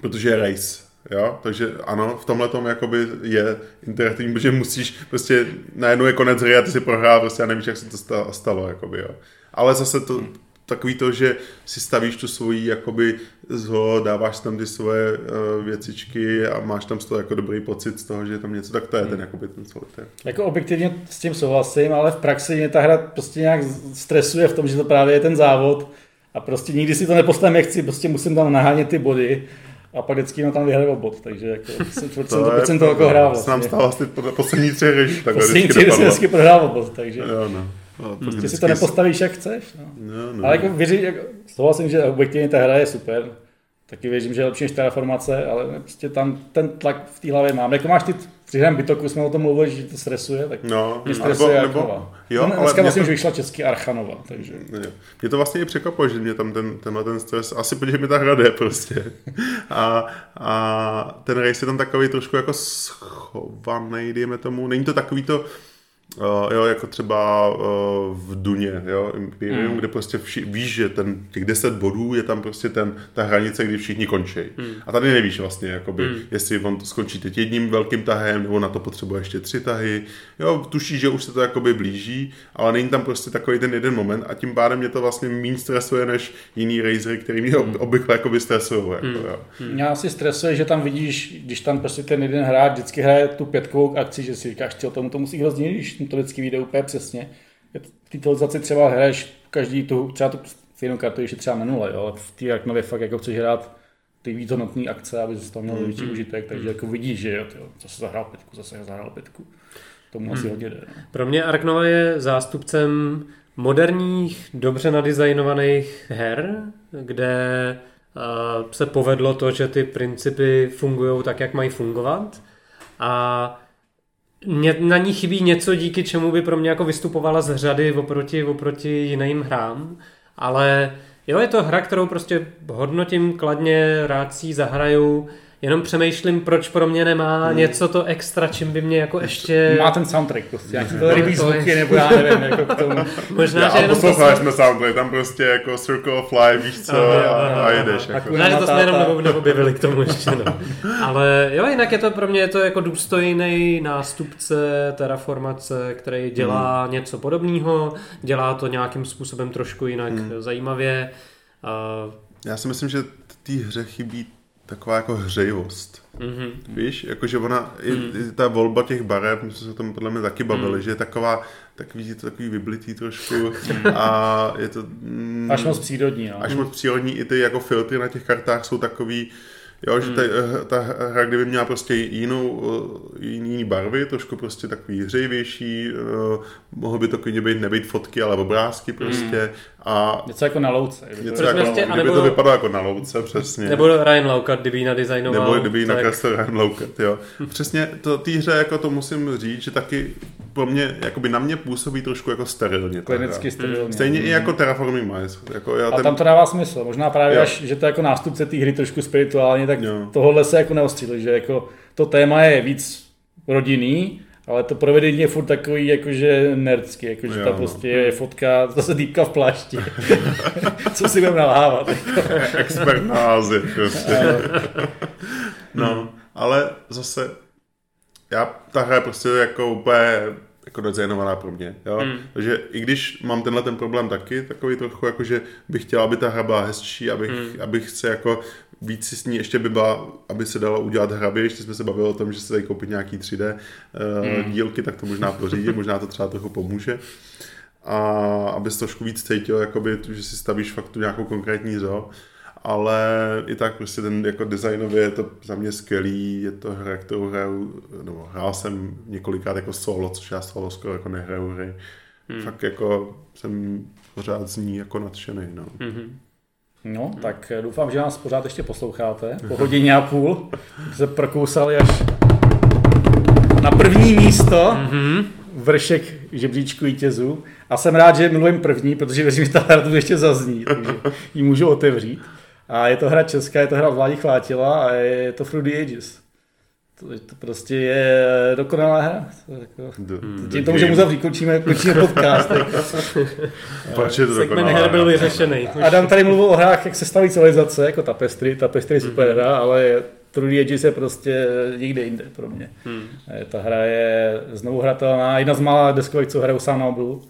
[SPEAKER 1] protože je race, Jo, takže ano, v tomhle tom jakoby je interaktivní, protože musíš prostě najednou je konec hry a ty si prohrál prostě a nevíš, jak se to stalo, jakoby, jo ale zase to, takový to, že si stavíš tu svoji jakoby zho, dáváš tam ty svoje uh, věcičky a máš tam z toho jako dobrý pocit z toho, že je tam něco, tak to je ten jakoby ten solitér.
[SPEAKER 2] Jako objektivně s tím souhlasím, ale v praxi mě ta hra prostě nějak stresuje v tom, že to právě je ten závod a prostě nikdy si to nepostavím, jak chci, prostě musím tam nahánět ty body a pak vždycky tam vyhraje o bod, takže jako 100% to jako hrál vlastně.
[SPEAKER 1] nám stalo asi poslední tři hry,
[SPEAKER 2] tak poslední tři hry vždycky prohrál bod, takže.
[SPEAKER 1] Jo, no.
[SPEAKER 2] No, prostě si to nepostavíš, jak chceš. No. No, no. Ale jako věřím, jako, souhlasím, že objektivně ta hra je super. Taky věřím, že je lepší než Terraformace, ale prostě tam ten tlak v té hlavě mám. Jako máš ty Při hrám Bitoku jsme o tom mluvili, že to stresuje, tak
[SPEAKER 1] No,
[SPEAKER 2] mě stresuje
[SPEAKER 1] nebo-
[SPEAKER 2] nebo,
[SPEAKER 1] jo,
[SPEAKER 2] Jo,
[SPEAKER 1] ale
[SPEAKER 2] Dneska vlastně
[SPEAKER 1] to-
[SPEAKER 2] už vyšla český Archanova, takže...
[SPEAKER 1] Jo. Mě to vlastně i překvapilo, že mě tam ten, tenhle ten stres, asi protože mi ta hra jde prostě. A, a ten race je tam takový trošku jako schovaný, dejme tomu. Není to takový to, Uh, jo, jako třeba uh, v Duně, jo, Imperium, mm. kde prostě vši, víš, že ten, těch 10 bodů je tam prostě ten, ta hranice, kdy všichni končí. Mm. A tady nevíš vlastně, jakoby, mm. jestli on to skončí teď jedním velkým tahem, nebo na to potřebuje ještě tři tahy. Jo, tušíš, že už se to jakoby blíží, ale není tam prostě takový ten jeden moment a tím pádem mě to vlastně méně stresuje, než jiný racery, který mě mm. obvykle jakoby stresují. Jako,
[SPEAKER 3] Hmm.
[SPEAKER 1] jo.
[SPEAKER 2] Mě asi stresuje, že tam vidíš, když tam prostě ten jeden hráč vždycky hraje tu pětkovou akci, že si říkáš, tomu to musí hrozně, mu to vždycky vyjde úplně přesně. V té televizaci třeba hraješ každý tu, třeba tu stejnou kartu, když je třeba na nule, jo, ale v té Arknově fakt jako chceš hrát ty víc hodnotné akce, aby z toho měl větší užitek, takže jako vidíš, že jo, tyjo, zase zahrál pětku, zase zahrál pětku. Tomu asi hodně jde. No.
[SPEAKER 3] Pro mě Arknova je zástupcem moderních, dobře nadizajnovaných her, kde uh, se povedlo to, že ty principy fungují tak, jak mají fungovat. A mě, na ní chybí něco, díky čemu by pro mě jako vystupovala z řady oproti, oproti jiným hrám. Ale jo, je to hra, kterou prostě hodnotím kladně, rád si zahraju, jenom přemýšlím, proč pro mě nemá hmm. něco to extra, čím by mě jako ještě...
[SPEAKER 2] Má ten soundtrack prostě, nějaký to rybí zvuky, nebo já nevím, jako k tomu.
[SPEAKER 3] Možná,
[SPEAKER 1] Já,
[SPEAKER 3] že
[SPEAKER 1] a
[SPEAKER 3] jenom to
[SPEAKER 1] posloucháš
[SPEAKER 3] jsem...
[SPEAKER 1] jsme soundtrack, tam prostě jako Circle of Life, víš co,
[SPEAKER 3] Aha,
[SPEAKER 1] a,
[SPEAKER 3] aha,
[SPEAKER 1] a jedeš. Jako.
[SPEAKER 2] A
[SPEAKER 3] Možná, že to jsme jenom neobjevili k tomu ještě, no. Ale jo, jinak je to pro mě je to jako důstojný nástupce Terraformace, který dělá hmm. něco podobného, dělá to nějakým způsobem trošku jinak hmm. zajímavě. Uh,
[SPEAKER 1] Já si myslím, že té hře chybí taková jako hřejivost.
[SPEAKER 3] mm-hmm.
[SPEAKER 1] Víš, jakože ona, i, i ta volba těch barev, my jsme se o tom podle mě taky bavili,
[SPEAKER 3] Hmm.
[SPEAKER 1] že je taková, takový, je to takový vyblitý trošku a je to... Mm,
[SPEAKER 2] Až moc přírodní, no.
[SPEAKER 1] až moc přírodní, i ty jako filtry na těch kartách jsou takový, jo, že ta, ta hra, kdyby měla prostě jinou, eh, jiný barvy, trošku prostě takový hřejivější, eh, mohlo by to klidně být nebejt fotky, ale obrázky prostě a
[SPEAKER 2] Něco jako na louce.
[SPEAKER 1] něco jako,
[SPEAKER 3] prostě,
[SPEAKER 1] kdyby
[SPEAKER 3] anebo-
[SPEAKER 1] to vypadalo jako na louce, přesně.
[SPEAKER 3] Nebo Ryan Laukat, kdyby ji nadizajnoval.
[SPEAKER 1] Nebo kdyby ji
[SPEAKER 3] tak-
[SPEAKER 1] nakreslil Ryan Laukat, jo. Přesně to té hře, jako to musím říct, že taky pro mě, jakoby na mě působí trošku jako sterilně.
[SPEAKER 2] Klinicky sterilně.
[SPEAKER 1] Stejně i jako Terraforming Mars. Jako já
[SPEAKER 2] A
[SPEAKER 1] ten,
[SPEAKER 2] tam to dává smysl. Možná právě
[SPEAKER 1] Jo.
[SPEAKER 2] až, že to je jako nástupce té hry trošku spirituálně, tak
[SPEAKER 1] Jo.
[SPEAKER 2] tohle se jako neostřili, že jako to téma je víc rodinný, ale to provedení je furt takový jakože nerdský, jakože
[SPEAKER 1] Jo,
[SPEAKER 2] ta
[SPEAKER 1] no.
[SPEAKER 2] prostě je fotka, zase dýpka v plášti. Co si budeme nalhávat.
[SPEAKER 1] expert na Ázi, prostě. no, ale zase já, ta hra je prostě jako úplně jako designovaná pro mě, jo.
[SPEAKER 3] Hmm.
[SPEAKER 1] Takže i když mám tenhle ten problém taky, takový trochu jako, že bych chtěl, aby ta hra byla hezčí, abych,
[SPEAKER 3] Hmm.
[SPEAKER 1] abych se jako víc si s ní ještě by byla, aby se dala udělat hrabě, ještě jsme se bavili o tom, že se dají koupit nějaký 3D uh,
[SPEAKER 3] Hmm.
[SPEAKER 1] dílky, tak to možná pořídit, možná to třeba trochu pomůže. A abys trošku víc cítil, jakoby, že si stavíš fakt tu nějakou konkrétní zoo. Ale i tak prostě ten jako designově je to za mě skvělý, je to hra, kterou hraju, nebo hrál jsem několikrát jako solo, což já solo skoro jako nehraju hry. Hmm. Fakt jako jsem pořád z ní jako nadšený, no.
[SPEAKER 3] Mm-hmm.
[SPEAKER 2] No, tak doufám, že nás pořád ještě posloucháte. Po hodině a půl se prokousali až na první místo
[SPEAKER 3] Mm-hmm.
[SPEAKER 2] vršek žebříčku vítězů. A jsem rád, že mluvím první, protože věřím, že ta hra tu ještě zazní, takže ji můžu otevřít. A je to hra česká, je to hra Vládi Chvátila a je to Through the Ages. To, to prostě je dokonalá hra. To jako, tím to můžeme uzavřít, končíme, končíme podcast.
[SPEAKER 1] Proč je to
[SPEAKER 3] Segment
[SPEAKER 1] dokonalá
[SPEAKER 3] her byl vyřešený.
[SPEAKER 2] Adam tady mluvil o hrách, jak se staví civilizace, jako Tapestry. Tapestry je super hra, ale True the Ages je prostě někde jinde pro mě.
[SPEAKER 3] Hmm.
[SPEAKER 2] Ta hra je znovu hratelná, jedna z mála deskovek, co hraju sám na mobilu.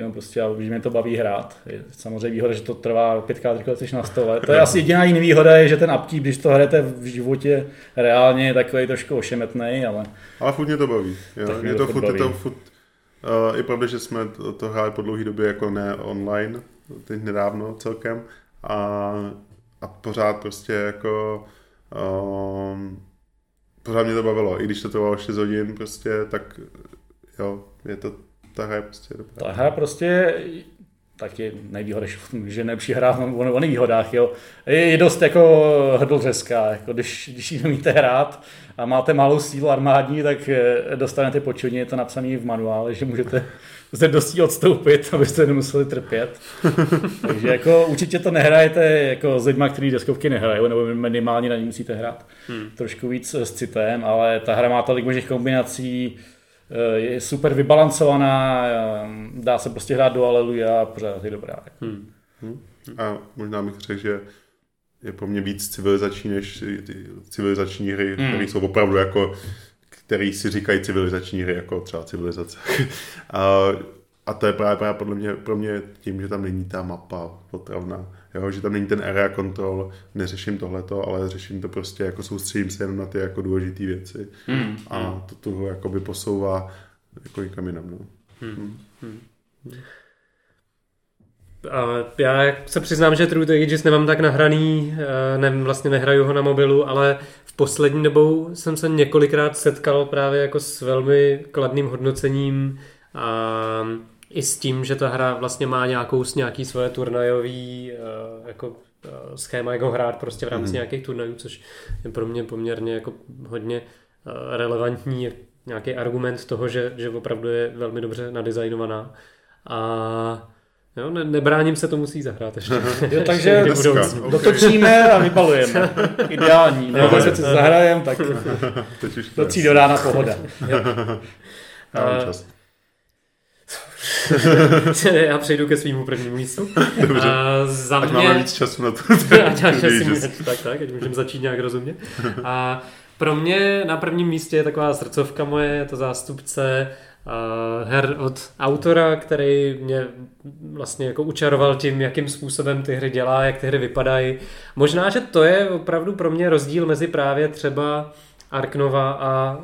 [SPEAKER 2] Jenom prostě, já- že mě to baví hrát. Je samozřejmě výhoda, že to trvá pětkrát rychle, na stole. To je asi jediná jiná výhoda, je, že ten upkeep, když to hrajete v životě reálně, je takový trošku ošemetný, ale
[SPEAKER 1] Ale furt mě to baví. Jo.
[SPEAKER 2] Tak mě to furt
[SPEAKER 1] je to
[SPEAKER 2] baví.
[SPEAKER 1] furt, uh, i pravda, že jsme to, to hráli po dlouhé době jako ne online, teď nedávno celkem, a, a pořád prostě jako um, pořád mě to bavilo, i když to trvalo 6 hodin prostě, tak jo, je to ta hra je prostě dobrá.
[SPEAKER 2] Ta hra prostě taky nevýhoda, že nejlepší hra o, o nevýhodách, jo. Je, je dost jako hrdlřeská, jako když, když ji umíte hrát a máte malou sílu armádní, tak eh, dostanete počudně, je to napsané v manuále, že můžete zde dosti odstoupit, abyste nemuseli trpět. Takže jako určitě to nehrajete jako s lidmi, kteří deskovky nehrají, nebo minimálně na ní musíte hrát hmm. trošku víc s citem, ale ta hra má tolik možných kombinací, je super vybalancovaná, eh, dá se prostě hrát do Aleluja a pořád je dobrá. Hmm.
[SPEAKER 1] Hmm. A možná bych řekl, že je pro mě víc civilizační než ty civilizační hry, hmm. které jsou opravdu jako který si říkají civilizační hry, jako třeba civilizace. a, a to je právě, právě podle mě, pro mě tím, že tam není ta mapa potravná, jo, že tam není ten area control, neřeším tohleto, ale řeším to prostě, jako soustředím se jenom na ty jako důležité věci hmm. a to toho jakoby posouvá jako někam jinam. No. Hmm. Hmm. Hmm.
[SPEAKER 3] A já se přiznám, že True to Ages nemám tak nahraný, eh, ne, vlastně nehraju ho na mobilu, ale v poslední dobou jsem se několikrát setkal právě jako s velmi kladným hodnocením a i s tím, že ta hra vlastně má nějakou, nějaký svoje turnajový eh, jako eh, schéma, jako hrát prostě v rámci mm. nějakých turnajů, což je pro mě poměrně jako hodně relevantní nějaký argument toho, že, že opravdu je velmi dobře nadizajnovaná. A Jo, ne, nebráním se, to musí zahrát ještě.
[SPEAKER 2] jo, takže okay. dotočíme a vybalujeme. Ideální. No, když se zahrajeme, tak do tří do rána pohoda. Jo.
[SPEAKER 1] Já čas.
[SPEAKER 3] Já přejdu ke svýmu prvnímu místu.
[SPEAKER 1] Dobře. A za ať mě... máme víc času na to.
[SPEAKER 3] ať, ať, tak, tak, ať můžeme začít nějak rozumně. A pro mě na prvním místě je taková srdcovka moje, je to zástupce uh, her od autora, který mě vlastně jako učaroval tím, jakým způsobem ty hry dělá, jak ty hry vypadají. Možná, že to je opravdu pro mě rozdíl mezi právě třeba Arknova a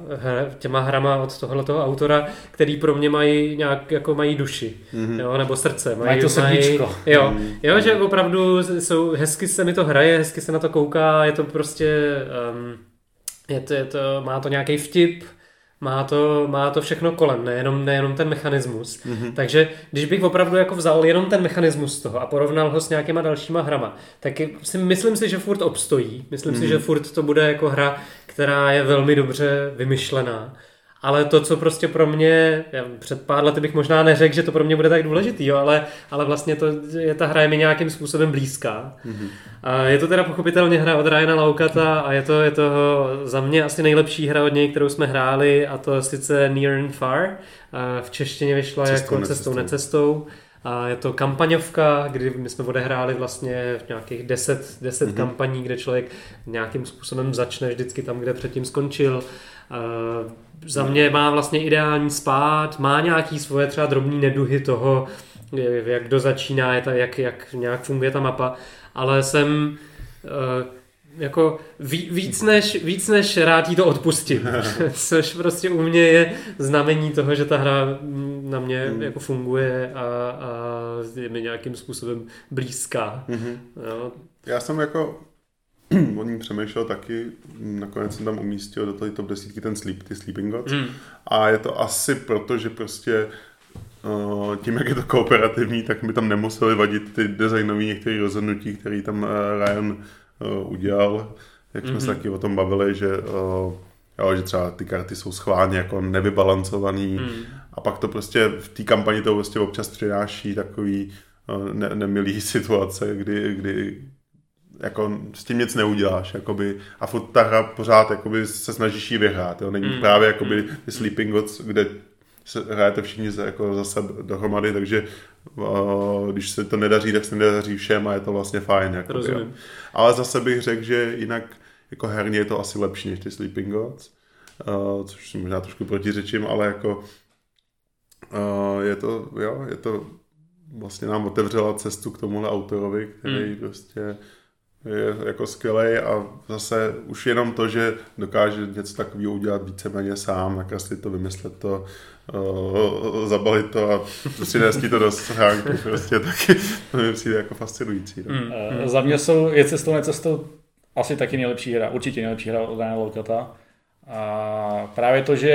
[SPEAKER 3] těma hrama od tohoto autora, který pro mě mají nějak jako mají duši, mm-hmm. jo, nebo srdce.
[SPEAKER 2] Mají, mají to srdíčko.
[SPEAKER 3] Mají, jo, mm. jo, že opravdu jsou, hezky se mi to hraje, hezky se na to kouká, je to prostě, um, je to, je to, má to nějaký vtip, má to, má to všechno kolem, nejenom, nejenom ten mechanismus. Mm-hmm. Takže když bych opravdu jako vzal jenom ten mechanismus z toho a porovnal ho s nějakýma dalšíma hrama, tak si, myslím si, že furt obstojí. Myslím mm-hmm. si, že furt to bude jako hra, která je velmi dobře vymyšlená ale to, co prostě pro mě, já před pár lety bych možná neřekl, že to pro mě bude tak důležitý, jo, ale, ale vlastně to, je ta hra je mi nějakým způsobem blízká. Mm-hmm. A je to teda pochopitelně hra od Ryana Laukata a je to, je to za mě asi nejlepší hra od něj, kterou jsme hráli a to sice Near and Far. A v češtině vyšla cestou jako necestou necestou. A je to kampaňovka, kdy my jsme odehráli vlastně v nějakých deset, deset mm-hmm. kampaní, kde člověk nějakým způsobem začne vždycky tam, kde předtím skončil. Uh, za mě má vlastně ideální spát, má nějaký svoje třeba drobné neduhy toho, jak kdo začíná, jak, jak nějak funguje ta mapa, ale jsem uh, jako víc než, víc než rád jí to odpustit, což prostě u mě je znamení toho, že ta hra na mě mm. jako funguje a, a je mi nějakým způsobem blízká. Mm-hmm. Jo.
[SPEAKER 1] Já jsem jako o ní přemýšlel taky, nakonec jsem tam umístil do té top desítky ten sleep, ty Sleeping Gods. Mm. A je to asi proto, že prostě uh, tím, jak je to kooperativní, tak mi tam nemuseli vadit ty designové některé rozhodnutí, které tam uh, Ryan udělal. Jak jsme mm-hmm. se taky o tom bavili, že, uh, jo, že třeba ty karty jsou schválně jako nevybalancovaný mm. a pak to prostě v té kampani to prostě občas přináší takový uh, ne, nemilý situace, kdy, kdy jako s tím nic neuděláš, jakoby, a furt ta hra pořád jakoby, se snažíš ji vyhrát, jo? není mm. právě jakoby mm. ty Sleeping Gods, kde se hrajete všichni za, jako zase dohromady, takže uh, když se to nedaří, tak se nedaří všem a je to vlastně fajn. Jakoby, jo. Ale zase bych řekl, že jinak jako herně je to asi lepší než ty Sleeping Gods, uh, což si možná trošku protiřečím, ale jako uh, je to, jo, je to vlastně nám otevřela cestu k tomuhle autorovi, který mm. prostě je jako skvělý a zase už jenom to, že dokáže něco takového udělat víceméně sám, nakreslit to, vymyslet to, uh, zabalit to a přinést to do schránky, prostě taky to mi přijde jako fascinující. No. Mm.
[SPEAKER 2] Uh, za mě jsou je cestou necestou asi taky nejlepší hra, určitě nejlepší hra od Daniela Lokata. A právě to, že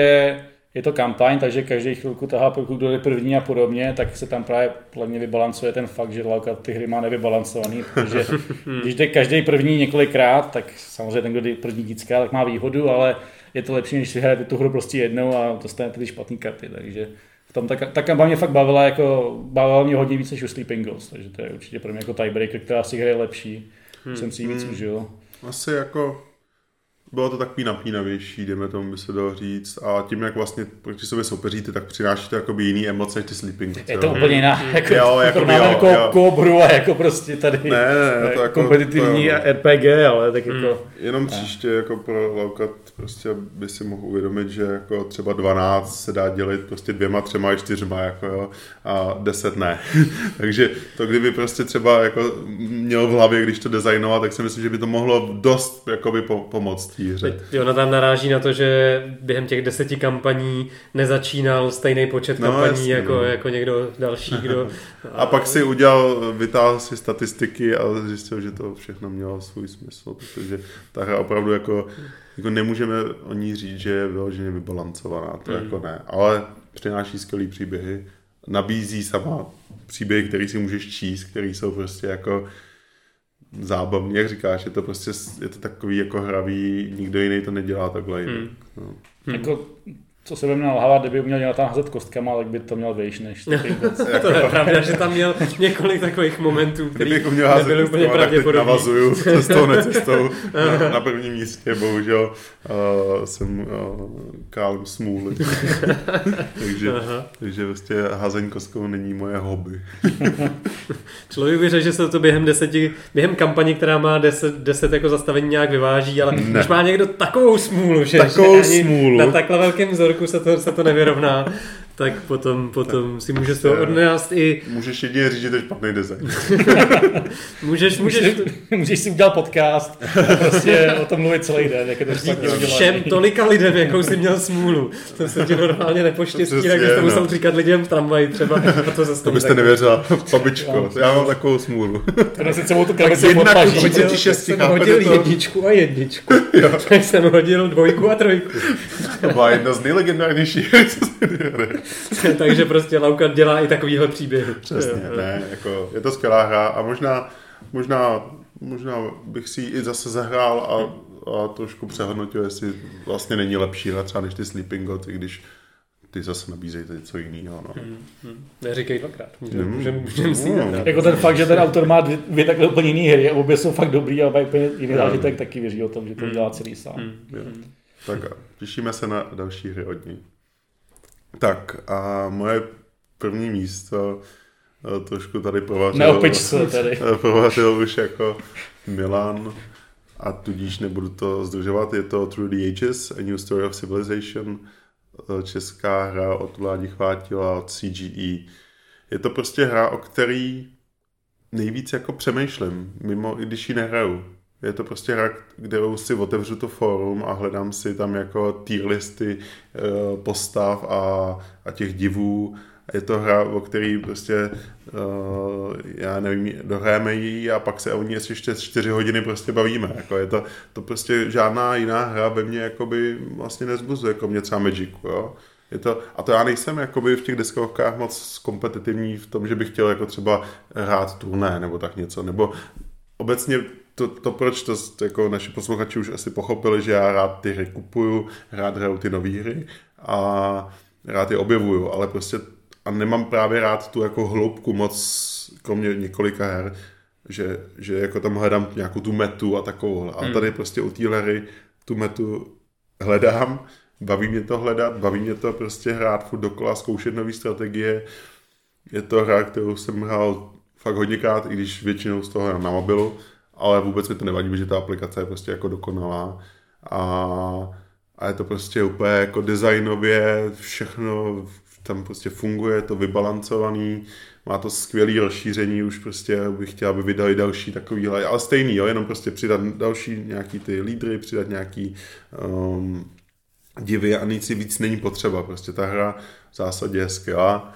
[SPEAKER 2] je to kampaň, takže každý chvilku tahá, pokud kdo je první a podobně, tak se tam právě podle mě vybalancuje ten fakt, že Lauka ty hry má nevybalancovaný, protože když jde každý první několikrát, tak samozřejmě ten, kdo jde první dícka, tak má výhodu, ale je to lepší, než si hrajete tu hru prostě jednou a dostanete ty špatné karty, takže v tom ta, ta kampaň mě fakt bavila, jako, bavila mě hodně víc než u Sleeping Ghost, takže to je určitě pro mě jako tiebreaker, která si hraje lepší, hmm. jsem si ji víc hmm. užil.
[SPEAKER 1] Asi jako bylo to takový napínavější, jdeme tomu by se dalo říct. A tím, jak vlastně proti sobě soupeříte, tak přináší to jakoby jiný emoce než ty sleeping.
[SPEAKER 2] Je to jo? úplně jiná, hmm. jako, jo, jako, jako máme jako kobru a jako prostě tady
[SPEAKER 1] ne, ne, ne, to jako,
[SPEAKER 2] kompetitivní to, RPG, ale tak jako... Hmm.
[SPEAKER 1] Jenom příště jako pro Laukat prostě by si mohl uvědomit, že jako třeba 12 se dá dělit prostě dvěma, třema, čtyřma jako jo, a 10 ne. Takže to kdyby prostě třeba jako měl v hlavě, když to designoval, tak si myslím, že by to mohlo dost jakoby po, pomoct té hře.
[SPEAKER 3] ona tam naráží na to, že během těch deseti kampaní nezačínal stejný počet no, kampaní jasný, jako, no. jako někdo další, kdo...
[SPEAKER 1] a, a pak si udělal, vytáhl si statistiky a zjistil, že to všechno mělo svůj smysl, protože ta hra opravdu jako jako nemůžeme o ní říct, že je vyloženě vybalancovaná, to mm. jako ne, ale přináší skvělý příběhy, nabízí sama příběhy, který si můžeš číst, který jsou prostě jako zábavní, jak říkáš, je to prostě, je to takový jako hravý, nikdo jiný to nedělá takhle jinak. Mm. No.
[SPEAKER 2] Mm. Jako co se by měl nalhávat, kdyby uměl dělat tam házet kostkama, tak by to měl vejš než
[SPEAKER 3] To je pravda, že tam měl několik takových momentů, které
[SPEAKER 1] nebyly úplně pravděpodobné. navazuju cestou, necestou. na, na prvním místě, bohužel, uh, jsem uh, kálem smůly. takže, takže vlastně házení kostkou není moje hobby.
[SPEAKER 3] Člověk by řekl, že se to během deseti, během kampaně, která má deset, deset jako zastavení nějak vyváží, ale ne. když má někdo takovou smůlu, že,
[SPEAKER 1] takovou že smůlu.
[SPEAKER 3] na takhle velkém vzorku se to, se to nevyrovná, tak potom, potom tak si můžeš to odnést i...
[SPEAKER 1] Můžeš jedině říct, že to je špatný design.
[SPEAKER 3] můžeš, můžeš,
[SPEAKER 2] můžeš si udělat podcast a prostě o tom mluvit celý den, jak je to špatně
[SPEAKER 3] udělané. Všem tolika lidem, jakou jsi měl smůlu. To se ti normálně nepoštěstí, tak bys to musel no. říkat lidem v tramvaji třeba. A to, zase
[SPEAKER 1] to byste nevěřila, babičko, já mám takovou smůlu.
[SPEAKER 2] To si celou tu krabici podpaží.
[SPEAKER 3] Jsem hodil jedničku a jedničku. Tak jsem hodil dvojku a trojku.
[SPEAKER 1] To byla jedna z nejlegendárnějších
[SPEAKER 3] Takže prostě Lauka dělá i takovýhle příběhy.
[SPEAKER 1] Přesně, ne, jako je to skvělá hra a možná, možná, možná bych si i zase zahrál a, a trošku přehodnotil, jestli vlastně není lepší hra třeba než ty Sleeping God, i když ty zase nabízejí něco jiného. No. Hmm,
[SPEAKER 3] hmm. Neříkej dvakrát. Můžeme můžem, můžem si no.
[SPEAKER 2] Jako ten fakt, že ten autor má dvě, dvě takhle úplně jiné hry a obě jsou fakt dobrý, ale úplně jiný zážitek, taky věří o tom, že to dělá celý sám. Hmm.
[SPEAKER 1] Hmm. Tak těšíme se na další hry od ní. Tak a moje první místo eh, trošku tady provařil.
[SPEAKER 2] Neopič se tady.
[SPEAKER 1] provařil už jako Milan a tudíž nebudu to zdržovat. Je to Through the Ages, A New Story of Civilization, eh, česká hra od Vládi Chvátila, od CGE. Je to prostě hra, o který nejvíc jako přemýšlím, mimo i když ji nehraju. Je to prostě hra, kde si otevřu to fórum a hledám si tam jako tier listy eh, postav a, a těch divů. Je to hra, o který prostě, uh, já nevím, dohrajeme ji a pak se o ní ještě 4 hodiny prostě bavíme. Jako je to, to prostě žádná jiná hra ve mně jakoby vlastně nezbuzuje, jako mě třeba Magicu, jo. Je to, a to já nejsem jakoby v těch deskovkách moc kompetitivní v tom, že bych chtěl jako třeba hrát turné nebo tak něco, nebo obecně to, to proč to, jako naši posluchači už asi pochopili, že já rád ty hry kupuju, rád hraju ty nové hry a rád je objevuju, ale prostě a nemám právě rád tu jako hloubku moc, kromě několika her, že, že jako tam hledám nějakou tu metu a takovou. A hmm. tady prostě u té hry tu metu hledám, baví mě to hledat, baví mě to prostě hrát furt dokola, zkoušet nové strategie. Je to hra, kterou jsem hrál fakt hodněkrát, i když většinou z toho na mobilu ale vůbec mi to nevadí, že ta aplikace je prostě jako dokonalá a, a je to prostě úplně jako designově všechno tam prostě funguje, to vybalancovaný, má to skvělé rozšíření, už prostě bych chtěl, aby vydali další takovýhle, ale stejný, jo, jenom prostě přidat další nějaký ty lídry, přidat nějaký um, divy a nic víc není potřeba, prostě ta hra v zásadě je skvělá.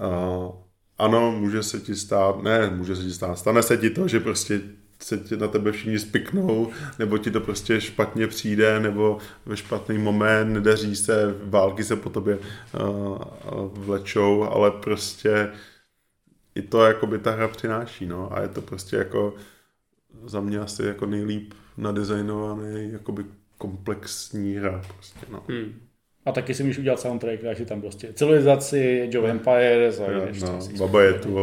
[SPEAKER 1] Uh, ano, může se ti stát, ne, může se ti stát, stane se ti to, že prostě se tě na tebe všichni spiknou, nebo ti to prostě špatně přijde, nebo ve špatný moment, nedaří se, války se po tobě uh, vlečou, ale prostě i to jako by ta hra přináší, no, a je to prostě jako za mě asi jako nejlíp nadizajnovaný, jakoby komplexní hra prostě, no. Hmm.
[SPEAKER 2] A taky si můžeš udělat soundtrack, takže tam prostě civilizaci, Age of Empires a
[SPEAKER 1] jo, no, Baba je tu.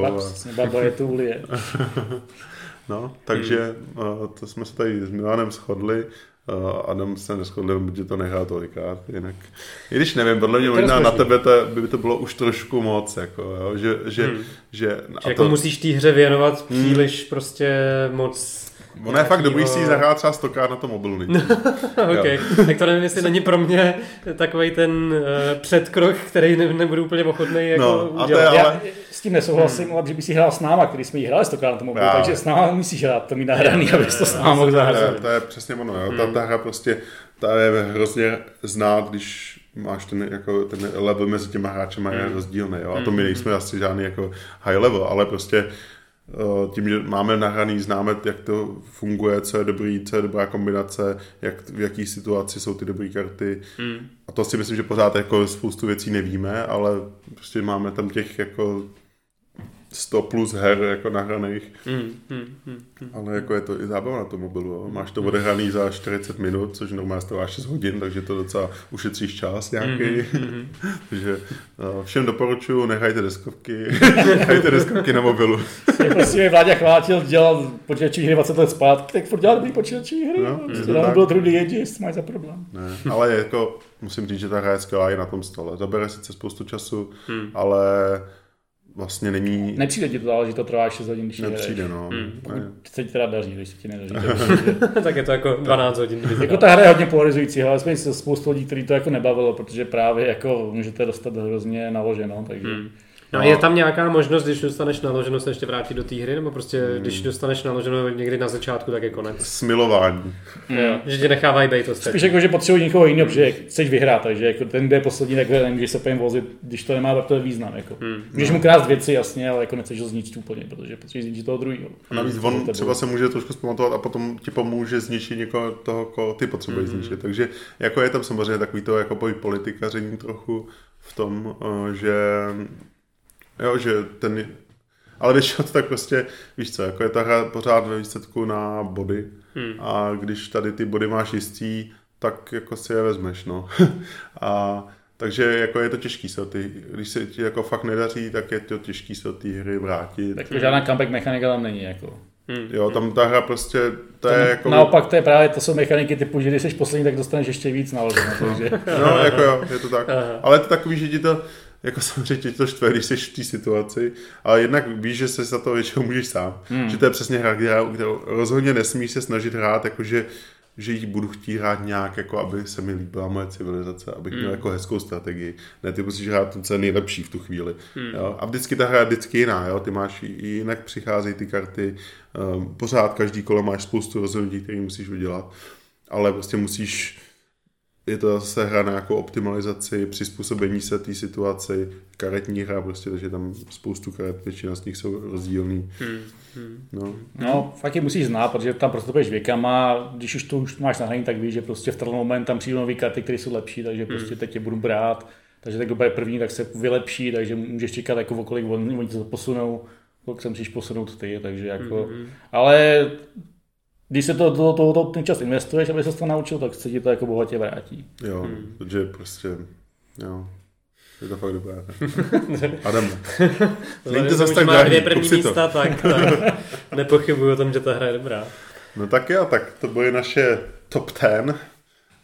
[SPEAKER 2] Baba, je tu.
[SPEAKER 1] no, takže hmm. to jsme se tady s Milanem shodli. Adam se neschodli, protože to nechá tolikrát, jinak. I když nevím, podle mě možná na tebe to, by to bylo už trošku moc, jako, jo, že, že, hmm. že,
[SPEAKER 3] že jako to... musíš té hře věnovat hmm. příliš hmm. prostě moc
[SPEAKER 1] Ono je fakt dobrý si ji zahrát třeba stokrát na tom mobilu.
[SPEAKER 3] ok, tak to nevím, jestli není pro mě takový ten uh, předkrok, který ne, nebudu úplně ochotný jako no, udělat.
[SPEAKER 2] Ale... Já tím nesouhlasím, hmm. ale že by si hrál s náma, který jsme ji hráli stokrát na tom mobilu, Já. takže s náma musíš hrát, to mi nahraný, abys to s náma mohl zahrát.
[SPEAKER 1] To je přesně ono, jo. Ta, hmm. ta hra prostě, ta je hrozně znát, když máš ten, jako, ten level mezi těma hráčema je hmm. rozdílný, jo. A to my hmm. nejsme asi žádný jako high level, ale prostě Eh, tím, že máme nahraný, známe, jak to funguje, co je dobrý, co je dobrá kombinace, jak, v jaký situaci jsou ty dobré karty. Mm. A to si myslím, že pořád jako spoustu věcí nevíme, ale prostě máme tam těch jako 100 plus her jako nahraných. Mm, mm, mm, mm. Ale jako je to i zábava na tom mobilu. Jo. Máš to odehraný za 40 minut, což normálně trvá 6 hodin, takže to docela ušetříš čas nějaký. Mm, mm, takže uh, všem doporučuji, nechajte deskovky, nechajte deskovky na mobilu.
[SPEAKER 2] prostě mi Vláďa chvátil, dělal počítačové hry 20 let zpátky, tak furt dělal dobrý počítačové hry. No, prostě na mobil druhý jedí, mají za problém.
[SPEAKER 1] Ne, ale jako musím říct, že ta hra je skvělá i na tom stole. Zabere sice spoustu času, mm. ale vlastně není...
[SPEAKER 2] Nepřijde ti to ale že to trvá 6 hodin, když
[SPEAKER 1] Nepřijde, no. Hmm.
[SPEAKER 2] Ne. se ti teda daří, když se ti nedaří.
[SPEAKER 3] tak je to jako 12 hodin.
[SPEAKER 2] jako ta hra je hodně polarizující, ale jsme se spoustu lidí, kteří to jako nebavilo, protože právě jako můžete dostat hrozně naloženo, takže... Hmm.
[SPEAKER 3] No, no, je tam nějaká možnost, když dostaneš naloženo, se ještě vrátit do té hry, nebo prostě hmm. když dostaneš naloženo někdy na začátku, tak je konec?
[SPEAKER 1] Smilování.
[SPEAKER 3] Hmm. Jo, že tě nechávají být to
[SPEAKER 2] Spíš jako, že potřebuji někoho jiného, protože chceš vyhrát, takže jako ten, kdo je poslední, tak nemůžeš se pojím vozit, když to nemá, tak to je význam. Jako. Hmm. Můžeš no. mu krást věci, jasně, ale jako nechceš ho zničit úplně, protože potřebuješ zničit toho druhého.
[SPEAKER 1] A navíc on třeba se může trošku zpamatovat a potom ti pomůže zničit někoho toho, koho ty potřebuješ hmm. zničit. Takže jako je tam samozřejmě takový to jako politikaření trochu v tom, eh, že Jo, že ten, ale většinou to tak prostě, víš co, jako je ta hra pořád ve výsledku na body hmm. a když tady ty body máš jistý, tak jako si je vezmeš, no. a takže jako je to těžký se ty, když se ti jako fakt nedaří, tak je to těžký se té hry vrátit.
[SPEAKER 2] Tak žádná comeback mechanika tam není, jako.
[SPEAKER 1] Hmm. Jo, tam ta hra prostě, to je jako...
[SPEAKER 2] Naopak to je právě, to jsou mechaniky typu, že když jsi poslední, tak dostaneš ještě víc naloženo, takže...
[SPEAKER 1] no, jako jo, je to tak. Aha. Ale to takový, že ti to, jako samozřejmě to štve, když jsi v té situaci, ale jednak víš, že se za to většinou můžeš sám. Hmm. Že to je přesně hra, kterou rozhodně nesmíš se snažit hrát, jakože že ji budu chtít hrát nějak, jako aby se mi líbila moje civilizace, abych měl hmm. jako hezkou strategii. Ne, ty musíš hrát to, co je nejlepší v tu chvíli. Hmm. Jo? A vždycky ta hra je vždycky jiná, jo? ty máš jinak přicházejí ty karty, um, pořád každý kolo máš spoustu rozhodnutí, které musíš udělat, ale prostě musíš je to zase hra na nějakou optimalizaci, přizpůsobení se té situaci, karetní hra prostě, takže tam spoustu karet, většina z nich jsou rozdílný. Hmm.
[SPEAKER 2] Hmm. No. no, fakt je musíš znát, protože tam prostě věkama, když už to už máš nahraný, tak víš, že prostě v ten moment tam přijdou nové karty, které jsou lepší, takže hmm. prostě teď je budu brát, takže tak kdo je první, tak se vylepší, takže můžeš čekat, jako okolik oni, oni to posunou, kolik se musíš posunout ty, takže jako, hmm. ale když se to do toho to, ten čas investuješ, aby se to naučil, tak se ti to jako bohatě vrátí.
[SPEAKER 1] Jo, hmm. protože prostě, jo, je to fakt dobré. Adam.
[SPEAKER 3] Není to zase tak drahý, dvě první místa, to. tak, tak nepochybuji o tom, že ta hra je dobrá.
[SPEAKER 1] No tak jo, tak to byly naše top ten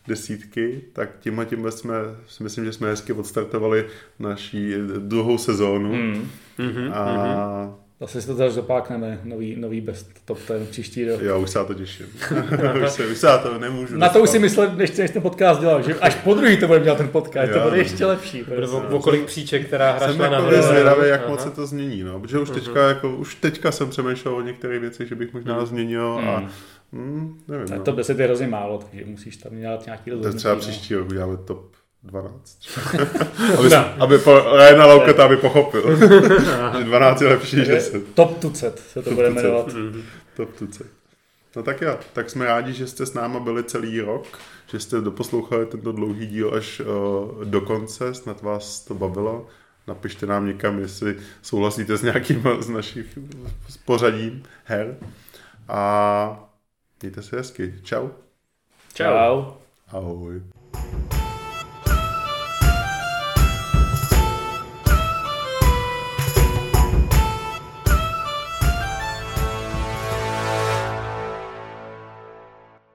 [SPEAKER 1] desítky, tak tímhle tím jsme, si myslím, že jsme hezky odstartovali naší druhou sezónu. Mm. Mm-hmm, a mm-hmm
[SPEAKER 2] Zase si to zase zopákneme, nový, nový best top ten příští rok.
[SPEAKER 1] Jo, už se na to těším. už, se, už se na to nemůžu
[SPEAKER 2] Na to už si myslel, než, než ten podcast dělal, že až po druhý to bude dělat ten podcast, jo, to bude ještě lepší.
[SPEAKER 3] O, o kolik příček, která hra
[SPEAKER 1] šla na Jsem zvědavý, jak Aha. moc se to změní, no, protože už teďka, jako, už teďka jsem přemýšlel o některých věcech, že bych možná hmm. změnil a hmm. Hmm, nevím,
[SPEAKER 2] no. To 10 je hrozně málo, takže musíš tam dělat nějaký
[SPEAKER 1] rozhodnutí. To třeba no. příští rok uděláme top 12. aby, no. aby po, Ryana Lauketa aby pochopil, že 12 je lepší než 10.
[SPEAKER 2] Top tucet se to bude jmenovat.
[SPEAKER 1] Top tucet. No tak jo, tak jsme rádi, že jste s náma byli celý rok, že jste doposlouchali tento dlouhý díl až uh, do konce, snad vás to bavilo. Napište nám někam, jestli souhlasíte s nějakým z našich s pořadím her. A mějte se hezky. Čau.
[SPEAKER 2] Čau.
[SPEAKER 1] Ahoj.